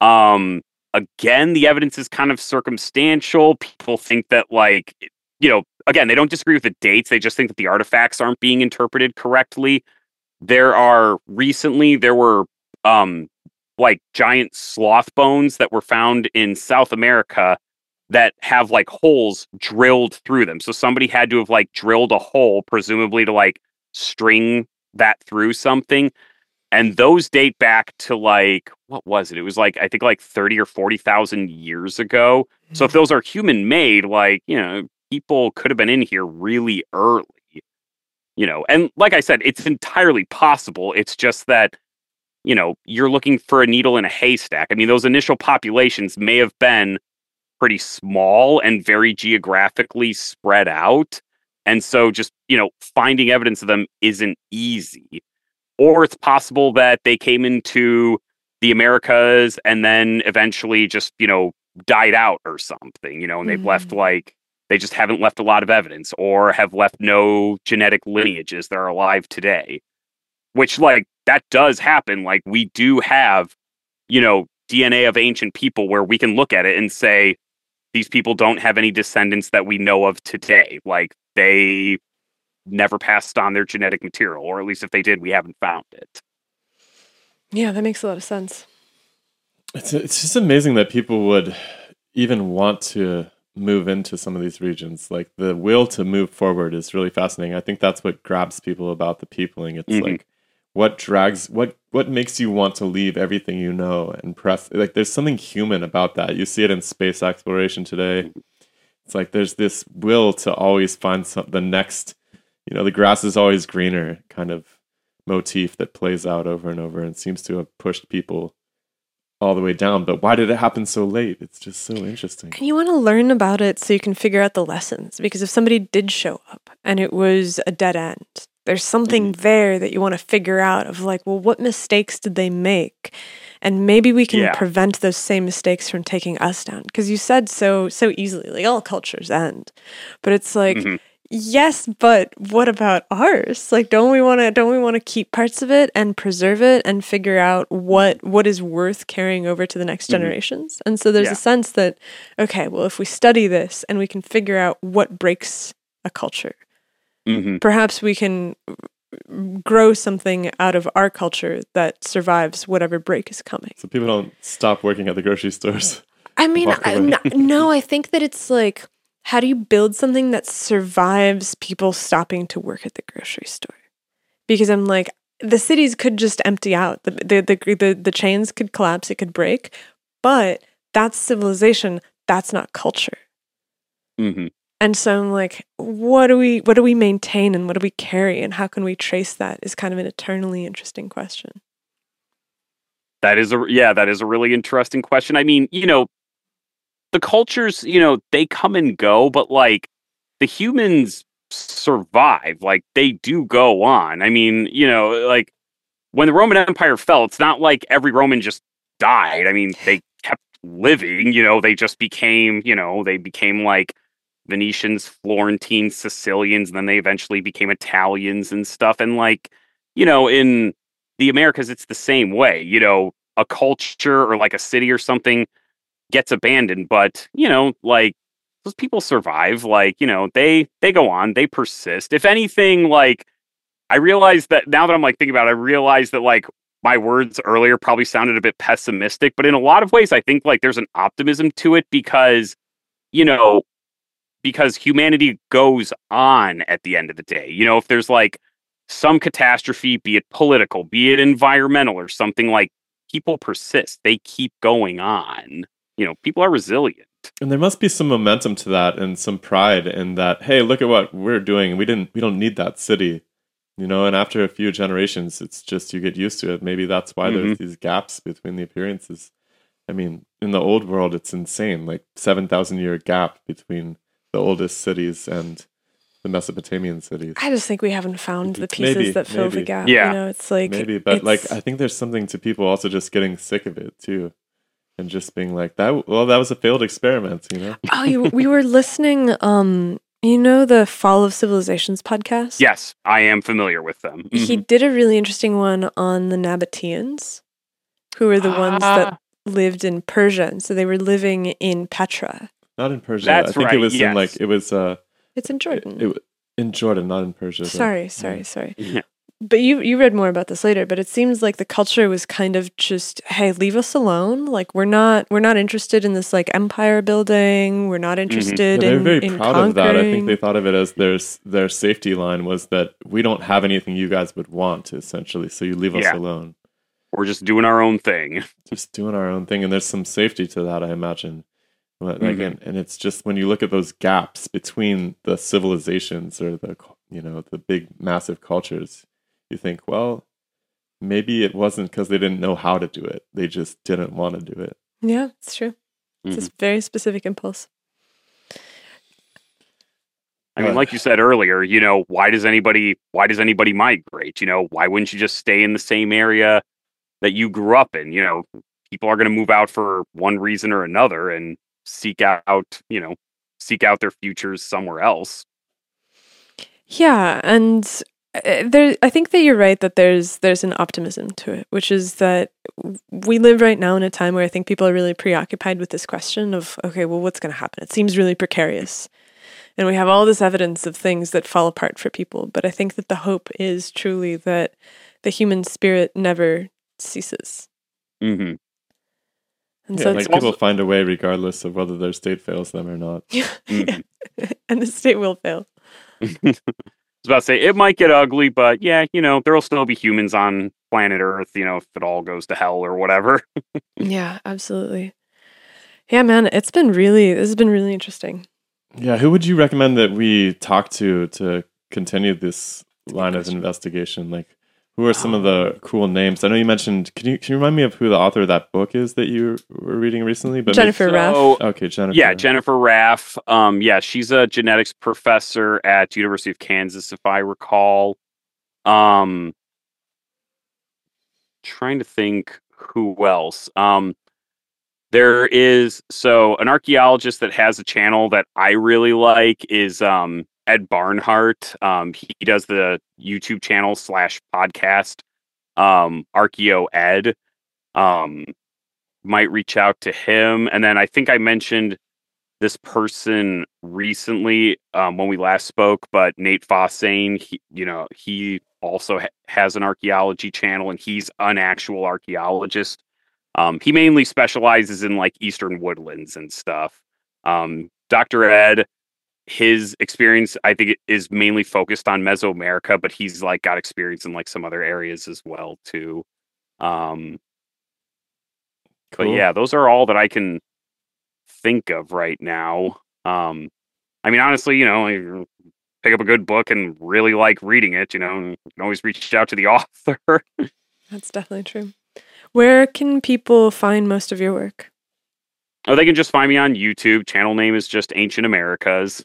Um again the evidence is kind of circumstantial. People think that like you know again they don't disagree with the dates. They just think that the artifacts aren't being interpreted correctly. There are recently there were um like giant sloth bones that were found in south america that have like holes drilled through them. So somebody had to have like drilled a hole presumably to like string that through something. And those date back to like what was it? It was like i think like 30 or 40,000 years ago. So if mm-hmm. those are human made like you know people could have been in here really early you know? And like i said it's entirely possible. It's just that you know you're looking for a needle in a haystack. I mean those initial populations may have been pretty small and very geographically spread out and so just, you know, finding evidence of them isn't easy. Or it's possible that they came into the Americas and then eventually just, you know, died out or something, you know, and they've left mm. like they just haven't left a lot of evidence or have left no genetic lineages that are alive today. Which like that does happen. Like we do have, you know, DNA of ancient people where we can look at it and say these people don't have any descendants that we know of today. Like they never passed on their genetic material, or at least if they did, we haven't found it. Yeah, that makes a lot of sense. It's it's just amazing that people would even want to move into some of these regions. Like the will to move forward is really fascinating. I think that's what grabs people about the peopling. It's Mhm. like what drags what what makes you want to leave everything you know and press like there's something human about that. You see it in space exploration today. It's like there's this will to always find some, the next, you know, the grass is always greener kind of motif that plays out over and over and seems to have pushed people all the way down. But why did it happen so late? It's just so interesting. And you want to learn about it so you can figure out the lessons. Because if somebody did show up and it was a dead end, there's something there that you want to figure out of like, well, what mistakes did they make? And maybe we can Yeah. prevent those same mistakes from taking us down. Because you said so so easily, like all cultures end. But it's like, Mhm. yes, but what about ours? Like, don't we want to don't we want to keep parts of it and preserve it and figure out what what is worth carrying over to the next Mhm. generations? And so there's Yeah. a sense that okay, well, if we study this and we can figure out what breaks a culture, Mm-hmm. perhaps we can grow something out of our culture that survives whatever break is coming. So people don't stop working at the grocery stores. I mean, I, no, I think that it's like, how do you build something that survives people stopping to work at the grocery store? Because I'm like, the cities could just empty out. The the the the, the chains could collapse. It could break, but that's civilization. That's not culture. Mm-hmm. And so I'm like, what do we what do we maintain and what do we carry and how can we trace that is kind of an eternally interesting question. That is a yeah, that is a really interesting question. I mean, you know, the cultures, you know, they come and go, but like the humans survive. Like they do go on. I mean, you know, like when the Roman Empire fell, it's not like every Roman just died. I mean, they kept living, you know, they just became, you know, they became like Venetians, Florentines, Sicilians, and then they eventually became Italians and stuff. And like, you know, in the Americas, it's the same way. You know, a culture or like a city or something gets abandoned, but you know, like those people survive. Like you know, they they go on, they persist. If anything, like I realize that now that I'm like thinking about, it, I realize that like my words earlier probably sounded a bit pessimistic, but in a lot of ways, I think like there's an optimism to it because you know because humanity goes on at the end of the day. You know, if there's like some catastrophe, be it political, be it environmental or something like people persist. They keep going on. You know, people are resilient. And there must be some momentum to that and some pride in that, hey, look at what we're doing. We didn't we don't need that city. You know, and after a few generations, it's just you get used to it. Maybe that's why Mhm. there's these gaps between the appearances. I mean, in the old world, it's insane, like seven thousand year gap between the oldest cities and the Mesopotamian cities. I just think we haven't found the pieces Maybe, that fill the gap. Yeah. You know, it's like Maybe, but like I think there's something to people also just getting sick of it too, and just being like that. Well, that was a failed experiment, you know. oh, you, we were listening. Um, you know the Fall of Civilizations podcast. Yes, I am familiar with them. he Mhm. did a really interesting one on the Nabateans, who were the ones that Ah. lived in Persia. And so they were living in Petra. Not in Persia. That's I think right, it was in like it was uh It's in Jordan. it, in Jordan, not in Persia. though. sorry, sorry, sorry. Yeah. But you you read more about this later, but it seems like the culture was kind of just, hey, leave us alone. Like we're not we're not interested in this like empire building. We're not Yeah, interested they're in very in proud of that. I think they thought of it as their their safety line was that we don't have anything you guys would want, essentially. So you leave us Yeah. alone, We're just doing our own thing. just doing our own thing. And there's some safety to that, I imagine. But Mhm. again, and it's just when you look at those gaps between the civilizations or the you know the big massive cultures, you think, well, maybe it wasn't because they didn't know how to do it; they just didn't want to do it. Yeah, it's true. It's Mhm. a very specific impulse. I mean, like you said earlier, you know, why does anybody why does anybody migrate? You know, why wouldn't you just stay in the same area that you grew up in? You know, people are going to move out for one reason or another and seek out, you know, seek out their futures somewhere else. Yeah, and uh, there I think that you're right that there's there's an optimism to it, which is that we live right now in a time where I think people are really preoccupied with this question of okay, well what's going to happen? It seems really precarious. And we have all this evidence of things that fall apart for people, but I think that the hope is truly that the human spirit never ceases. hmm And Yeah, so like people find a way regardless of whether their state fails them or not. Mhm. and the state will fail. I was about to say it might get ugly, but yeah, you know, there'll still be humans on planet Earth, you know, if it all goes to hell or whatever. Yeah, absolutely. Yeah, man, it's been really this has been really interesting. Yeah, who would you recommend that we talk to to continue this line of investigation? Like, who are some of the cool names? I know you mentioned. Can you can you remind me of who the author of that book is that you were reading recently? But maybe- Jennifer Raff. So, Okay, Jennifer. Yeah, Jennifer Raff. Um, yeah, she's a genetics professor at University of Kansas, if I recall. Um, trying to think who else. Um, there is so an archaeologist that has a channel that I really like is um Ed Barnhart. Um, he does the YouTube channel slash podcast, um, ArchaeoEd. Um, might reach out to him, and then I think I mentioned this person recently um, when we last spoke, but Nate Fossane, he, you know, he also ha- has an archaeology channel and he's an actual archaeologist. Um, he mainly specializes in like eastern woodlands and stuff. Um, Dr. Ed, his experience, I think, is mainly focused on Mesoamerica, but he's like got experience in like some other areas as well too. Um, but yeah, those are all that I can think of right now. Um, I mean, honestly, you know, you pick up a good book and really like reading it, you know, and you can always reach out to the author. That's definitely true. Where can people find most of your work? oh they can just find me on YouTube. Channel name is just Ancient Americas.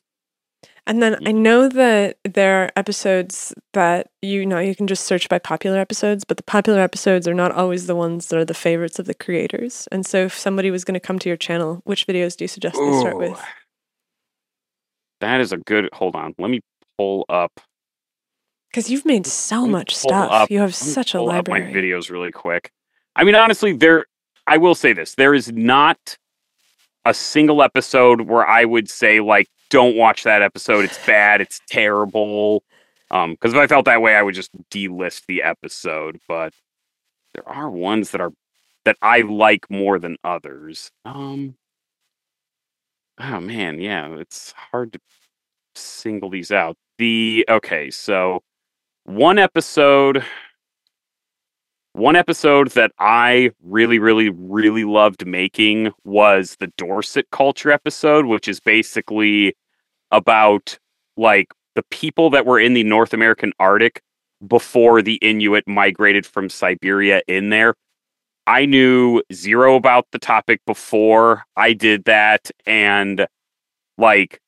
And then I mm-hmm. know that there are episodes that you know you can just search by popular episodes, but the popular episodes are not always the ones that are the favorites of the creators. And so if somebody was going to come to your channel, which videos do you suggest they start with? That is a good. Hold on, let me pull up. Because you've made so much stuff. up- you have such a pull up library. My videos really quick. I mean, honestly, there. I will say this: there is not a single episode where I would say like, don't watch that episode. It's bad. It's terrible. Um, because if I felt that way, I would just delist the episode. But there are ones that are that I like more than others. Um. Oh man, yeah, it's hard to single these out. The okay, so one episode one episode that I really, really, really loved making was the Dorset culture episode, which is basically about like the people that were in the North American Arctic before the Inuit migrated from Siberia in there. I knew zero about the topic before I did that. And like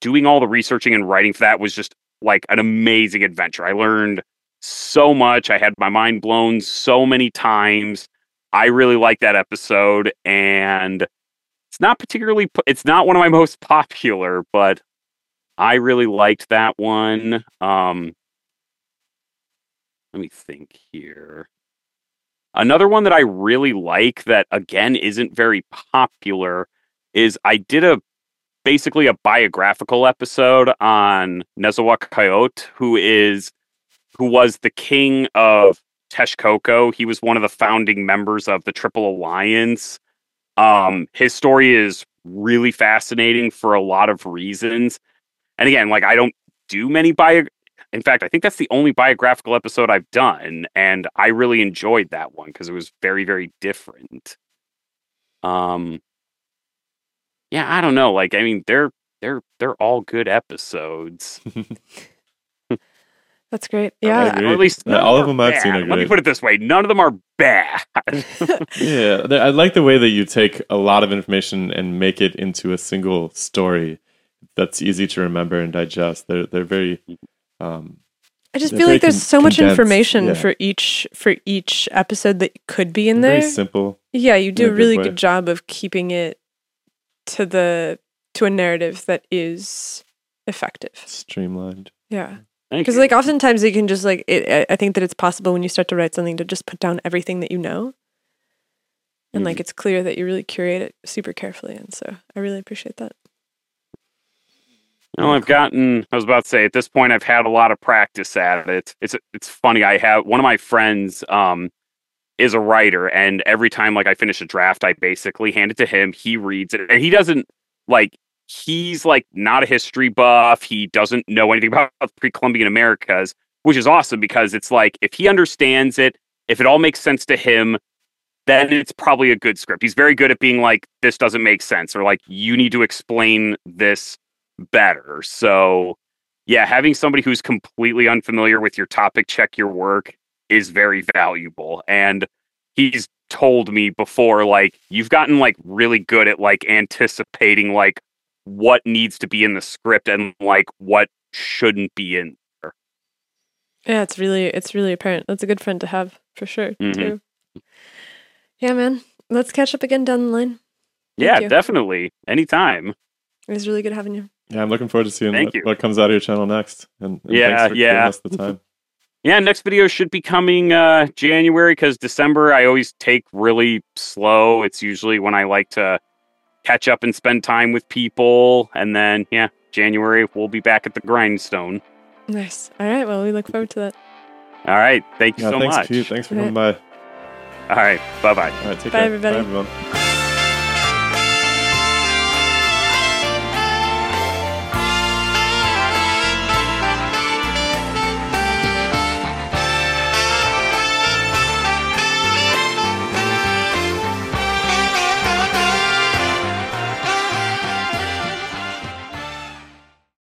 doing all the researching and writing for that was just like an amazing adventure. I learned so much. I had my mind blown so many times. I really like that episode and it's not particularly it's not one of my most popular, but I really liked that one. Um let me think here. Another one that I really like that again isn't very popular is I did a basically a biographical episode on Nezahualcoyotl, who is who was the king of Texcoco. He was one of the founding members of the Triple Alliance. Um, his story is really fascinating for a lot of reasons. And again, like I don't do many bio. In fact, I think that's the only biographical episode I've done, and I really enjoyed that one because it was very, very different. Um, yeah, I don't know. Like, I mean, they're they're they're all good episodes. That's great. I Yeah. agree. Or at least Yeah, none all of them I've seen bad. are Let me put it this way: none of them are bad. Yeah, I like the way that you take a lot of information and make it into a single story that's easy to remember and digest. They're they're very um, I just feel like there's con- so much condensed, information yeah. for each for each episode that could be in very there. simple. Yeah, you do a a good really good job of keeping it to the to a narrative that is effective. streamlined. Yeah. Because like oftentimes you can just like it, I- I think that it's possible when you start to write something to just put down everything that you know, and like it's clear that you really curate it super carefully, and so I really appreciate that. Well, I've gotten. I was about to say at this point, I've had a lot of practice at it. It's it's funny. I have one of my friends um is a writer, and every time like I finish a draft, I basically hand it to him. He reads it, and he doesn't like. He's like not a history buff. He doesn't know anything about pre-Columbian Americas, which is awesome because it's like if he understands it, if it all makes sense to him, then it's probably a good script. He's very good at being like, this doesn't make sense, or like, you need to explain this better. So, yeah, having somebody who's completely unfamiliar with your topic check your work is very valuable. And he's told me before, like, you've gotten like really good at like anticipating like what needs to be in the script and like what shouldn't be in there. Yeah, it's really it's really apparent. That's a good friend to have for sure Mhm. too. Yeah, man. Let's catch up again down the line. Thank yeah, you. definitely. Anytime. It was really good having you. Yeah, I'm looking forward to seeing Thank what, you. what comes out of your channel next. And, and Yeah, thanks for yeah. giving us the time. Yeah, next video should be coming uh January because December I always take really slow. It's usually when I like to catch up and spend time with people. And then yeah, January we'll be back at the grindstone. Nice. All right. Well, we look forward to that. All right. Thank you Yeah, so thanks, much. Pete. Thanks for Yeah. coming by. All right. Bye bye. All right, take Bye, care. everybody. Bye, everyone.